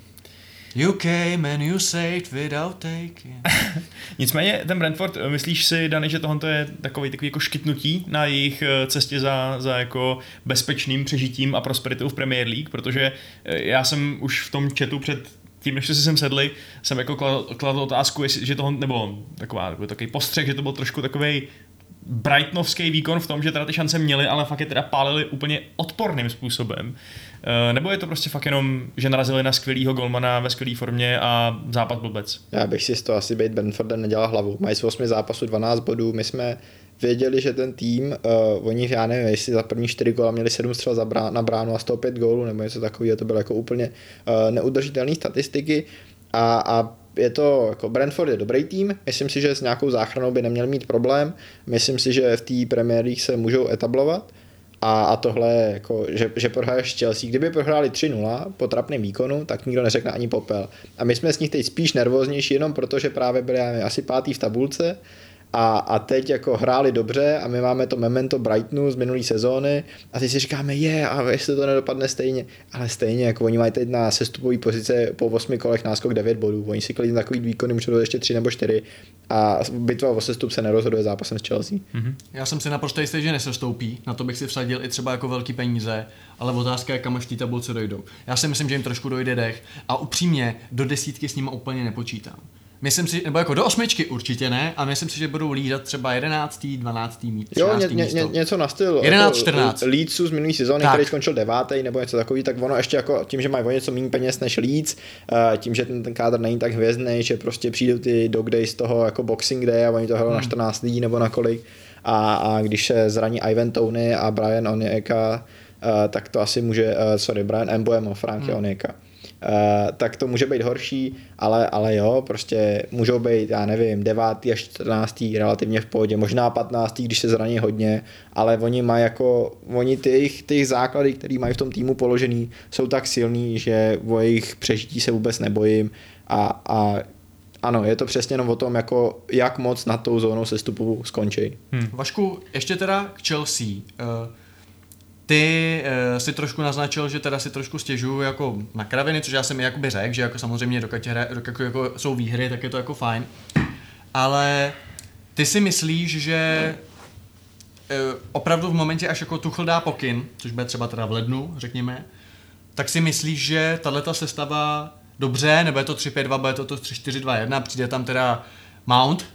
You came and you saved without taking. Nicméně ten Brentford, eh, myslíš si, Dani, že tohle je takový, takový jako škytnutí na jejich eh, cestě za, za jako bezpečným přežitím a prosperitou v Premier League? Protože eh, já jsem už v tom chatu před tím, než si sem sedli, jsem jako kladl, kladl otázku, jestli, že toho, nebo taková, takový postřeh, že to byl trošku takový Brightnovský výkon v tom, že teda ty šance měli, ale fakt je teda pálili úplně odporným způsobem. E, nebo je to prostě fakt jenom, že narazili na skvělýho golmana ve skvělé formě a západ blbec? Já bych si z toho asi být Brentfordem nedělal hlavu. Mají z 8 zápasů 12 bodů, my jsme věděli, že ten tým, uh, oni, já nevím, jestli za první čtyři góla měli sedm střel za brá, na bránu a 105 gólů, nebo něco takového, to bylo jako úplně uh, neudržitelné statistiky. A, a je to, jako Brentford je dobrý tým, myslím si, že s nějakou záchranou by neměl mít problém, myslím si, že v té League se můžou etablovat, a, a tohle, jako, že, že prohraješ Chelsea. Kdyby prohráli 3-0 po trapném výkonu, tak nikdo neřekne ani popel. A my jsme s nich teď spíš nervóznější jenom proto, že právě byli asi pátý v tabulce a, a teď jako hráli dobře a my máme to memento Brightonu z minulé sezóny a teď si říkáme, je, a jestli to nedopadne stejně, ale stejně, jako oni mají teď na sestupový pozice po 8 kolech náskok 9 bodů, oni si klidně takový výkony můžou dát ještě 3 nebo 4 a bitva o sestup se nerozhoduje zápasem s Chelsea. Mm-hmm. Já jsem si naprosto jistý, že nesestoupí, na to bych si vsadil i třeba jako velký peníze, ale otázka je, kam až té tabulce dojdou. Já si myslím, že jim trošku dojde dech a upřímně do desítky s nimi úplně nepočítám. Myslím si, nebo jako do osmičky určitě ne, a myslím si, že budou lídat třeba 11. 12. místo. Jo, ně, ně, něco na styl. 11, jako 14. Leedsu z minulé sezóny, tak. který skončil devátý nebo něco takový, tak ono ještě jako tím, že mají o něco méně peněz než Leeds, uh, tím, že ten, ten kádr není tak hvězdný, že prostě přijdou ty dog days z toho jako boxing day a oni to hrajou hmm. na 14 lidí nebo na kolik. A, a když se zraní Ivan Tony a Brian Onyeka, uh, tak to asi může, uh, sorry, Brian Emboemo, Frank hmm. Onyeka tak to může být horší, ale, ale jo, prostě můžou být, já nevím, 9. až 14. relativně v pohodě, možná 15. když se zraní hodně, ale oni mají jako, oni ty jejich, ty základy, které mají v tom týmu položený, jsou tak silný, že o jejich přežití se vůbec nebojím a, a ano, je to přesně jenom o tom, jako jak moc nad tou zónou sestupu skončí. Hmm. Vašku, ještě teda k Chelsea. Uh, ty uh, si trošku naznačil, že teda si trošku stěžuju jako na kraviny, což já jsem jakoby řekl, že jako samozřejmě dokud, hra, dokud jako, jsou výhry, tak je to jako fajn. Ale ty si myslíš, že uh, opravdu v momentě, až jako Tuchl dá pokyn, což bude třeba teda v lednu, řekněme, tak si myslíš, že tahle sestava dobře, nebo je to 3-5-2, bude to, to 3-4-2-1, přijde tam teda Mount,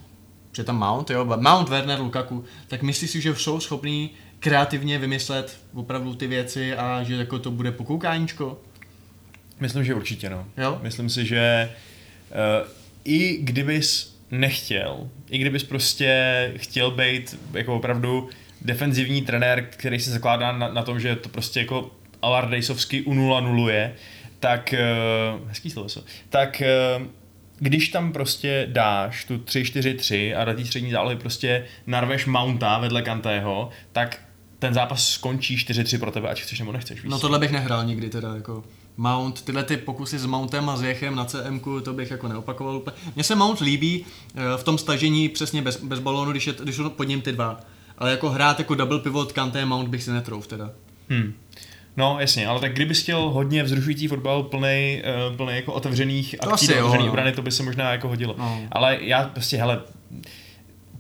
že tam Mount, jo, Mount, Werner, Lukaku, tak myslíš si, že jsou schopní kreativně vymyslet opravdu ty věci a že jako to bude pokoukáníčko? Myslím, že určitě no. Jo? Myslím si, že uh, i kdybys nechtěl, i kdybys prostě chtěl být jako opravdu defenzivní trenér, který se zakládá na, na tom, že to prostě jako alardejsovsky u nula nuluje, tak, uh, hezký slovo, tak uh, když tam prostě dáš tu 3-4-3 a do té střední zálohy prostě narveš Mounta vedle Kantého, tak ten zápas skončí 4-3 pro tebe, ať chceš nebo nechceš. Víc. No tohle bych nehrál nikdy teda, jako Mount, tyhle ty pokusy s Mountem a s Jechem na CM, to bych jako neopakoval úplně. Mně se Mount líbí eh, v tom stažení přesně bez, bez balónu, když, je, když jsou pod ním ty dva. Ale jako hrát jako double pivot Kanté Mount bych si netrouf teda. Hmm. No, jasně, ale tak kdyby chtěl hodně vzrušující fotbal plný, uh, plný jako otevřených akcí do otevřený no. obrany, to by se možná jako hodilo. No. Ale já prostě, hele,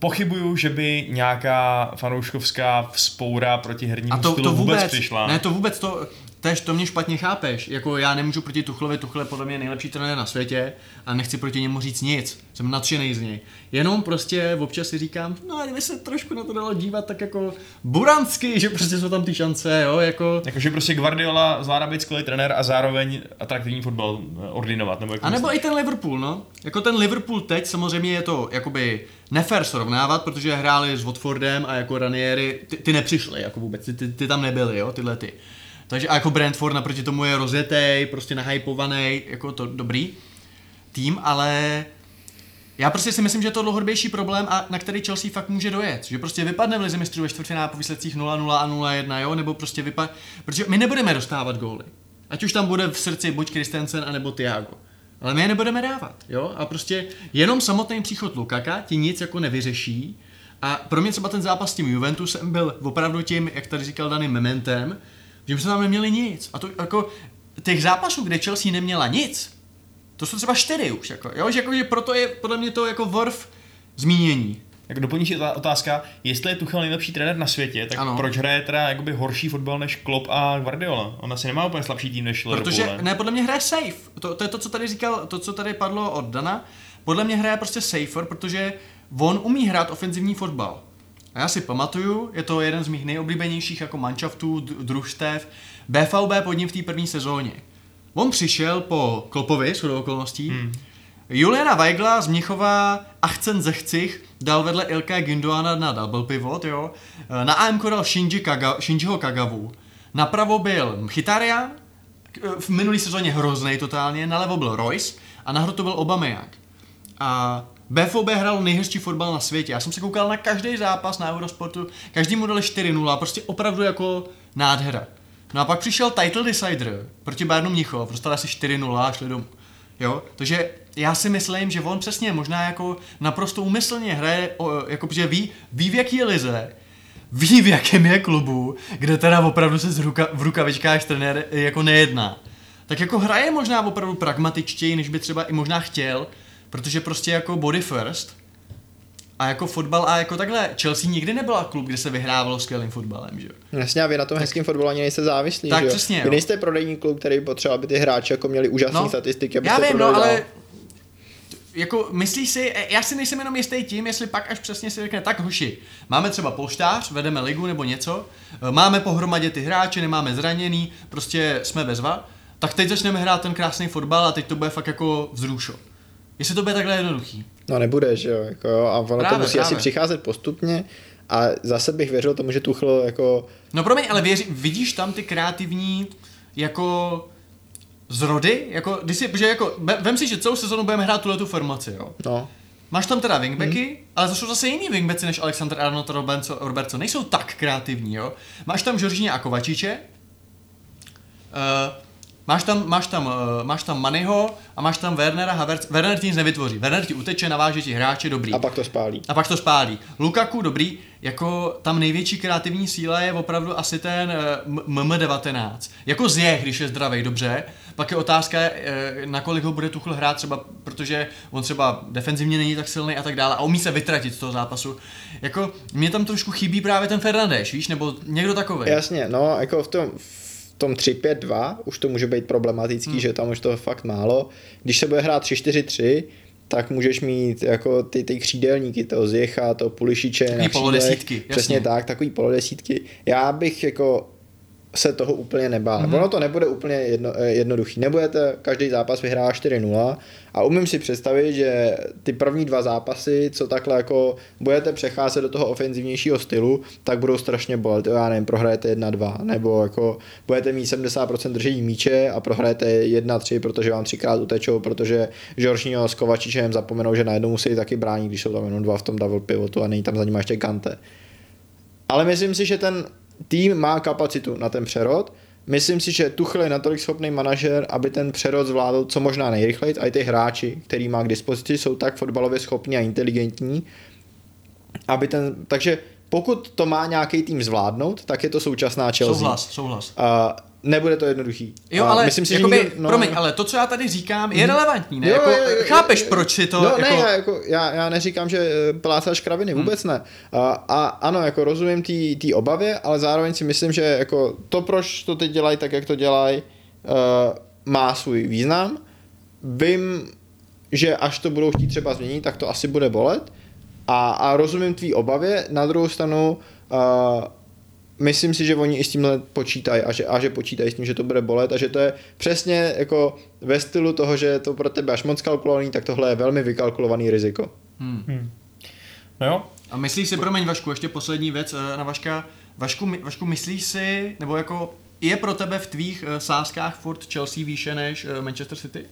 pochybuju, že by nějaká fanouškovská vzpoura proti hernímu a to, stylu to vůbec, vůbec přišla. Ne, to vůbec, to, Tež to mě špatně chápeš. Jako já nemůžu proti Tuchlovi, Tuchle podle mě nejlepší trenér na světě a nechci proti němu říct nic. Jsem nadšený z něj. Jenom prostě občas si říkám, no a kdyby se trošku na to dalo dívat tak jako buransky, že prostě jsou tam ty šance, jo, jako... Jakože prostě Guardiola zvládá být skvělý trenér a zároveň atraktivní fotbal eh, ordinovat, nebo jako A nebo i ten Liverpool, no. Jako ten Liverpool teď samozřejmě je to jakoby nefér srovnávat, protože hráli s Watfordem a jako Ranieri, ty, ty nepřišli jako vůbec, ty, ty, ty tam nebyli, jo, tyhle ty. Takže jako Brentford naproti tomu je rozjetý, prostě nahypovaný, jako to dobrý tým, ale já prostě si myslím, že je to dlouhodobější problém, a na který Chelsea fakt může dojet. Že prostě vypadne v lize mistrů ve čtvrtfinále po výsledcích 0-0 a 0-1, jo? nebo prostě vypadne, protože my nebudeme dostávat góly. Ať už tam bude v srdci buď Christensen, anebo Thiago. Ale my je nebudeme dávat, jo? A prostě jenom samotný příchod Lukaka ti nic jako nevyřeší. A pro mě třeba ten zápas s tím Juventusem byl opravdu tím, jak tady říkal Dany, mementem, že jsme tam neměli nic. A to jako těch zápasů, kde Chelsea neměla nic, to jsou třeba čtyři už, jako, jo? Že, jako, že proto je podle mě to jako worth zmínění. Jak doplníš otázka, jestli je Tuchel nejlepší trenér na světě, tak ano. proč hraje teda jakoby horší fotbal než Klopp a Guardiola? On asi nemá úplně slabší tým než Liverpool. Protože, ne, podle mě hraje safe. To, to, je to, co tady říkal, to, co tady padlo od Dana. Podle mě hraje prostě safer, protože on umí hrát ofenzivní fotbal. A já si pamatuju, je to jeden z mých nejoblíbenějších jako manšaftů, družstev, BVB pod ním v té první sezóně. On přišel po Klopovi, s okolností, hmm. Juliana Weigla z Mnichova Achcen Zechcich dal vedle Ilka Gindoana na double pivot, jo. Eh, Na AMK dal Shinji Kaga, Shinjiho Kagavu. Napravo byl Mchitarian, k- v minulý sezóně hrozný totálně, nalevo byl Royce a nahoru to byl Aubameyang. A BFOB hrál nejhezčí fotbal na světě. Já jsem se koukal na každý zápas na Eurosportu, každý mu dali 4-0, prostě opravdu jako nádhera. No a pak přišel title decider proti Bayernu Mnichov, dostal asi 4-0 a šli domů. Jo, takže já si myslím, že on přesně možná jako naprosto úmyslně hraje, jako že ví, ví v jaký je lize, ví v jakém je klubu, kde teda opravdu se z ruka, v rukavičkách trenér jako nejedná. Tak jako hraje možná opravdu pragmatičtěji, než by třeba i možná chtěl, protože prostě jako body first a jako fotbal a jako takhle, Chelsea nikdy nebyla klub, kde se vyhrávalo skvělým fotbalem, že jo. Jasně, a vy na tom hezkém fotbalu ani nejste závislí, Tak že jo? přesně, Vy jo. nejste prodejní klub, který potřeba, aby ty hráči jako měli úžasné No, statistiky, Já abyste vím, no, dál. ale jako myslíš si, já si nejsem jenom jistý tím, jestli pak až přesně si řekne, tak hoši, máme třeba polštář, vedeme ligu nebo něco, eh, máme pohromadě ty hráče, nemáme zraněný, prostě jsme bezva, tak teď začneme hrát ten krásný fotbal a teď to bude fakt jako vzrušo. Jestli to bude takhle jednoduchý. No nebude, že jo, jako jo, a ono Právě, to musí právě. asi přicházet postupně a zase bych věřil tomu, že Tuchl jako, No promiň, ale věři, vidíš tam ty kreativní jako zrody, jako, když si, že jako, ve- vem si, že celou sezonu budeme hrát tuhle tu formaci, jo. no, Máš tam teda wingbacky, hmm. ale to jsou zase jiný wingbacky než Alexander Arnold a Robertson, Robertson. Nejsou tak kreativní, jo. Máš tam Žoržíně a Kovačiče, uh, máš tam, máš tam, uh, máš tam Manyho a máš tam Wernera Havertz. Werner ti nic nevytvoří. Werner ti uteče, naváže ti hráče, dobrý. a pak to spálí. A pak to spálí. Lukaku, dobrý, jako tam největší kreativní síla je opravdu asi ten eh, M- MM19. Jako zje, když je zdravý, dobře. Pak je otázka, eh, nakolik ho bude Tuchl hrát třeba, protože on třeba defenzivně není tak silný a tak dále a umí se vytratit z toho zápasu. Jako, mě tam trošku chybí právě ten Fernandeš, víš, nebo někdo takový. Jasně, no, jako v tom, v tom 3-5-2 už to může být problematický, hmm. že tam už to fakt málo. Když se bude hrát 3-4-3, tak můžeš mít jako ty, ty křídelníky, toho Zjecha, toho Pulišiče Takový na polodesítky, křídlech. Přesně jasně. tak, takový polodesítky. Já bych jako se toho úplně nebál. Mhm. Mm-hmm. Ono to nebude úplně jedno, eh, jednoduchý. Nebudete každý zápas vyhrát 4-0 a umím si představit, že ty první dva zápasy, co takhle jako budete přecházet do toho ofenzivnějšího stylu, tak budou strašně bolet. Já nevím, prohrajete 1-2, nebo jako budete mít 70% držení míče a prohrajete 1-3, protože vám třikrát utečou, protože Žoržního s Kovačičem zapomenou, že najednou musí taky bránit, když jsou tam jenom dva v tom double pivotu a není tam za nimi ještě Kante. Ale myslím si, že ten tým má kapacitu na ten přerod. Myslím si, že Tuchl je natolik schopný manažer, aby ten přerod zvládl co možná nejrychleji. A i ty hráči, který má k dispozici, jsou tak fotbalově schopní a inteligentní, aby ten, takže pokud to má nějaký tým zvládnout, tak je to současná Chelsea. Souhlas, souhlas. A nebude to jednoduchý. Jo, ale myslím si, jakoby, že nikdo, no, promiň, ale to, co já tady říkám, je relevantní, ne? Jo, jako, jo, jo, chápeš, jo, proč si to... No jako... ne, já, jako, já, já neříkám, že eh, plácáš kraviny, vůbec ne. A, a ano, jako rozumím té obavě, ale zároveň si myslím, že jako to, proč to teď dělají tak, jak to dělají, uh, má svůj význam. Vím, že až to budou chtít třeba změnit, tak to asi bude bolet. A, a rozumím tvý obavě, na druhou stranu uh, myslím si, že oni i s tímhle počítají a že, a že počítají s tím, že to bude bolet a že to je přesně jako ve stylu toho, že je to pro tebe až moc kalkulovaný, tak tohle je velmi vykalkulovaný riziko. Hmm. No jo, A myslíš si, promiň Vašku, ještě poslední věc eh, na Vaška. Vašku, my- Vašku, myslíš si, nebo jako je pro tebe v tvých eh, sázkách furt Chelsea výše než eh, Manchester City?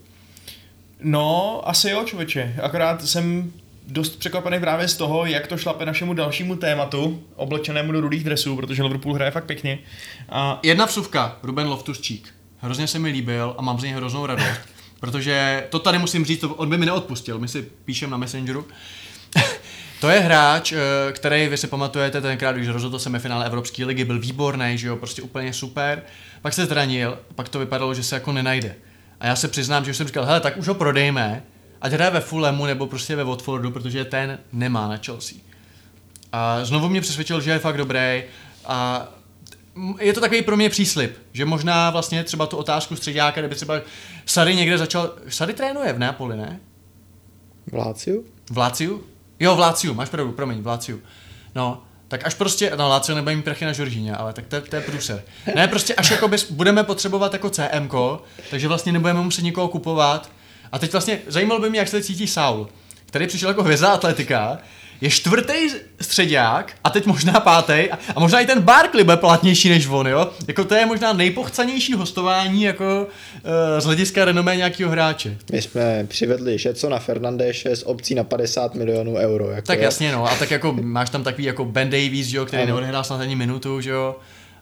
No, asi jo, člověče. Akorát jsem dost překvapený právě z toho, jak to šlape našemu dalšímu tématu, oblečenému do rudých dresů, protože Liverpool hraje fakt pěkně. A Jedna vsuvka, Ruben Loftus-Cheek. Hrozně se mi líbil a mám z něj hroznou radost. Protože to tady musím říct, to on by mi neodpustil, my si píšem na Messengeru. to je hráč, eh, který vy si pamatujete tenkrát, když rozhodl semifinále Evropské ligy, byl výborný, že jo, prostě úplně super. Pak se zranil, pak to vypadalo, že se jako nenajde. A já se přiznám, že už jsem říkal, hele, tak už ho prodejme, ať hraje ve Fulhamu nebo prostě ve Watfordu, protože ten nemá na Chelsea. A znovu mě přesvědčil, že je fakt dobrý a je to takový pro mě příslip, že možná vlastně třeba tu otázku středáka, kdyby třeba Sary někde začal, Sary trénuje v Neapoli, ne? V Láciu? V Láciu? Jo, v Láciu, máš pravdu, promiň, v Láciu. No, tak až prostě, no Lácio nebude mít prachy na Žoržíně, ale tak to, je- to je průser. Ne, prostě až jako budeme potřebovat jako CMko, takže vlastně nebudeme muset nikoho kupovat A teď vlastně zajímalo by mě, jak se cítí Saul, který přišel jako hvězda atletika, je čtvrtý středák a teď možná pátý a, a možná i ten Barkley bude platnější než on, jo? Jako to je možná nejpochcanější hostování jako uh, z hlediska renomé nějakého hráče. My jsme přivedli Šecona Fernandéše z obcí na 50 milionů euro. Jako Tak jo. jasně, no. A tak jako máš tam takový jako Ben Davies, jo, který neodehrál snad ani minutu, že jo.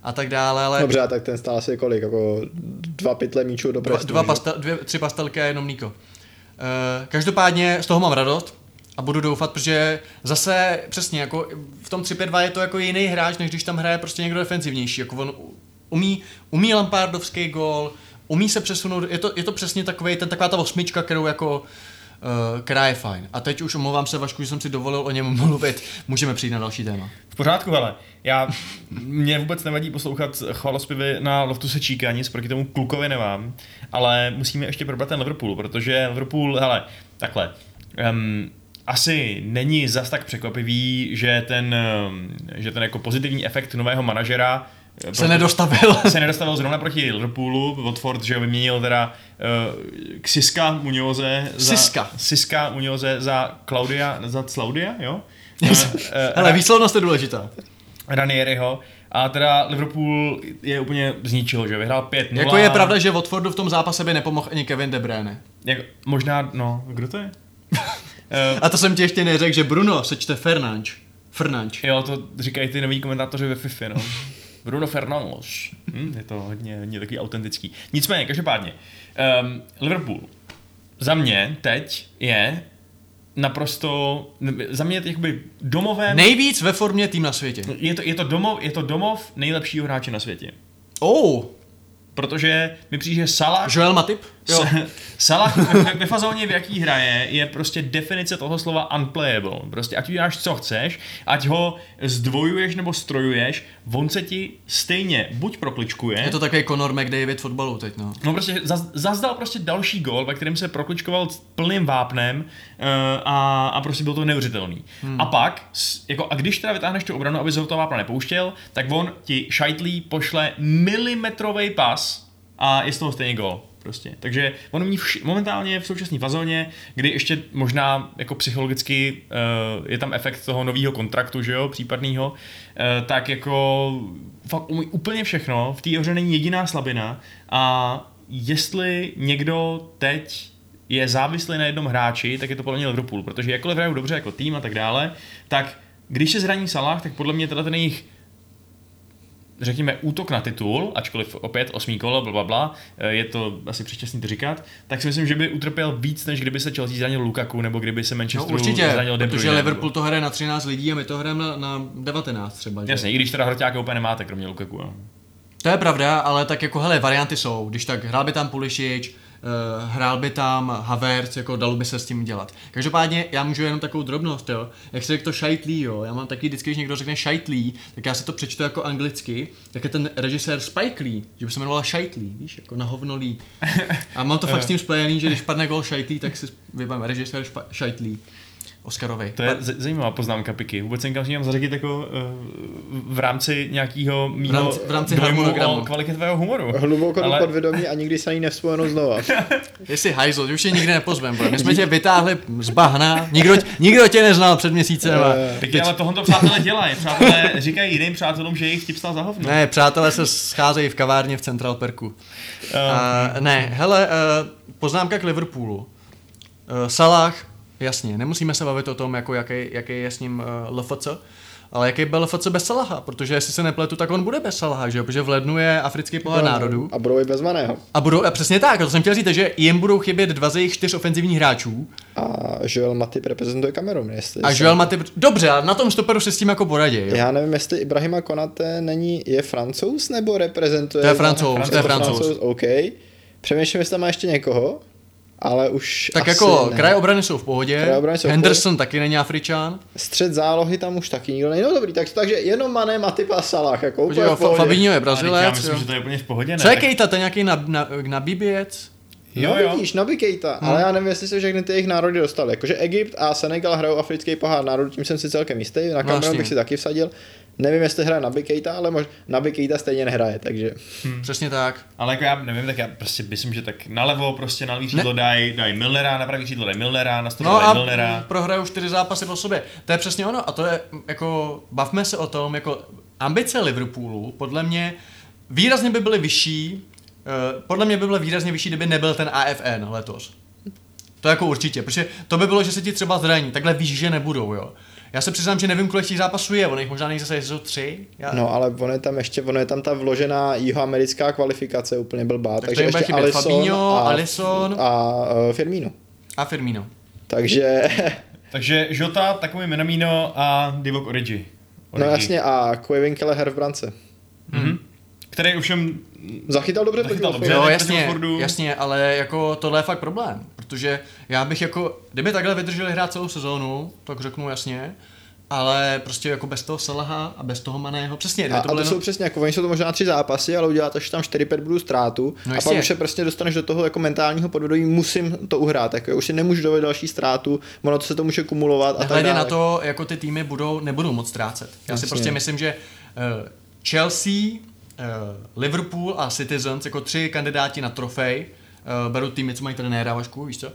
A tak dále, ale Dobře, tak ten stál asi kolik? Jako dva pytle míčů do dva, dva pastel, dvě, tři pastelky a jenom Niko. Uh, každopádně z toho mám radost a budu doufat, protože zase přesně jako v tom 3-5-2 je to jako jiný hráč, než když tam hraje prostě někdo defenzivnější. Jako on umí, umí Lampardovský gol, umí se přesunout, je to, je to přesně takový, ten, taková ta osmička, kterou jako Uh, která je fajn. A teď už omlouvám se Vašku, že jsem si dovolil o něm mluvit. Můžeme přijít na další téma. V pořádku, hele. Já, mě vůbec nevadí poslouchat chvalospěvy na Loftu Sečíka, nic proti tomu klukovi nemám, ale musíme ještě probrat ten Liverpool, protože Liverpool, hele, takhle, um, asi není zas tak překvapivý, že ten, že ten jako pozitivní efekt nového manažera Se nedostavil. se nedostavil zrovna proti Liverpoolu, Watford, že vyměnil teda uh, Siska Muñoze za, Siska. Siska Muñoze za Claudia, za Claudia, jo? Ale výslovnost je důležitá. Ranieriho. A teda Liverpool je úplně zničil, že vyhrál 5-0. Jako je pravda, že Watfordu v tom zápase by nepomohl ani Kevin De Bruyne. Jak, možná, no, kdo to je? A to jsem ti ještě neřekl, že Bruno sečte Fernanč. Fernanč. jo, to říkají ty noví komentátoři ve FIFA, no. Bruno Fernandes. Hm, je to hodně, hodně takový autentický. Nicméně, každopádně, um, Liverpool za mě teď je naprosto, za mě je to jakoby domovem, Nejvíc ve formě tým na světě. je to, je, to domov, je to domov nejlepšího hráče na světě. Oh, Protože mi přijde, že Salah Joel Matip? Jo. Salah ve, fazóně, v jaký hraje, je prostě definice toho slova unplayable. Prostě ať uděláš, co chceš, ať ho zdvojuješ nebo strojuješ, on se ti stejně buď prokličkuje, Je to takový Conor McDavid fotbalu teď, no. No prostě zaz, zazdal prostě další gol, ve kterém se prokličkoval plným vápnem uh, a, a prostě byl to neuvěřitelný. Hmm. A pak, jako, a když teda vytáhneš tu obranu, aby z toho vápna nepouštěl, tak on ti šajtlí pošle milimetrový pas a je z toho stejně gol. Prostě. Takže on umí vš- momentálně v současné fazóně, kdy ještě možná jako psychologicky uh, je tam efekt toho nového kontraktu, že jo, případného, uh, tak jako fakt umí úplně všechno, v té hře není jediná slabina. A jestli někdo teď je závislý na jednom hráči, tak je to podle mě Liverpool, protože jakkoliv hrajou dobře jako tým a tak dále, tak když se zraní Salah, tak podle mě teda ten jejich řekněme, útok na titul, ačkoliv opět osmý kolo, bla, bla, bla, eh, je to asi předčasný to říkat, tak si myslím, že by utrpěl víc, než kdyby se Chelsea zranil Lukaku, nebo kdyby se No Manchester určitě, zranil De protože Liverpool to hraje na 13 lidí a my to hrajeme na, na 19 třeba, že? Jasně, i když teda hroťáka úplně nemáte, kromě Lukaku. No. To je pravda, ale tak jako hele, varianty jsou. Když tak hrál by tam Pulisic, uh, hrál by tam Havertz, jako dalo by se s tím dělat. Každopádně já můžu jenom takovou drobnost, jo. Jak se řekl to šajtlí, jo. Já mám taky vždycky, když někdo řekne šajtlí, tak já si to přečtu jako anglicky, tak je ten režisér Spike Lee, že by se jmenoval šajtlí, víš, jako na hovnolí. A mám to fakt s tím spojený, že když padne gol šajtlí, tak si vybavím režisér špa- šajtlí. Oscarovi. To je z- zajímavá poznámka Piky. Vůbec jsem kam zařadit jako uh, v rámci nějakého mýho V rámci- v rámci dojmu harmonogramu. o kvalitě tvého humoru. Hluboko Ale- do podvědomí a nikdy se ani nevzpomenu znova. Jestli hajzl, že už tě nikdy nepozvem, bro. My jsme tě vytáhli z bahna, nikdo, nikdo tě neznal před měsícem. A Piky, ale tohle přátelé dělají. Přátelé říkají jiným přátelům, že jejich vtip stál za hovno. Ne, přátelé se scházejí v kavárně v Central Perku. Uh, ne, hele, uh, poznámka k Liverpoolu. Uh, Salah, jasně, nemusíme se bavit o tom, jako jaký, jaký je s ním uh, LFC, ale jaký byl LFC bez Salaha, protože jestli se nepletu, tak on bude bez Salaha, že jo? protože v lednu je africký pohár národů. A budou i bez Maného. A budou, a přesně tak, a to jsem chtěl říct, že jim budou chybět dva ze jejich čtyř ofenzivních hráčů. A Joel Matip reprezentuje Kamerun. Jestli A jsem- Joel Matip, dobře, ale na tom stoperu se s tím jako poradí. Jo? Já nevím, jestli Ibrahima Konate není, je francouz nebo reprezentuje... To je Francouz, to je Francouz. OK. Přemýšlím, jestli tam má ještě někoho, ale už Tak asi jako ne. kraje obrany jsou v pohodě, Kraje obrany jsou v Henderson taky není Afričan, Střed zálohy tam už taky nikdo není. No dobrý, tak, takže jenom Mané, Matip a Salah, jako úplně Podívej, v pohodě. Fabinho je Ale teď já Brazilec, myslím, jo. že to je úplně v pohodě, ne? Co je Kejta, to je nějaký nab, na, nabíběc? No Jo, jo. vidíš, Naby Keita, Hmm. ale já nevím, jestli se všechny ty jejich národy dostali. Jakože Egypt a Senegal hrajou africký pohár národů, tím jsem si celkem jistý, na Kamerun Vlastně. bych si taky vsadil. Nevím, jestli hraje na Bikejta, ale mož, na Bikejta stejně nehraje, takže... Hmm. Přesně tak. Ale jako já nevím, tak já prostě myslím, že tak nalevo prostě na křídlo dají daj Milnera, na pravý křídlo dají Milnera, na no dají Milnera. prohrajou čtyři zápasy po sobě. To je přesně ono a to je jako, bavme se o tom, jako ambice Liverpoolu podle mě výrazně by byly vyšší, uh, podle mě by byly výrazně vyšší, kdyby nebyl ten AFN letos. To jako určitě, protože to by bylo, že se ti třeba zraní, takhle víš, že nebudou, jo. Já se přiznám, že nevím, kolik těch zápasů je, on jich možná nejde zase jsou tři. Já... No, ale ono je tam ještě, ono je tam ta vložená jihoamerická kvalifikace úplně blbá, tak takže ještě Alisson, Fabinho, a, Alisson a uh, Firmino. A Firmino. Takže... takže Jota, takový Minamino a Divock Origi. Origi. No jasně, a Quavin Kelleher v brance. Mm-hmm. Který ovšem Zachytal dobře Zachytal dobře, jo, jasně, jasně, ale jako tohle je fakt problém, protože já bych jako, kdyby takhle vydrželi hrát celou sezónu, tak řeknu jasně, ale prostě jako bez toho Salaha a bez toho Maného, přesně. A to, a to jsou přesně, jako oni jsou to možná tři zápasy, ale udělat až tam 4-5 budů ztrátu no a pak už se prostě dostaneš do toho jako mentálního podvědomí, musím to uhrát, jako už si nemůžu dovolit další ztrátu, ono to se to může kumulovat a tak dále. na to, jako ty týmy budou, nebudou moc ztrácet. Já Jasně. si prostě myslím, že uh, Chelsea, uh, Liverpool a Citizens jako tři kandidáti na trofej, uh, beru týmy, co mají trenéra, Vašku, víš co,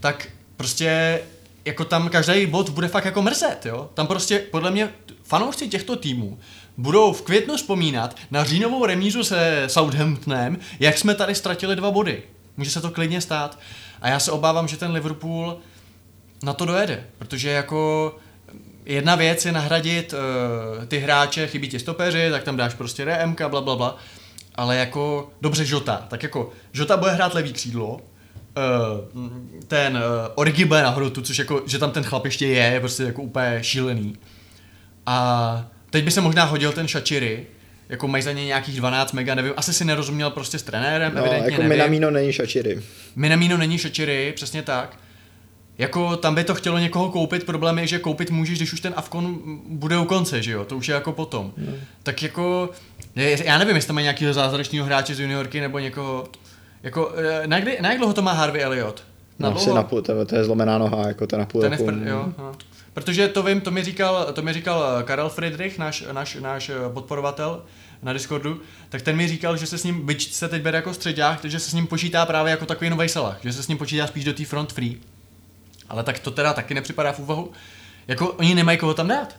tak prostě jako tam každý bod bude fakt jako mrzet, jo. Tam prostě podle mě fanoušci těchto týmů budou v květnu vzpomínat na říjnovou remízu se Southamptonem, jak jsme tady ztratili dva body. Může se to klidně stát. A já se obávám, že ten Liverpool na to dojede, protože jako jedna věc je nahradit uh, ty hráče, chybí ti stopeři, tak tam dáš prostě DMK, bla, bla, bla. Ale jako, dobře Žota, tak jako Žota bude hrát levý křídlo, uh, ten uh, Origi bude na hrotu, což jako, že tam ten chlap ještě je, je prostě jako úplně šílený. A teď by se možná hodil ten Shachiri, jako mají za něj nějakých 12 mega, nevím, asi si nerozuměl prostě s trenérem, no, evidentně jako nevím. Minamino není Shachiri. Minamino není Shachiri, přesně tak. Jako tam by to chtělo někoho koupit, problém je, že koupit můžeš, když už ten Avkon bude u konce, že jo, to už je jako potom. No. Tak jako, já nevím, jestli tam mají nějakého zázračného hráče z juniorky nebo někoho, jako, eh, na, kdy, na jak dlouho to má Harvey Elliot? Na no, na půl, to, to, je zlomená noha, jako to na půl Ten roku. jo, no. Protože to vím, to mi říkal, to mi říkal eh, Karel Friedrich, náš, náš, náš eh, podporovatel na Discordu, tak ten mi říkal, že se s ním, byť se teď bere jako středák, takže se s ním počítá právě jako takový nový Salah, že se s ním počítá spíš do té front free. Ale tak to teda taky nepřipadá v úvahu. Jako oni nemají koho tam dát.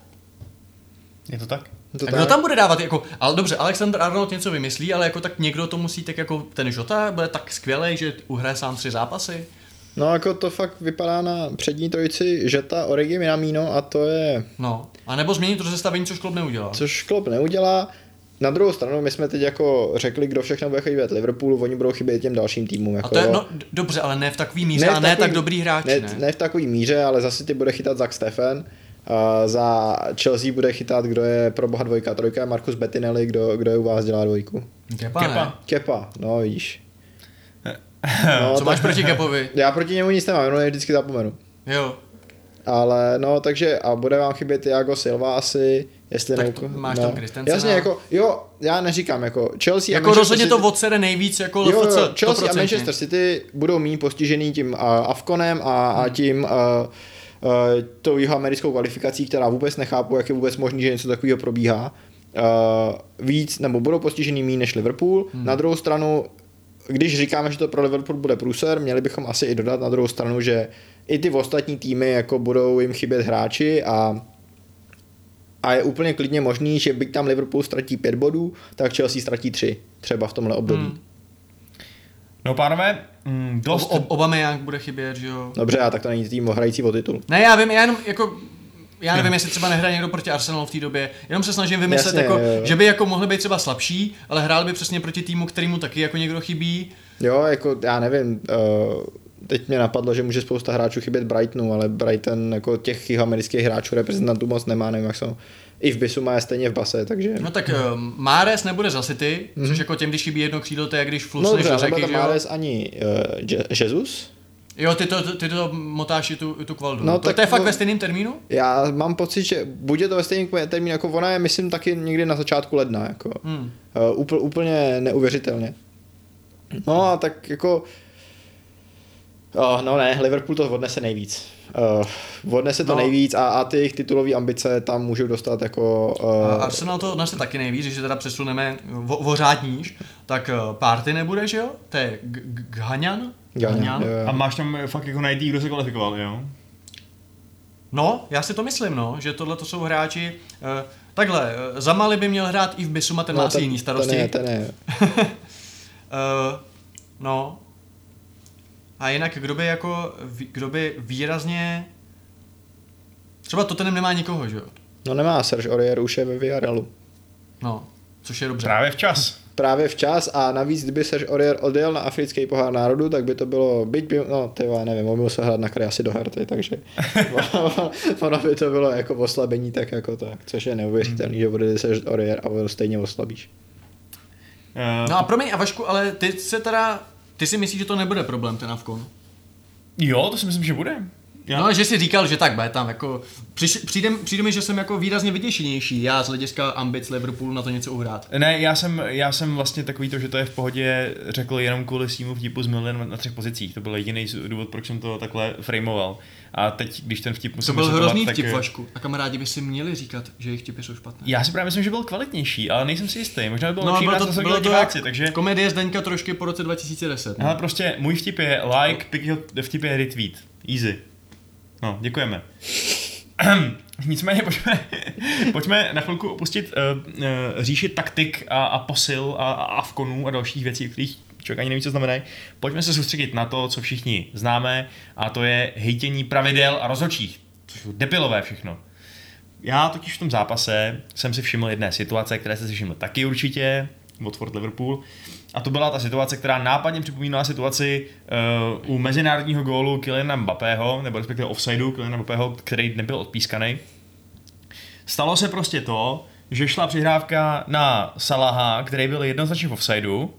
Je to tak? To tak. Kdo tam bude dávat, jako, ale dobře, Alexander Arnold něco vymyslí, ale jako tak někdo to musí, tak jako ten Žota bude tak skvělý, že uhraje sám tři zápasy. No jako to fakt vypadá na přední trojici Žeta, Origi, Minamino a to je... No, a nebo změnit to zestavení, což Klopp neudělá. Což Klopp neudělá. Na druhou stranu, my jsme teď jako řekli, kdo všechno bude chybět Liverpoolu, oni budou chybět těm dalším týmům. Jako a to je, no, dobře, ale ne v takový míře ne a ne takový, tak dobrý hráč. Ne, ne. ne v takový míře, ale zase ty bude chytat Zach Stefan. Uh, za Chelsea bude chytat, kdo je pro boha dvojka. Trojka je Markus Bettinelli, kdo, kdo je u vás dělá dvojku. Kepa, Kepa. Ne? Kepa, no víš. No, Co máš proti Kepovi? Já proti němu nic nemám, jenom je vždycky zapomenu. Jo. Ale no, takže a bude vám chybět Jago Silva asi, jestli tak to, máš no. tam Kristensena. Jasně, jako, jo, já neříkám, jako Chelsea jako a rozhodně to odsede nejvíc jako jo, jo, Chelsea a Manchester City budou mít postižený tím uh, Avkonem a, a hmm. tím uh, uh, tou jeho americkou kvalifikací, která vůbec nechápu, jak je vůbec možný, že něco takového probíhá. Uh, víc, nebo budou postižený méně než Liverpool. Hmm. Na druhou stranu, když říkáme, že to pro Liverpool bude průser, měli bychom asi i dodat na druhou stranu, že i ty ostatní týmy jako budou jim chybět hráči a a je úplně klidně možný, že byť tam Liverpool ztratí pět bodů, tak Chelsea ztratí tři, třeba v tomhle období. Hmm. No pánové, mm, dost... Ob, Obama jak bude chybět, že jo? Dobře, a tak to není tým hrající o titul. Ne, já vím, já jenom jako já nevím, jestli třeba nehraje někdo proti Arsenalu v té době. Jenom se snažím vymyslet, Jasně, jako, jo. že by jako mohli být třeba slabší, ale hrál by přesně proti týmu, kterýmu taky jako někdo chybí. Jo, jako já nevím, uh, teď mě napadlo, že může spousta hráčů chybět Brightonu, ale Brighton jako těch amerických hráčů reprezentantů moc nemá, nevím jak jsou. I v Bisu má je stejně v base, takže... No tak uh, Mares nebude za City, mm-hmm. což jako těm, když chybí jedno křídlo, to je když flusneš no, do řeky, že Mares ani uh, Jesus, Jo, ty to, ty to motáš i tu, tu kvaldu. No, to, tak to je fakt no, ve stejném termínu? Já mám pocit, že bude to ve stejném termínu, jako ona je, myslím, taky někdy na začátku ledna. Jako. Hmm. Uh, úpl, úplně neuvěřitelně. No a tak jako Oh, no ne, Liverpool to odnese nejvíc. Uh, odnese to No. nejvíc a, a ty jejich titulové ambice tam můžou dostat jako... A Uh, Arsenal to odnese taky nejvíc, když se teda přesuneme o, o řád níž, tak uh, Party nebude, že jo? To je G- G- Ghaňan? Ghaňan, jo, jo. A máš tam fakt jako najít, kdo se kvalifikoval, jo? No, já si to myslím, no, že tohle to jsou hráči, uh, takhle, uh, za Mali by měl hrát i v Bisuma, ten má asi jiný starosti. No, Ten ne, ten ne. Uh, no. A jinak, kdo by jako, kdo by výrazně, třeba Tottenham nemá nikoho, že jo? No nemá, Serge Aurier už je ve Villarrealu. No, což je dobře. Právě včas. Právě včas a navíc, kdyby Serge Aurier odjel na africký pohár národu, tak by to bylo, byť by, no ty vole, nevím, on by musel hrát na kraji asi do Herty, takže ono by to bylo jako oslabení tak jako tak, což je neuvěřitelný, že odjede Serge Aurier a ho stejně oslabíš. Uh, No a promiň, a Vašku, ale ty se teda, ty si myslíš, že to nebude problém, ten Avkon? Jo, to si myslím, že bude. Já, No, že jsi říkal, že tak bude tam jako, přiš, přijde, přijde mi, že jsem jako výrazně vyděšenější, já z hlediska ambic Liverpoolu na to něco uhrát. Ne, já jsem, já jsem vlastně takový to, že to je v pohodě, řekl jenom kvůli svýmu vtipu z Milion na třech pozicích. To byl jediný důvod, proč jsem to takhle framoval. A teď, když ten vtip To musím byl vysvětlovat, hrozný tak, vtip, eh, Vašku. A kamarádi by si měli říkat, že jejich vtipy jsou špatné. Já si právě myslím, že byl kvalitnější, ale nejsem si jistý. Možná by bylo No, lepší, bylo nás to, to, bylo to diváci, takže... komedie Zdeňka trošky po roce 2010. no. Ale prostě můj vtip je like, Pikyho vtip je retweet. Easy. No, děkujeme. Nicméně pojďme, pojďme na chvilku opustit uh, uh, říši taktik a, a posil a, a avkonů a dalších věcí, kterých člověk ani neví, co znamenají. Pojďme se soustředit na to, co všichni známe, a to je hejtění pravidel a rozhodčích. Což jsou debilové všechno. Já totiž v tom zápase jsem si všiml jedné situace, které jste si všiml taky určitě, Watford Liverpool. A to byla ta situace, která nápadně připomínala situaci uh, u mezinárodního gólu Kyliana Mbappého, nebo respektive offsideu Kyliana Mbappého, který nebyl odpískaný. Stalo se prostě to, že šla přihrávka na Salaha, který byl jednoznačně v offsideu. Uh,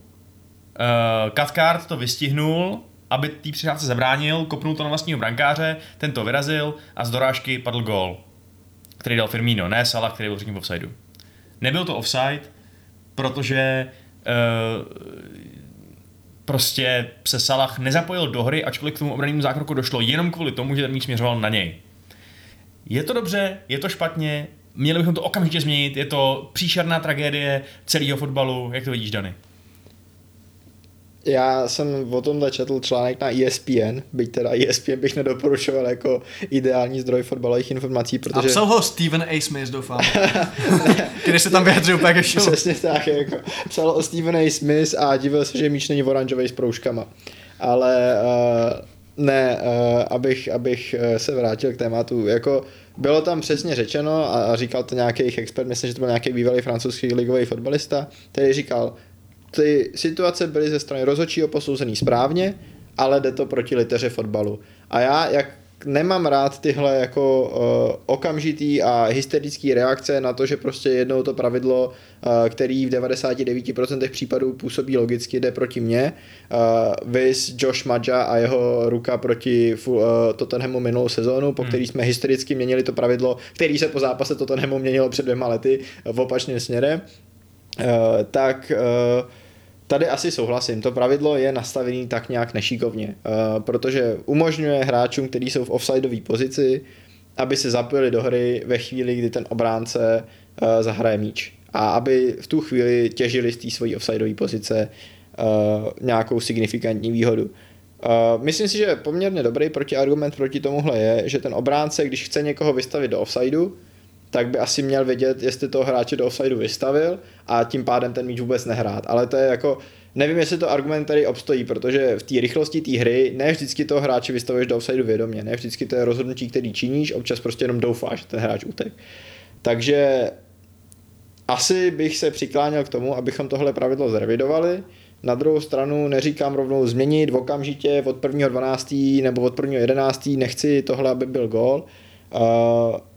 Katkart to vystihnul, aby té přihrávce zabránil, kopnul to na vlastního brankáře, ten to vyrazil a z dorážky padl gól, který dal Firmino, ne Salah, který byl řekněme v offsideu. Nebyl to offside, protože prostě se Salah nezapojil do hry, ačkoliv k tomu obranému zákroku došlo jenom kvůli tomu, že ten míč směřoval na něj. Je to dobře, je to špatně, měli bychom to okamžitě změnit, je to příšerná tragédie celého fotbalu, jak to vidíš, Dany? Já jsem o tomhle četl článek na ESPN, byť teda ESPN bych nedoporučoval jako ideální zdroj fotbalových informací, A protože... psal ho Steven A. Smith, doufám. Který se tam vyjadřil úplně ke show. Přesně tak, jako psal o Stephen A. Smith a divil se, že míč není oranžový s proužkama. Ale uh, ne, uh, abych, abych uh, se vrátil k tématu, jako bylo tam přesně řečeno a, a říkal to nějaký jejich expert, myslím, že to byl nějaký bývalý francouzský ligový fotbalista, který říkal, ty situace byly ze strany rozhodčího posouzený správně, ale jde to proti liteře fotbalu. A já, jak nemám rád tyhle jako uh, okamžitý a hysterický reakce na to, že prostě jednou to pravidlo, uh, který v 99% případů působí logicky, jde proti mně. Uh, Vis Josh Madja a jeho ruka proti uh, Tottenhamu minulou sezónu, po který jsme hystericky měnili to pravidlo, který se po zápase Tottenhamu měnilo před dvěma lety v opačným směrem. Uh, tak uh, Tady asi souhlasím, to pravidlo je nastavené tak nějak nešikovně, uh, protože umožňuje hráčům, kteří jsou v offsideové pozici, aby se zapojili do hry ve chvíli, kdy ten obránce uh, zahraje míč. A aby v tu chvíli těžili z té svojí offsideové pozice uh, nějakou signifikantní výhodu. Uh, myslím si, že poměrně dobrý protiargument proti tomuhle je, že ten obránce, když chce někoho vystavit do offsideu, tak by asi měl vědět, jestli toho hráče do offsideu vystavil a tím pádem ten míč vůbec nehrát. Ale to je jako, nevím, jestli to argument tady obstojí, protože v té rychlosti té hry ne vždycky toho hráče vystavuješ do offsideu vědomě, ne vždycky to je rozhodnutí, který činíš, občas prostě jenom doufáš, že ten hráč utek. Takže asi bych se přikláněl k tomu, abychom tohle pravidlo zrevidovali. Na druhou stranu neříkám rovnou změnit v okamžitě od 1.12. nebo od 1.11. nechci tohle, aby byl gól. Uh,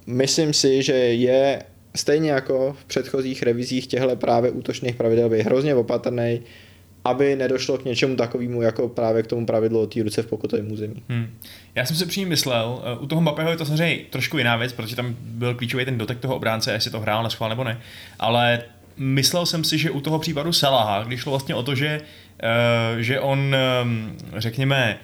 myslím si, že je stejně jako v předchozích revizích těchto právě útočných pravidel by hrozně opatrný, aby nedošlo k něčemu takovému, jako právě k tomu pravidlu o té ruce v pokutovém území. Hmm. Já jsem si přímě myslel, uh, u toho Mbappého je to samozřejmě trošku jiná věc, protože tam byl klíčový ten dotek toho obránce, jestli to hrál na schvál nebo ne, ale myslel jsem si, že u toho případu Salaha, když šlo vlastně o to, že, uh, že on, um, řekněme,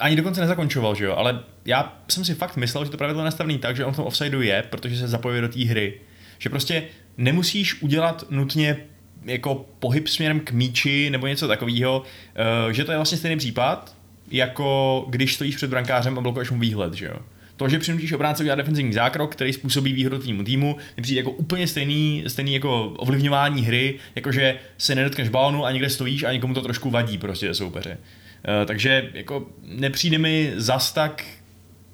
ani dokonce nezakončoval, že jo, ale já jsem si fakt myslel, že to pravidlo nastavený tak, že on v tom offsideu je, protože se zapojuje do té hry. Že prostě nemusíš udělat nutně jako pohyb směrem k míči nebo něco takového, uh, že to je vlastně stejný případ, jako když stojíš před brankářem a blokuješ mu výhled, že jo. To, že přinutíš obránce udělat defenzivní zákrok, který způsobí výhodu týmu týmu, mi přijde jako úplně stejný, stejný jako ovlivňování hry, jakože se nedotkneš balonu a někde stojíš a někomu to trošku vadí prostě soupeře. Uh, takže jako nepřijde mi zas tak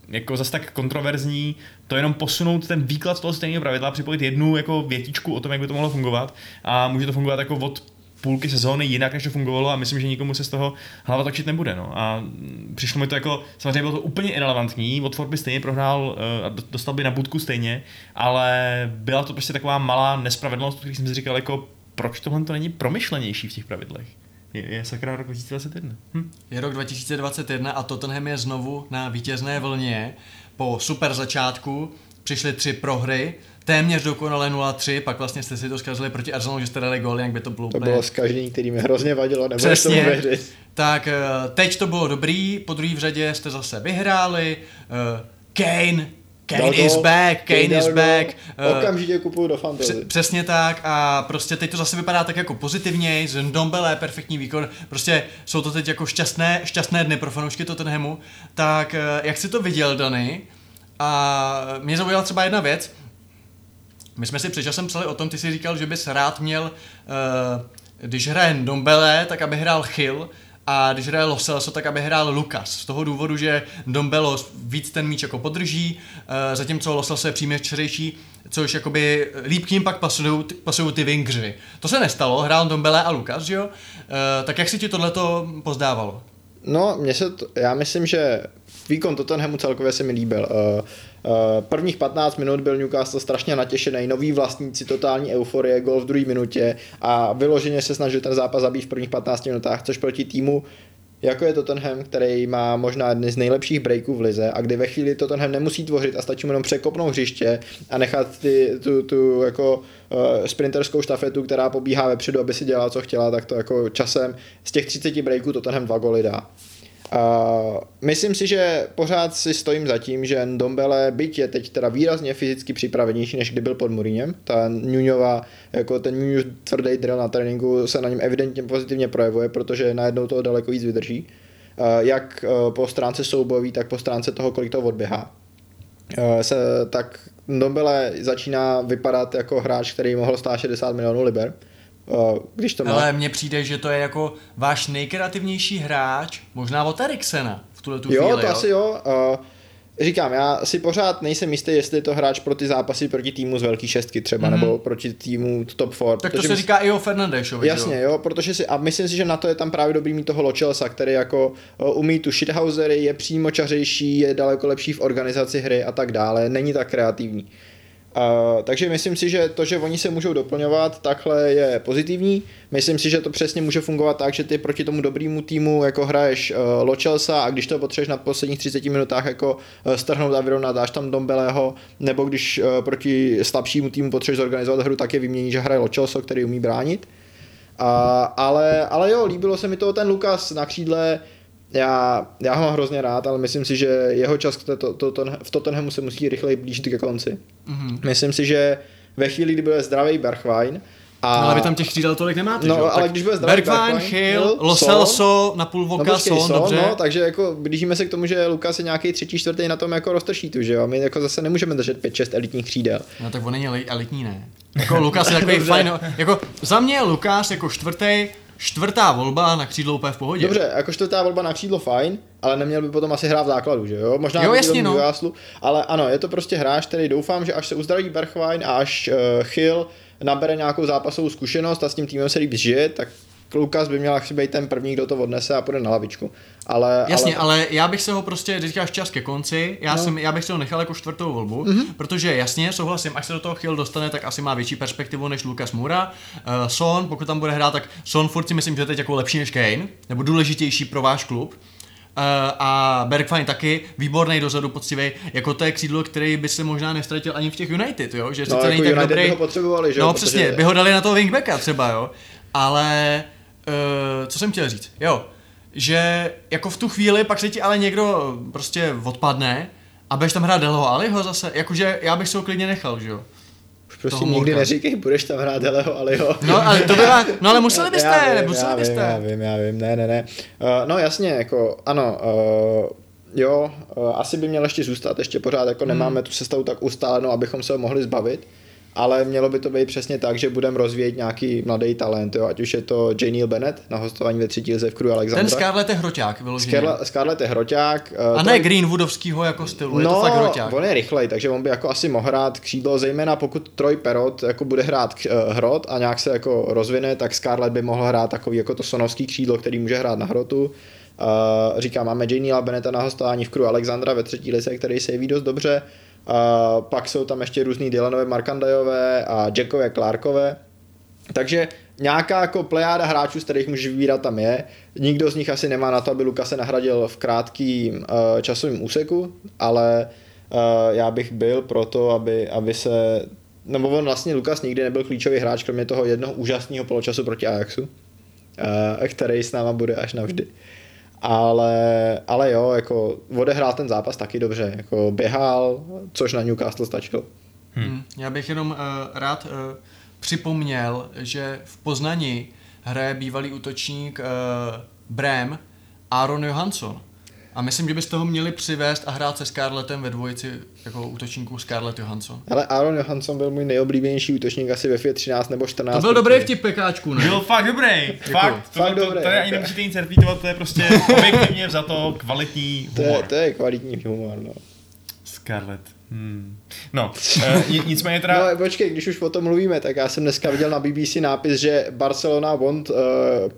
jako zas tak kontroverzní, to jenom posunout ten výklad toho stejného pravidla, připojit jednu jako větičku o tom, jak by to mohlo fungovat a může to fungovat jako od půlky sezóny jinak, než to fungovalo a myslím, že nikomu se z toho hlava točit nebude. No. A přišlo mi to jako, samozřejmě bylo to úplně irrelevantní, Watford by stejně prohrál uh, a dostal by na budku stejně, ale byla to prostě taková malá nespravedlnost, který jsem si říkal, jako proč tohle to není promyšlenější v těch pravidlech. Je, je sakra rok 2021. Hm. Je rok 2021 a Tottenham je znovu na vítězné vlně. Po super začátku přišly tři prohry, téměř dokonale 0-3, pak vlastně jste si to zkazili proti Arsenalu, že jste dali góly, jak by to bylo To bylo z každý, který mi hrozně vadilo, nebo Přesně. to věřit. Tak eh, teď to bylo dobrý, po druhé v řadě jste zase vyhráli, eh, Kane, Kane Dal is back, Kane dal is back. eh, Okamžitě kupuju do fantasy. Pře- přesně tak a prostě teď to zase vypadá tak jako pozitivněji, z Ndombele perfektní výkon, prostě jsou to teď jako šťastné, šťastné dny pro fanoušky Tottenhamu, tak eh, jak jsi to viděl, Dany? A mě zaujala třeba jedna věc, my jsme si před časem psali o tom, ty jsi říkal, že bys rád měl, eh, když hraje Ndombele, tak aby hrál Chyl, a když hraje Lo Celso, tak aby hrál Lukas. Z toho důvodu, že Dombelo víc ten míč jako podrží, eh, zatímco Lo Celso je příměřčeřejší, což jakoby líp k ním pak pasují, pasují ty wingři. To se nestalo, hrál Dombele a Lukas, jo? Eh, Tak jak si ti tohleto pozdávalo? No, mně se to, já myslím, že výkon Tottenhamu celkově se mi líbil. Uh, prvních 15 minut byl Newcastle strašně natěšený, noví vlastníci, totální euforie, gol v druhé minutě a vyloženě se snažil ten zápas zabít v prvních 15 minutách, což proti týmu jako je Tottenham, který má možná jedny z nejlepších breaků v lize a kdy ve chvíli Tottenham nemusí tvořit a stačí mu jenom překopnout hřiště a nechat ty, tu, tu jako uh, sprinterskou štafetu, která pobíhá vepředu, aby si dělala, co chtěla, tak to jako časem z těch 30 breaků Tottenham dva goly dá. Uh, myslím si, že pořád si stojím za tím, že Ndombele, byť je teď teda výrazně fyzicky připravenější, než kdy byl pod Mourinhem, ta Nuňová, jako ten Nuňův tvrdý drill na tréninku se na něm evidentně pozitivně projevuje, protože najednou toho daleko víc vydrží, uh, jak uh, po stránce soubojový, tak po stránce toho, kolik to odběhá. Uh, se, tak Ndombele začíná vypadat jako hráč, který mohl stát 60 milionů liber. Uh, když to má... Ale mně přijde, že to je jako váš nejkreativnější hráč, možná od Eriksena v tuhle tu jo, chvíli, to jo? asi jo. Uh, říkám, já si pořád nejsem jistý, jestli je to hráč pro ty zápasy proti týmu z velké šestky třeba, mm-hmm. nebo proti týmu top 4. Tak to se říká i o Fernandešovi, Jasně, jo, protože si, a myslím si, že na to je tam právě dobrý mít toho Lochelsa, který jako uh, umí tu shithousery, je přímočařejší, je daleko lepší v organizaci hry a tak dále, není tak kreativní. Uh, takže myslím si, že to, že oni se můžou doplňovat, takhle je pozitivní. Myslím si, že to přesně může fungovat tak, že ty proti tomu dobrému týmu jako hraješ uh, Lochelsa a když to potřebuješ na posledních 30 minutách jako uh, strhnout a vyrovnat, dáš tam Dombeleho, nebo když uh, proti slabšímu týmu potřebuješ zorganizovat hru, tak je vymění, že hraje Lochelso, který umí bránit. Uh, ale, ale jo, líbilo se mi to ten Lukas na křídle, já, já ho mám hrozně rád, ale myslím si, že jeho čas to, to, to, to, v Tottenhamu se musí rychleji blížit ke konci. Mm-hmm. Myslím si, že ve chvíli, kdy bude zdravý Bergwijn, a... No, ale vy tam těch křídel tolik nemáte, No, že? ale Tak když bude zdravý Bergwijn, Hill, Hill, Lo Son. Celso, na půl No, voka, počkej, Son, dobře. no, takže jako blížíme se k tomu, že Lukas je nějaký třetí, čtvrtý na tom jako roztržítu, že jo? A my jako zase nemůžeme držet 5-6 elitních křídel. No tak on není eli- elitní, ne. Jako Lukas je takový fajn, jako za mě je Lukas jako čtvrtý, čtvrtá volba na křídlo úplně v pohodě. Dobře, jako čtvrtá volba na křídlo fajn, ale neměl by potom asi hrát v základu, že jo? Možná Jo, jasně, no. Newcastlu, ale ano, je to prostě hráč, který doufám, že až se uzdraví Bergwijn a až uh, Chill nabere nějakou zápasovou zkušenost a s tím týmem se líp žije, tak Lukas by měl asi být ten první, kdo to odnese a půjde na lavičku. Ale, Jasně, ale... ale já bych se ho prostě, když říkáš čas ke konci, já, no. jsem, já bych se ho nechal jako čtvrtou volbu, mm-hmm. protože jasně, souhlasím, až se do toho Chyl dostane, tak asi má větší perspektivu než Lukas Moura. Uh, Son, pokud tam bude hrát, tak Son furt si myslím, že je teď jako lepší než Kane, nebo důležitější pro váš klub. Uh, a Bergwijn taky, výborný dozadu, poctivý, jako to je křídlo, který by se možná nestratil ani v těch United, jo? že No, jako není tak United dobrý. by ho potřebovali, že No protože- přesně, by ho dali na toho wingbacka třeba, jo. Ale, uh, co jsem chtěl říct, jo, že jako v tu chvíli pak se ti ale někdo prostě odpadne a budeš tam hrát Deleho Aliho zase, jakože já bych se ho klidně nechal, že jo. Už prostě Toho nikdy Morka. neříkej, budeš tam hrát Deleho, ale jo. No ale to byla, no ale museli byste, já vím, museli já byste. Vím, já vím, já vím, ne, ne, ne. Uh, no jasně, jako ano, uh, jo, asi by měl ještě zůstat, ještě pořád jako nemáme tu sestavu tak ustálenou, abychom se ho mohli zbavit, ale mělo by to být přesně tak, že budeme rozvíjet nějaký mladý talent, jo, ať už je to J. Neil Bennett na hostování ve třetí lize v Crew Alexandra. Ten Scarlett je hroťák, vyloženě. Scarlett, Scarlett je hroťák. uh, A ne je- Greenwoodovskýho jako stylu, je to no, fakt hroťák. on je rychlej, takže on by jako asi mohl hrát křídlo, zejména pokud Troy Perot jako bude hrát uh, hrot a nějak se jako rozvine, tak Scarlett by mohl hrát takový jako to sonovský křídlo, který může hrát na hrotu. Uh, říkám, máme Janiela Beneta na hostování v Crew Alexandra ve třetí lize, který se jeví dost dobře. Uh, pak jsou tam ještě různý Dylanové Markandajové a Jackové Clarkové. Takže nějaká jako plejáda hráčů, z kterých můžeš vybírat tam je. Nikdo z nich asi nemá na to, aby Luka se nahradil v krátkým uh, časovém úseku, ale uh, já bych byl pro to, aby, aby se... Nebo on vlastně Lukas nikdy nebyl klíčový hráč, kromě toho jednoho úžasného poločasu proti Ajaxu, uh, který s náma bude až navždy. Ale, ale jo, jako odehrál ten zápas taky dobře, jako běhal, což na Newcastle stačilo. Hmm. Já bych jenom uh, rád uh, připomněl, že v Poznani hraje bývalý útočník uh, Brem Aaron Johansson. A myslím, že byste ho měli přivést a hrát se Scarlettem ve dvojici jako útočníků Scarlett Johansson. Ale Aaron Johansson byl můj nejoblíbenější útočník asi ve FIA 13 nebo 14. To byl dobrý vtip pekáčku, ne? Byl fakt dobrý. Fakt, to, Fakt to, dobrý, to, tady ani nemusíte nic certifikovat, to je prostě objektivně za to kvalitní To je, humor. to je kvalitní humor, no. Scarlett. Hmm. No, uh, nicméně teda... No počkej, když už o tom mluvíme, tak já jsem dneska viděl na BBC nápis, že Barcelona want uh,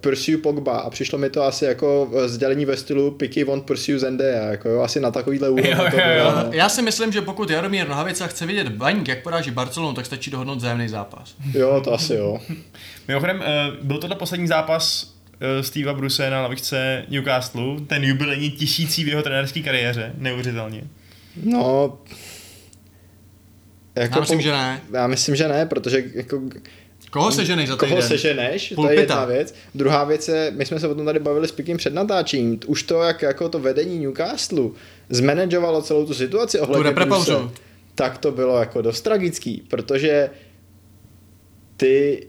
pursue Pogba a přišlo mi to asi jako eh, sdělení ve stylu Picky want pursue Zendaya, jako jo, asi na takovýhle úrovni Jo, to jo, bylo, jo. no. Já si myslím, že pokud Jaromír Nohavica chce vidět baník, jak poráží Barcelonu, tak stačí dohodnout vzájemný zápas. jo, to asi jo. Mimochodem, uh, byl tohle poslední zápas uh, Steva Bruse na lavičce Newcastle, ten jubilejní tisící v jeho trenérské kariéře, neuvěřitelně. No, jako Já myslím, po- že ne. Já myslím, že ne, protože jako Koho seženej za Koho seženeš, to je jedna věc. Druhá věc je, my jsme se o tom tady bavili s Pikem před natáčením, už to, jak jako to vedení Newcastle zmanageovalo celou tu situaci ohledně. Bruce, tak to bylo jako dost tragický, protože ty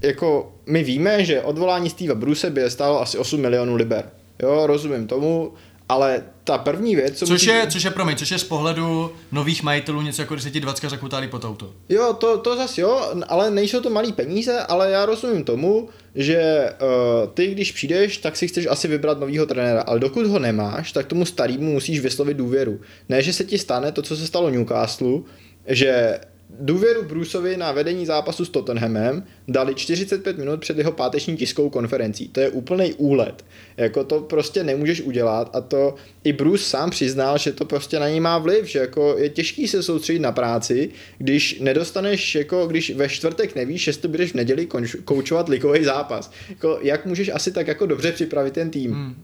jako my víme, že odvolání Steva Bruce by je stálo asi 8 milionů liber. Jo, rozumím tomu, ale ta první věc, co Což musíš- je, což je, promiň, což je z pohledu nových majitelů něco jako když se ti dvacka zakutálí pod auto. Jo, to, to zase jo, ale nejsou to malý peníze, ale já rozumím tomu, že uh, ty, když přijdeš, tak si chceš asi vybrat novýho trenéra, ale dokud ho nemáš, tak tomu starému musíš vyslovit důvěru. Ne, že se ti stane to, co se stalo Newcastle, že důvěru Bruceovi na vedení zápasu s Tottenhamem dali 45 minut před jeho páteční tiskovou konferencí. To je úplný úlet. Jako to prostě nemůžeš udělat a to i Bruce sám přiznal, že to prostě na něj má vliv, že jako je těžký se soustředit na práci, když nedostaneš, jako když ve čtvrtek nevíš, jestli budeš v neděli konč- koučovat ligový zápas. Jako, jak můžeš asi tak jako dobře připravit ten tým? Hmm.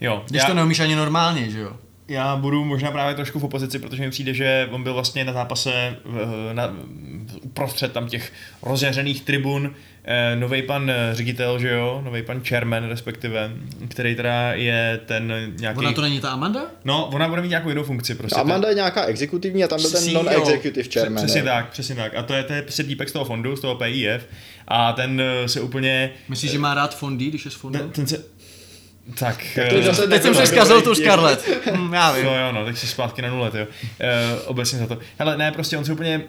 Jo, Když já, to neumíš ani normálně, že jo? Já budu možná právě trošku v opozici, protože mi přijde, že on byl vlastně na zápase eh, na, uprostřed tam těch rozjařených tribun, eh, nový pan eh, ředitel, že jo, nový pan chairman respektive, který teda je ten nějaký... Ona to není ta Amanda? No, ona bude mít nějakou jinou funkci prostě. Amanda je nějaká exekutivní a tam byl ten non-executive chairman. Přesně ne? tak, přesně tak. A to je, to je prostě týpek z toho fondu, z toho PIF. A ten eh, se úplně... Myslíš, že má rád fondy, když je z fondu? Ten, ten se... Tak, to eh, zase Teď jsem si zkazil tu. Scarlett. Hm, já vím. No jo, no, tak si zpátky na nule, jo. E, obecně za to. Hele, ne, prostě on se úplně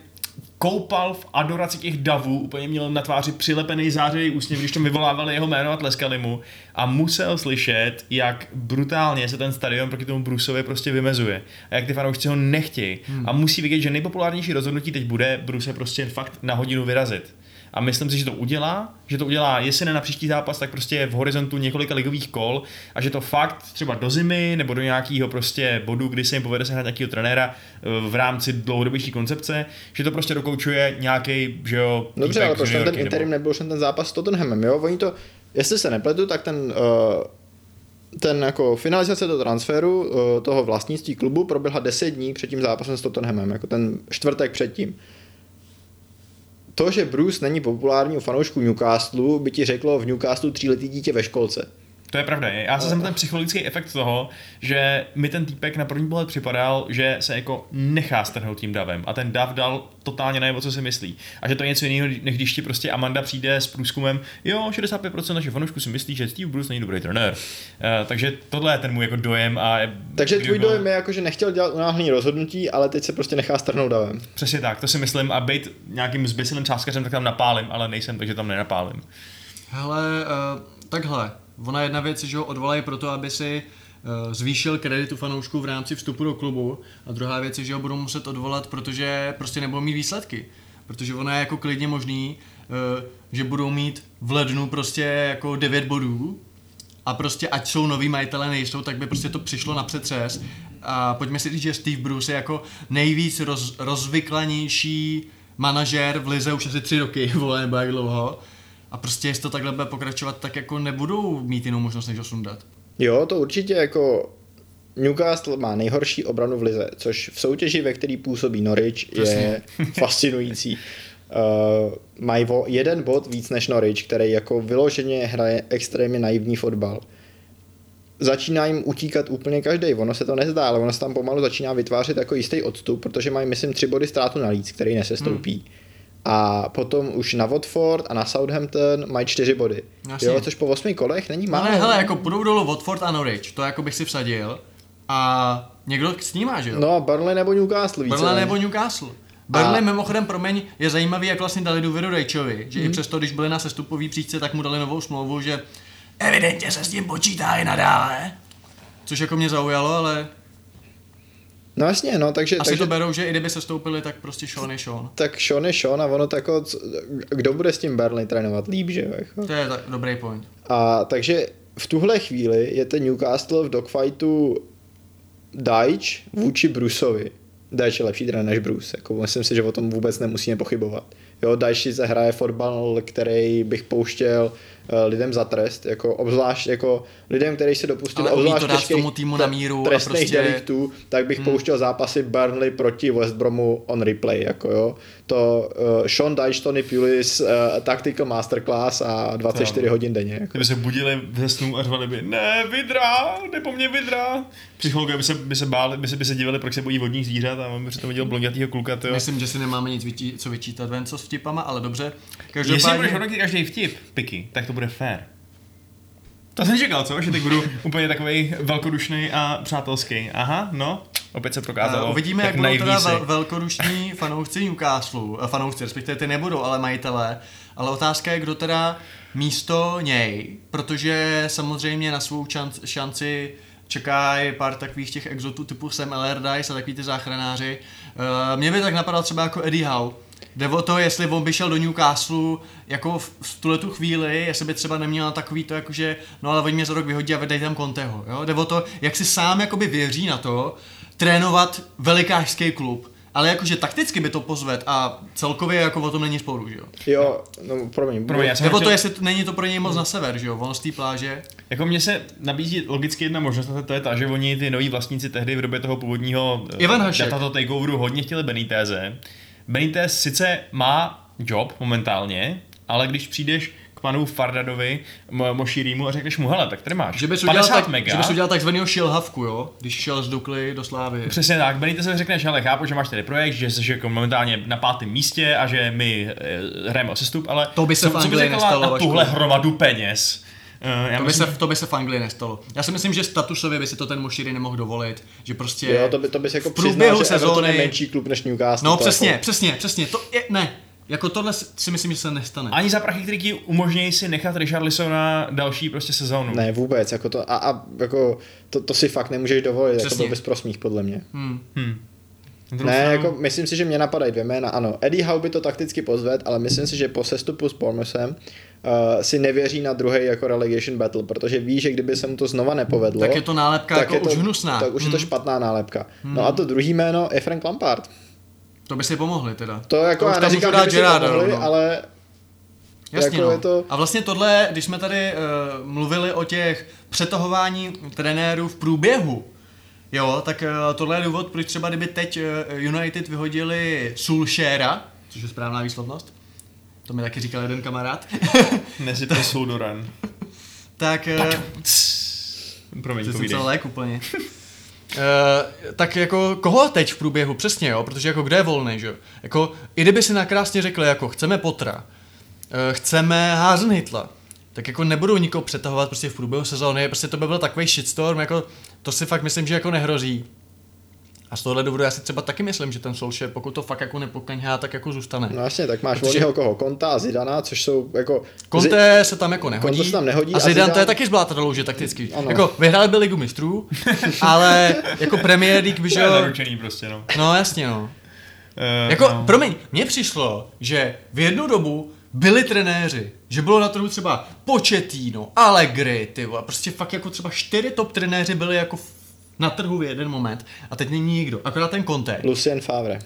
koupal v adoraci těch davů, úplně měl na tváři přilepený zářivý úsměv, když tam vyvolávali jeho jméno a tleskali mu a musel slyšet, jak brutálně se ten stadion proti tomu Bruceovi prostě vymezuje a jak ty fanoušci ho nechtějí hmm. a musí vidět, že nejpopulárnější rozhodnutí teď bude Bruce prostě fakt na hodinu vyrazit. A myslím si, že to udělá, že to udělá, jestli ne na příští zápas, tak prostě v horizontu několika ligových kol a že to fakt třeba do zimy nebo do nějakého prostě bodu, kdy se jim povede sehnat nějakého trenéra eh, v rámci dlouhodobější koncepce, že to prostě dokoučuje nějaký, že jo, Dobře, ale proč tam ten interim nebo- nebyl už ten zápas s Tottenhamem, jo? Oni to, jestli se nepletu, tak ten, uh, ten jako finalizace toho transferu, uh, toho vlastnictví klubu proběhla 10 dní před tím zápasem s Tottenhamem, jako ten čtvrtek předtím. To, že Bruce není populární u fanoušků Newcastle, by ti řeklo v Newcastle tříletý dítě ve školce. To je pravda. Já se jsem ten psychologický efekt toho, že mi ten týpek na první pohled připadal, že se jako nechá strhnout tím davem a ten dav dal totálně najevo, co si myslí. A že to je něco jiného, než když ti prostě Amanda přijde s průzkumem, jo, 65% našich fanoušků si myslí, že Steve Bruce není dobrý trenér. Uh, takže tohle je ten můj jako dojem. A takže tvůj byl... dojem je jako, že nechtěl dělat unáhlený rozhodnutí, ale teď se prostě nechá strhnout davem. Přesně tak, to si myslím a být nějakým zbysilým sáskařem, tak tam napálím, ale nejsem, takže tam nenapálím. Hele, uh, takhle, Ona jedna věc, že ho odvolají proto, aby si uh, zvýšil kreditu fanoušků v rámci vstupu do klubu a druhá věc je, že ho budou muset odvolat, protože prostě nebudou mít výsledky. Protože ono je jako klidně možný, uh, že budou mít v lednu prostě jako 9 bodů a prostě ať jsou noví majitele nejsou, tak by prostě to přišlo na přetřes. A pojďme si říct, že Steve Bruce je jako nejvíc roz, rozvyklanější manažer v lize už asi tři roky, vole, nebo jak dlouho. A prostě jestli to takhle bude pokračovat, tak jako nebudou mít jinou možnost, než ho sundat. Jo, to určitě jako Newcastle má nejhorší obranu v lize, což v soutěži, ve který působí Norwich, Přesně. je fascinující. Uh, mají o jeden bod víc než Norwich, který jako vyloženě hraje extrémně naivní fotbal. Začíná jim utíkat úplně každý. Ono se to nezdá, ale ono se tam pomalu začíná vytvářet jako jistý odstup, protože mají, myslím, tři body ztrátu na líc, který nesestoupí. Hmm a potom už na Watford a na Southampton mají čtyři body. Jasně. Jo, což po osmi kolech není málo. No ne, hele, jako půjdou dolů Watford a Norwich, to jako bych si vsadil. A někdo s ním má, že jo? No, Burnley nebo Newcastle více. Burnley nebo Newcastle. Burnley a... mimochodem, promiň, je zajímavý, jak vlastně dali důvěru Rejčovi, že hmm. i mhm. přesto, když byli na sestupový příčce, tak mu dali novou smlouvu, že evidentně se s tím počítá i nadále. Což jako mě zaujalo, ale No jasně, no, takže... Asi takže, to berou, že i kdyby se stoupili, tak prostě Sean je Sean. Tak Sean je Sean a ono to jako, kdo bude s tím Burnley trénovat líp, že jo? Jako. To je tak, dobrý point. A takže v tuhle chvíli je ten Newcastle v dogfightu Dajč vůči Bruceovi. Dajč je lepší trenér než Bruce, jako myslím si, že o tom vůbec nemusíme pochybovat. Jo, Dajči se hraje fotbal, který bych pouštěl lidem za trest, jako obzvlášť jako lidem, kteří se dopustili obzvlášť těžkých tomu týmu na míru trestných prostě... deliktů, tak bych hmm. pouštěl zápasy Burnley proti West Bromu on replay, jako jo. To uh, Sean Dyche, Tony Pulis, uh, Tactical Masterclass a 24 to, hodin denně. Jako. Kdyby se budili ve snu a řvali by, ne, vydra, ne po mně vydra. Psychologové by se, by se báli, by se, by se divili, proč se bojí vodních zvířat a on by to viděl blondětýho kluka. Tyjo. Myslím, že si nemáme nic vyčí, co vyčítat ven, co s vtipama, ale dobře. Každopádně... Jestli budeš každý vtip, piky, tak to bude fér. To jsem čekal, co? Že teď budu úplně takový velkodušný a přátelský. Aha, no, opět se prokázalo. Uh, uvidíme, jak, jak budou teda vel- velkodušní fanoušci Newcastle, eh, fanoušci, respektive ty nebudou, ale majitelé. Ale otázka je, kdo teda místo něj, protože samozřejmě na svou šanci čeká pár takových těch exotů typu Sam Allardyce a takový ty záchranáři. Uh, mě by tak napadal třeba jako Eddie Howe, Jde o to, jestli on by šel do Newcastle jako v, v tuhle tu chvíli, jestli by třeba neměl takový to, jakože, no ale oni mě za rok vyhodí a vedej tam Conteho, jo? Jde o to, jak si sám jakoby věří na to, trénovat velikářský klub, ale jakože takticky by to pozved a celkově jako o tom není sporu, že jo? Jo, no promiň. promiň já Nebo to, jestli to, není to pro něj moc na sever, že jo? Ono z té pláže. Jako mně se nabízí logicky jedna možnost, a to je ta, že oni ty noví vlastníci tehdy v době toho původního Ivan data takeoveru hodně chtěli Beniteze Benitez sice má job momentálně, ale když přijdeš k panu Fardadovi, Mošírimu a řekneš mu, hele, tak tady máš že bys 50 tak, mega. Že bys udělal takzvaného šilhavku, jo? Když šel z Dukly do Slávy. Přesně tak, Benitez řekneš, hele, chápu, že máš tady projekt, že jsi jako momentálně na pátém místě a že my e, hrajeme o sestup, ale to by se co, v Anglii co by nestalo, na tuhle hromadu peněz? Uh, já to, myslím, by se, to by se v Anglii nestalo. Já si myslím, že statusově by si to ten Mošíry nemohl dovolit, že prostě jo, to by, to by se jako přiznal, že sezóny... je menší klub než Newcastle. No přesně, jako... přesně, přesně, to je, ne, jako tohle si myslím, že se nestane. Ani za prachy, který ti umožňují si nechat na další prostě sezónu. Ne, vůbec, jako to, a, a jako to, to si fakt nemůžeš dovolit, jako Přesně. jako byl bys prosmích, podle mě. Hmm. Hmm. Ne, jako myslím si, že mě napadají dvě jména, ano. Eddie Howe by to takticky pozved, ale myslím si, že po sestupu s Bournemouthem uh, si nevěří na druhý jako relegation battle, protože ví, že kdyby se mu to znova nepovedlo, tak je to nálepka tak jako je to, už hnusná. Tak už hmm. je to hmm. špatná nálepka. Hmm. No a to druhý jméno je Frank Lampard. To by si pomohli teda. To jako to já neříkám, že by si pomohli, no. ale Jasně, jako no. je to... A vlastně tohle, když jsme tady uh, mluvili o těch přetahování trenérů v průběhu, jo, tak uh, tohle je důvod, proč třeba kdyby teď uh, United vyhodili Sulshera, což je správná výslovnost, to mi taky říkal jeden kamarád. Nezipte Suldoran. tak, uh, Promiň, Ty jsi povídej. celý lék úplně. Uh, tak jako koho teď v průběhu, přesně jo, protože jako kde je volný, že jo. Jako, i kdyby si nakrásně řekli, jako chceme Potra, uh, chceme Hasenhitla, tak jako nebudou nikoho přetahovat prostě v průběhu sezóny, prostě to by byl takový shitstorm, jako to si fakt myslím, že jako nehrozí. A z tohohle důvodu já si třeba taky myslím, že ten Solskjaer, pokud to fakt jako nepokaňhá, tak jako zůstane. No jasně, tak máš Protože- volného koho? Konta a Zidana, což jsou jako... Conte se tam jako nehodí. Conte se tam nehodí a a Zidane to je Zidane- taky zbláta louže takticky. Ano. Jako vyhráli by ligu mistrů, ale jako Premier League by, To že je jo, zaručený prostě, no. No jasně no. Uh, Jako, no. promiň, mně přišlo, že v jednu dobu byli trenéři, že bylo na trhu třeba Pochettino, Allegri, ty vole, prostě fakt jako třeba čtyři top trenéři byli jako na trhu v jeden moment a teď není nikdo, akorát ten Conte. Lucien Favre.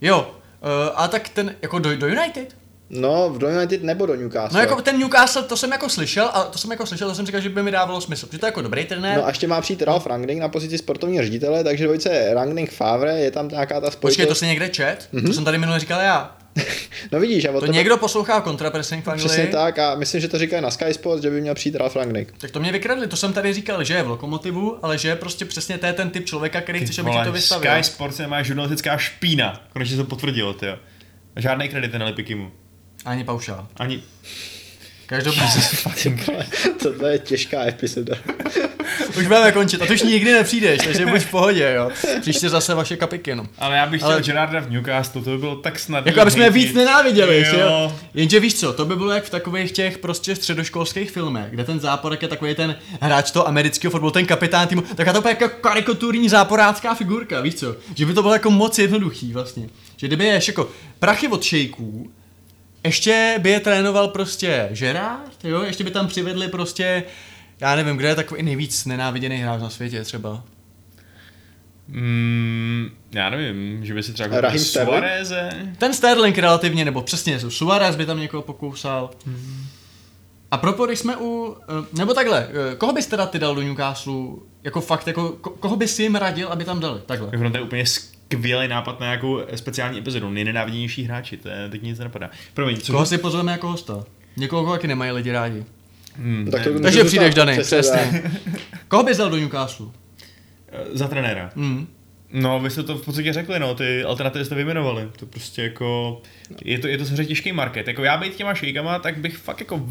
Jo, uh, a tak ten, jako do, do United? No, v do United nebo do Newcastle. No jako ten Newcastle, to jsem jako slyšel, a to jsem jako slyšel, to jsem říkal, že by mi dávalo smysl, že to je jako dobrý trenér. No a ještě má přijít Ralf Rangnick na pozici sportovního ředitele, takže dvojice Rangnick Favre, je tam nějaká ta spojitost. Počkej, to si někde čet? Mm-hmm. To jsem tady minule říkal já. No vidíš, a o To tom- někdo poslouchá kontrapressing v Anglii? Přesně tak a myslím, že to říkají na Sky Sports, že by měl přijít Ralf Rangnick. Tak to mě vykradli, to jsem tady říkal, že je v Lokomotivu, ale že je prostě přesně to je ten typ člověka, který chceš, abych ti to vystavil. Sky Sports je má žurnalistická špína. Konečně se to potvrdilo, ty Žádný kredit na Lipikimu. Ani paušál. Ani... Každopádně. Tohle je těžká epizoda. už budeme končit a ty už nikdy nepřijdeš, takže buď v pohodě, jo. Příště zase vaše kapiky jenom. Ale já bych chtěl Ale-. Gerarda v Newcastle, to by bylo tak snadné. Jako aby jsme je víc nenáviděli, že jo? Jo. Jenže víš co, to by bylo jak v takových těch prostě středoškolských filmech, kde ten záporek je takový ten hráč toho amerického fotbalu, ten kapitán týmu, tak to je jako karikaturní záporácká figurka, víš co? Že by to bylo jako moc jednoduchý vlastně. Že kdyby je jako prachy od šejků, ještě by je trénoval prostě Gerard, jo? Ještě by tam přivedli prostě, já nevím, kde je takový nejvíc nenáviděný hráč na světě třeba. Mm, já nevím, že by si třeba Raheem Sterling? Suareze. Ten Sterling relativně, nebo přesně, Suarez by tam někoho pokousal. A propo, když jsme u, eh, nebo takhle, eh, koho bys teda ty dal do Newcastle, jako fakt, jako, ko- koho bys jim radil, aby tam dali, takhle. Jako to je úplně skvělý nápad na nějakou speciální epizodu. Nejnenáviděnější hráči, to je, teď nic nenapadá. Promiň, co Koho si pozveme jako hosta? Někoho, koho taky nemají lidi rádi. Hmm, Tak to- ne, Takže přijdeš, Dany, přesně. Koho bys dal do Newcastle? za trenéra. Hmm. No, vy jste to v podstatě řekli, no, ty alternativy jste vyjmenovali. To prostě jako, je to, je to samozřejmě těžký market. Jako já být těma šejkama, tak bych fakt jako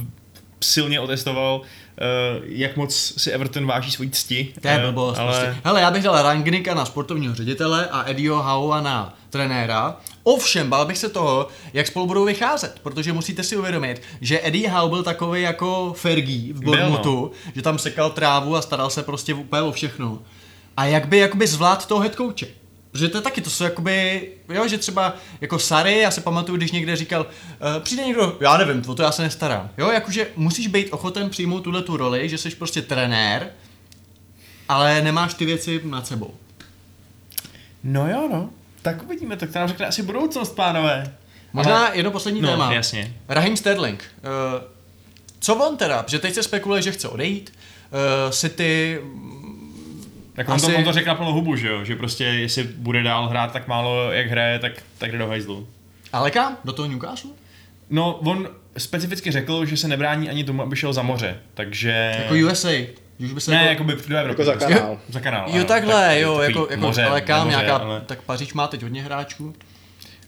silně otestoval, uh, jak moc si Everton váží svojí cti. To je Eh, blbost ale... prostě. Hele, já bych dal Rangnicka na sportovního ředitele a Eddieho Howa na trenéra. Ovšem, bál bych se toho, jak spolu budou vycházet, protože musíte si uvědomit, že Eddie Howe byl takový jako Fergie v no. Bournemouthu, že tam sekal trávu a staral se prostě úplně o všechno. A jak by jakoby zvlád toho head coache. Protože to je taky, to jsou jakoby, jo, že třeba jako Sary, já si pamatuju, když někde říkal, uh, přijde někdo, já nevím, o to já se nestarám. Jo, jakože musíš být ochoten přijmout tuhle tu roli, že jsi prostě trenér, ale nemáš ty věci nad sebou. No jo, no. Tak uvidíme, tak to nám řekne asi budoucnost, pánové. Možná Ale- jedno poslední no, téma. jasně. Raheem Sterling. Uh, co on teda? Že teď se spekuluje, že chce odejít. Uh, City... Tak on, to, Asi- on to řekl na plnou hubu, že jo? Že prostě jestli bude dál hrát tak málo, jak hraje, tak, tak jde do hajzlu. Ale kam? Do toho Newcastle? No, on specificky řekl, že se nebrání ani tomu, aby šel za moře, takže... Jako USA. Že Už by se Ne, jako... jako by do Evropy. Jako za prostě. kanál. Za kanál, Jo, ano. takhle, Tak jo, jako, jako moře, ale kam moře, nějaká, ale- tak Paříž má teď hodně hráčů.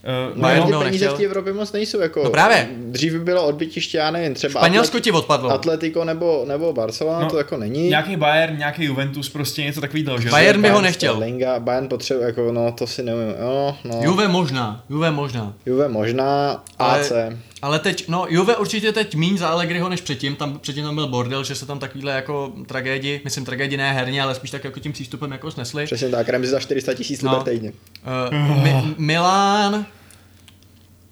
Uh, No, no, jenom ty ho peníze nechtěl. v té Evropě moc nejsou jako... No právě. Dřív by bylo odbytiště, já nevím, třeba Španělsko Atleti- ti odpadlo. Atletico nebo, nebo Barcelona, No, to jako není. nějaký Bayern, nějaký Juventus, prostě něco takového, že? Bayern by ho nechtěl. Sterlinga, Bayern potřebuje, jako, no to si nevím, jo, no. Juve možná, Juve možná. Juve možná, Ale- AC. Ale teď, no Juve určitě teď míň za Allegriho než předtím, tam předtím tam byl bordel, že se tam takovýhle jako tragédii, myslím tragédii ne herně, ale spíš tak jako tím přístupem jako snesli. Přesně tak, Remzi za 400 tisíc No. liber týdně. Uh, Mi- Milán,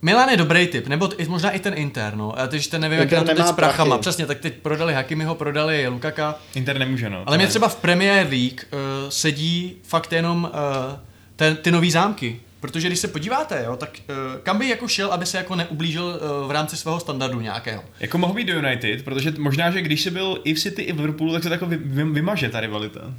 Milan je dobrý typ, nebo t- možná i ten Inter, no. A teď ten nevím, jak Inter na to teď nemá s prachama. prachy. Přesně, tak teď prodali Hakimiho, prodali Lukaka. Inter nemůže, no. Ale mě je- třeba v Premier League uh, sedí fakt jenom uh, ten, ty nový zámky. Protože když se podíváte, jo, tak uh, kam by jako šel, aby se jako neublížil uh, v rámci svého standardu nějakého. Jako mohl být do United, protože možná, že když jsi byl i v City, i v Liverpoolu, tak se tako vy, vy, vymaže ta rivalita.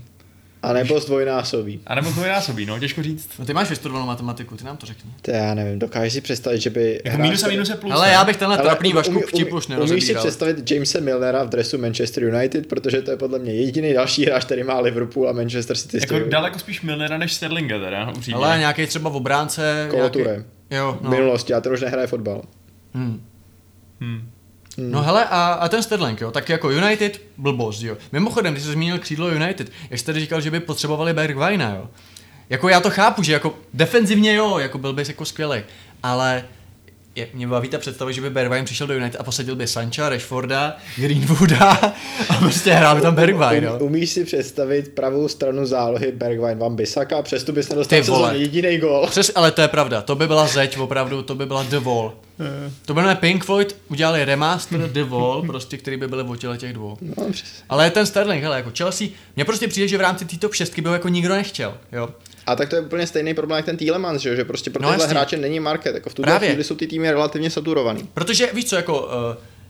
A nebo zdvojnásobí. A nebo dvojnásobí, no, těžko říct. No ty máš vystudovanou matematiku, ty nám to řekni. To já nevím, dokážeš si představit, že by... Jako minus a minus je plus. Ale ne? já bych tenhle Ale trapný Vašku umí- vtip už Umíš si nerozebíral. představit Jamesa Milnera v dresu Manchester United, protože to je podle mě jediný další hráč, který má Liverpool a Manchester City Jako daleko spíš Milnera než Sterlinga teda, upřímně. Ale nějaký třeba v obránce. Koloture. Nějaký... Jo, V no. minulosti, a ten už nehraje fotbal. Hmm. Hmm. No hele, a, a ten Sterling, jo, tak jako United, blbost, jo. Mimochodem, když jsi zmínil křídlo United, jak jsi tady říkal, že by potřebovali Bergwijna, jo. Jako já to chápu, že jako defenzivně jo, jako byl bys jako skvělý, ale je, mě baví ta představa, že by Bergwijn přišel do United a posadil by Sancha, Rashforda, Greenwooda a prostě hrál by tam Bergwijn, Um, jo. umíš si představit pravou stranu zálohy Bergwijn Van Bissaka, přesto bys nedostal vole. jediný gol. Přes, ale to je pravda, to by byla zeď, opravdu, to by byla The Wall. To by Pink Floyd udělali remaster The Wall, prostě, který by byly v těle těch dvou. No, Ale ten Sterling, hele, jako Chelsea, mně prostě přijde, že v rámci té top 6 by ho jako nikdo nechtěl, jo. A tak to je úplně stejný problém jak ten Tielemans, že, jo, že prostě pro No, tyhle hráče není market, jako v tuto Právě. chvíli jsou ty týmy relativně saturovaný. Protože víš co, jako uh,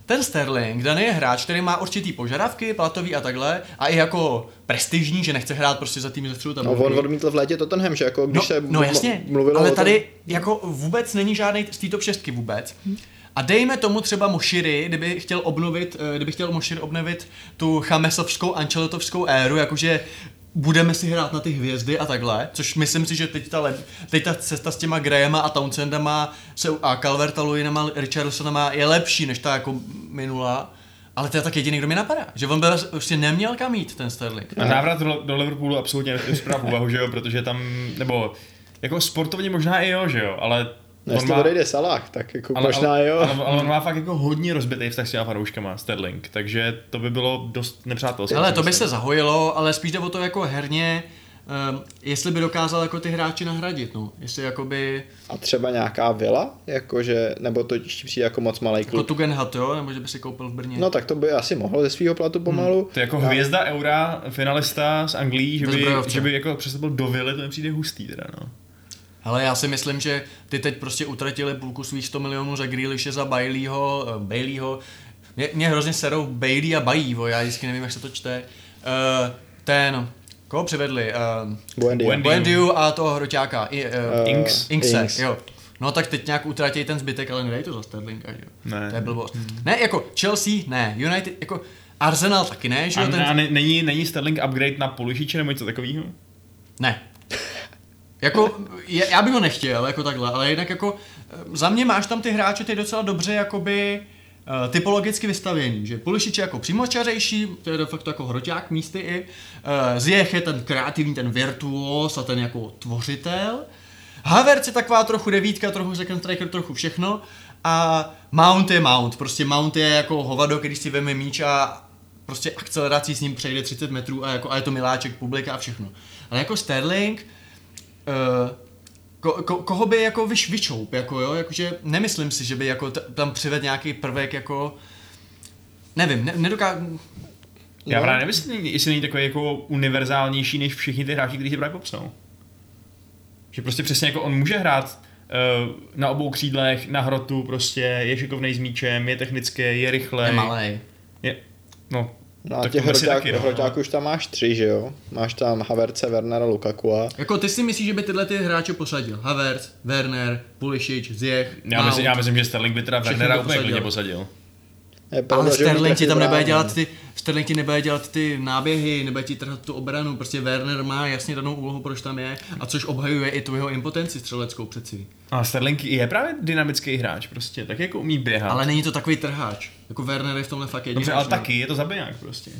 ten Sterling, daný je hráč, který má určitý požadavky, platový a takhle, a i jako prestižní, že nechce hrát prostě za tým ze středu No, tabulky. on odmítl v létě Tottenham, že jako když no, se no jasně, mluvilo ale o tom, tady jako vůbec není žádný z té top 6 vůbec. A dejme tomu třeba Moširi, kdyby chtěl obnovit, eh, kdyby chtěl Moširi obnovit tu chamesovskou, ancelotovskou éru, jakože budeme si hrát na ty hvězdy a takhle, což myslím si, že teď ta, lep, teď ta cesta s těma Grahama a Townsendama se, a Calverta Lewinama, Richardsonama je lepší než ta jako minulá. Ale to je tak jediný, kdo mi napadá, že on by prostě neměl kam jít, ten Sterling. A návrat do, do Liverpoolu absolutně v úvahu, že jo, protože tam, nebo jako sportovně možná i jo, že jo, ale No, jestli odejde Salah, tak jako ale, možná ale, jo. Ale, ale, on má fakt jako hodně rozbitý vztah s těma fanouškama, Sterling, takže to by bylo dost nepřátelské. Ale to by se zahojilo, ale spíš jde o to jako herně, um, jestli by dokázal jako ty hráči nahradit, no. Jestli jakoby, A třeba nějaká vila, jakože, nebo to ti přijde jako moc malý jako klub. Tugendhat, jo, nebo že by si koupil v Brně. No tak to by asi mohl ze svého platu pomalu. To je jako hvězda eura, finalista z Anglii, že by, že by jako přestoupil do Vily, to mi přijde hustý teda, no. Ale já si myslím, že ty teď prostě utratili půlku svých 100 milionů za Grealishe, za Baileyho, uh, Baileyho. Mě, mě hrozně serou Bailey a Bailey, já vždycky nevím, jak se to čte. Uh, ten, koho přivedli? Uh, Buendia. Buendia. Buendiu a toho hroťáka. I, uh, Eh, Inks. Inkse, Inks. jo. No tak teď nějak utratí ten zbytek, ale nedej to za Sterlinga, že jo. Ne. To je blbost. Ne, jako Chelsea, ne, United, jako Arsenal taky ne, že A, jo, ten... a ne, není, není Sterling upgrade na Pulisiče nebo něco takového? Ne. Jako, je, já bych ho nechtěl, jako takhle, ale jinak jako, eh, za mě máš tam ty hráče ty docela dobře, jakoby, uh, typologicky vystavěný, že? Pulišič je jako přímočařejší, to je de facto jako hroťák místy i, uh, Ziyech je ten kreativní, ten virtuos a ten jako tvořitel, Havertz je taková trochu devítka, trochu second striker, trochu všechno. A Mount je Mount, prostě Mount je jako hovado, když si veme míč a prostě akcelerací s ním přejde 30 metrů a, jako, a je to miláček publika a všechno. Ale jako Sterling, uh, ko, ko, koho by jako vyš, vyčoup, jako jo, jakože nemyslím si, že by jako t- tam přived nějaký prvek jako, nevím, ne, nedokážu, Já No. právě nemyslím, jestli není takový jako univerzálnější než všichni ty hráči, kteří si právě popsal. Že prostě přesně jako on může hrát uh, na obou křídlech, na hrotu prostě, je šikovnej s míčem, je technický, je rychlej. je malej. Je, no, No a tak těch to Messi hroťák, taky, no. hroťáků už tam máš tři, že jo? Máš tam Havertze, Wernera, Lukaku a... Jako ty si myslíš, že by tyhle ty hráče posadil? Havertz, Werner, Pulisic, Ziyech, já myslím, já myslím, že Sterling by teda Všechny Wernera by úplně klidně posadil. Je pravda, Ale Sterling ti tam nebude dělat ty, Sterling ti nebude dělat ty náběhy, nebude ti trhat tu obranu, prostě Werner má jasně danou úlohu, proč tam je, a což obhajuje i tu jeho impotenci střeleckou přeci. A Sterling je právě dynamický hráč prostě, tak jako umí běhat. Ale není to takový trháč, jako Werner je v tomhle fakt jedinečný. Dobře, ale taky je to zabiják prostě.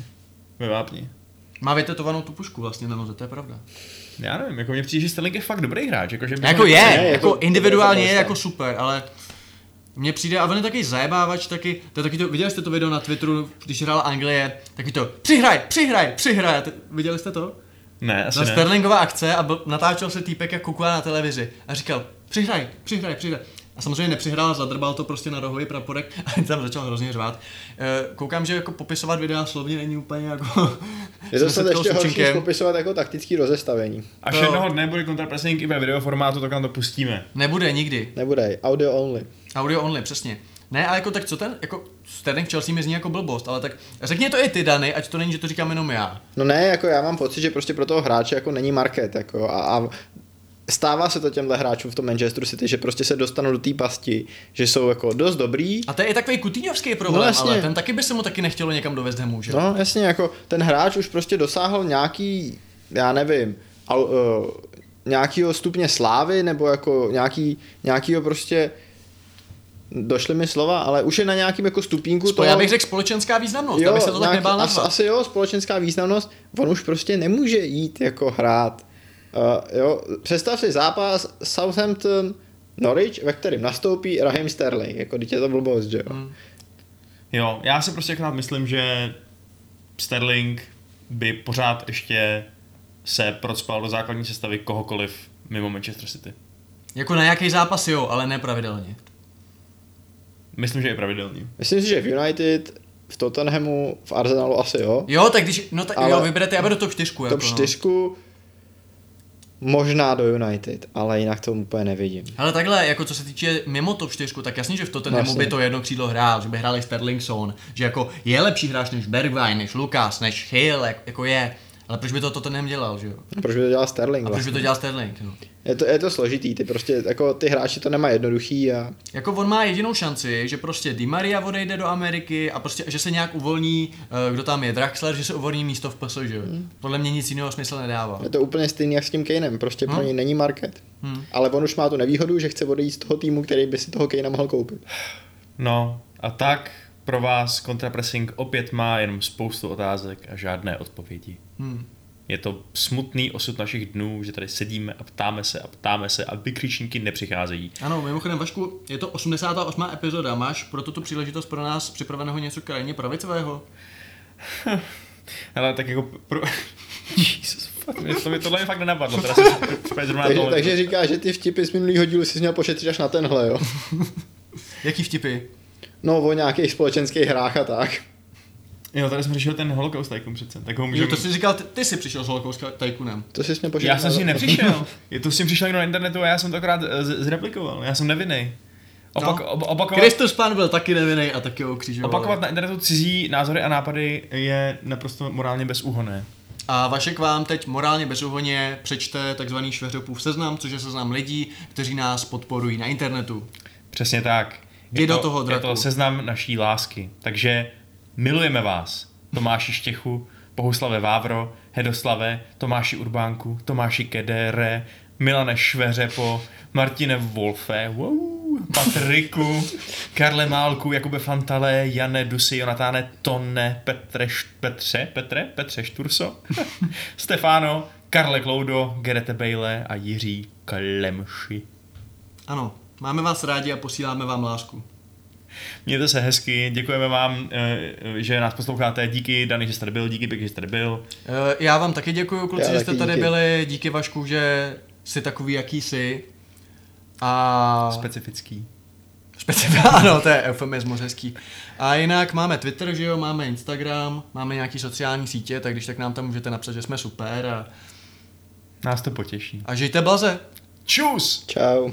Ve vápni. Má vytetovanou tu pušku vlastně na noze, to je pravda. Já nevím, jako mně přijde, že Sterling je fakt dobrý hráč. Jako, že Jako je, Ne, jako, jako- individuálně je jako jako super, ale mně přijde, a on je taky zajebávač, taky, to je taky to, viděli jste to video na Twitteru, když hrála Anglie, taky to, přihraj, přihraj, přihraj, Ty- viděli jste to? Ne, asi Na ne. Sterlingova akce a byl, natáčel se týpek, jak koukal na televizi a říkal, přihraj, přihraj, přihraj. A samozřejmě nepřihrál, zadrbal to prostě na rohový praporek a tam začal hrozně řvát. E, koukám, že jako popisovat videa slovně není úplně jako... Je to setkal ještě horší popisovat jako taktický rozestavení. Až To- jednoho dne bude kontrapressing i ve videoformátu, tak nám to pustíme. Nebude nikdy. Nebude, audio only. Audio only, přesně. Ne, ale jako tak co ten, jako Sterling Chelsea mi zní jako blbost, ale tak řekni to i ty, Dany, ať to není, že to říkám jenom já. No ne, jako já mám pocit, že prostě pro toho hráče jako není market, jako a, a stává se to těmhle hráčům v tom Manchesteru City, že prostě se dostanou do té pasti, že jsou jako dost dobrý. A to je i takový kutíňovský problém, No jasně. ale ten taky by se mu taky nechtělo někam do West Hamu, že? No jasně, jako ten hráč už prostě dosáhl nějaký, já nevím, al, uh, nějakýho stupně slávy, nebo jako nějaký, nějakýho prostě došly mi slova, ale už je na nějakým jako stupínku Spo, já bych řekl společenská významnost, jo, aby se to tak nebál asi, jo, společenská významnost, on už prostě nemůže jít jako hrát. Uh, jo, představ si zápas Southampton Norwich, ve kterém nastoupí Raheem Sterling, jako teď je to blbost, že jo. Hmm. Jo, já si prostě akorát myslím, že Sterling by pořád ještě se procpal do základní sestavy kohokoliv mimo Manchester City. Jako na nějaký zápas jo, ale ne pravidelně. Myslím, že je pravidelný. Myslím si, že v United, v Tottenhamu, v Arsenalu asi jo. Jo, tak když, no tak Ale jo, vyberete, já beru top 4. Top jako, no. 4 možná do United, ale jinak to úplně nevidím. Ale takhle, jako co se týče mimo top 4, tak jasně, že v Tottenhamu Jasně. by to jedno křídlo hrál, že by hráli Sterling Son, že jako je lepší hráč než Bergwijn, než Lukas, než Hill, jak- jako je. Ale proč by to Tottenham dělal, že jo? Proč by to dělal Sterling A proč by vlastně? to dělal Sterling, no? Je to, je to složitý, ty prostě, jako ty hráči to nemají jednoduchý a Jako on má jedinou šanci, že prostě Di Maria odejde do Ameriky a prostě, že se nějak uvolní, eh, kdo tam je, Draxler, že se uvolní místo v PSG. Hmm. Podle mě nic jiného smysl nedává. je to úplně stejný jak s tím Kanem, prostě pro Hmm. něj není market. Hmm. Ale on už má tu nevýhodu, že chce odejít z toho týmu, který by si toho Kejna mohl koupit. No a tak pro vás kontrapressing opět má jenom spoustu otázek a žádné odpovědi. Hmm. Je to smutný osud našich dnů, že tady sedíme a ptáme se a ptáme se a vykřičníky nepřicházejí. Ano, mimochodem Vašku, je to 88. epizoda, máš pro tuto příležitost pro nás připraveného něco krajně pravicového? Hele, tak jako pro... Jesus, fuck, mě to, mě tohle mi fakt nenapadlo. Teda Takže, tohle- takže říká, že ty vtipy z minulého dílu si měl pošetřit až na tenhle, jo. Jaký vtipy? No, o nějakých společenských hrách a tak. Jo, tady jsem řešil ten holokaust tycoon přece, tak ho Jo, můžeme... to jsi říkal, ty, ty jsi přišel s Holocaust Tycoonem. To si měl pošetřit. Já jsem si nepřišel. Je to s tím přišel někdo na internetu a já jsem to akorát eh, z- zreplikoval. Já jsem nevinný. Opak, No. ob, opakovat, Kristus pán byl taky nevinný a taky ho ukřižoval. opakovat na internetu cizí názory a nápady je naprosto morálně bezúhonné. A Vašek vám teď morálně bezúhonně přečte takzvaný Šveřopův seznam, což je seznam lidí, kteří nás podporují na internetu. Přesně tak. Jdi Je do to, toho, je draku. to seznam naší lásky. Takže milujeme vás. Tomáši Štěchu, Bohuslave Vávro, Hedoslave, Tomáši Urbánku, Tomáši Kedere, Milane Šveřepo, Martine Wolfe, wow, Patriku, Karle Málku, Jakube Fantale, Jane Dusy, Jonatáne Tonne, Petre, Petře, Petre, Petře Šturso, Stefano, Karle Kloudo, Gerete Bejle a Jiří Klemši. Ano, máme vás rádi a posíláme vám lásku. Mějte se hezky, děkujeme vám, eh, že nás posloucháte, díky Dani, že jste tady byl, díky Pěk, že jste tady byl. Eh, Já vám taky děkuji, kluci, Já že jste tady díky. byli. Díky Vašku, že jsi takový, jaký jsi. A... Specifický. Specificky, ano, to je eufemismus hezký. A jinak máme Twitter, že jo, máme Instagram, máme nějaký sociální sítě, tak když tak nám tam můžete napsat, že jsme super a, Nás to potěší. a žijte blaze. Čus! Čau.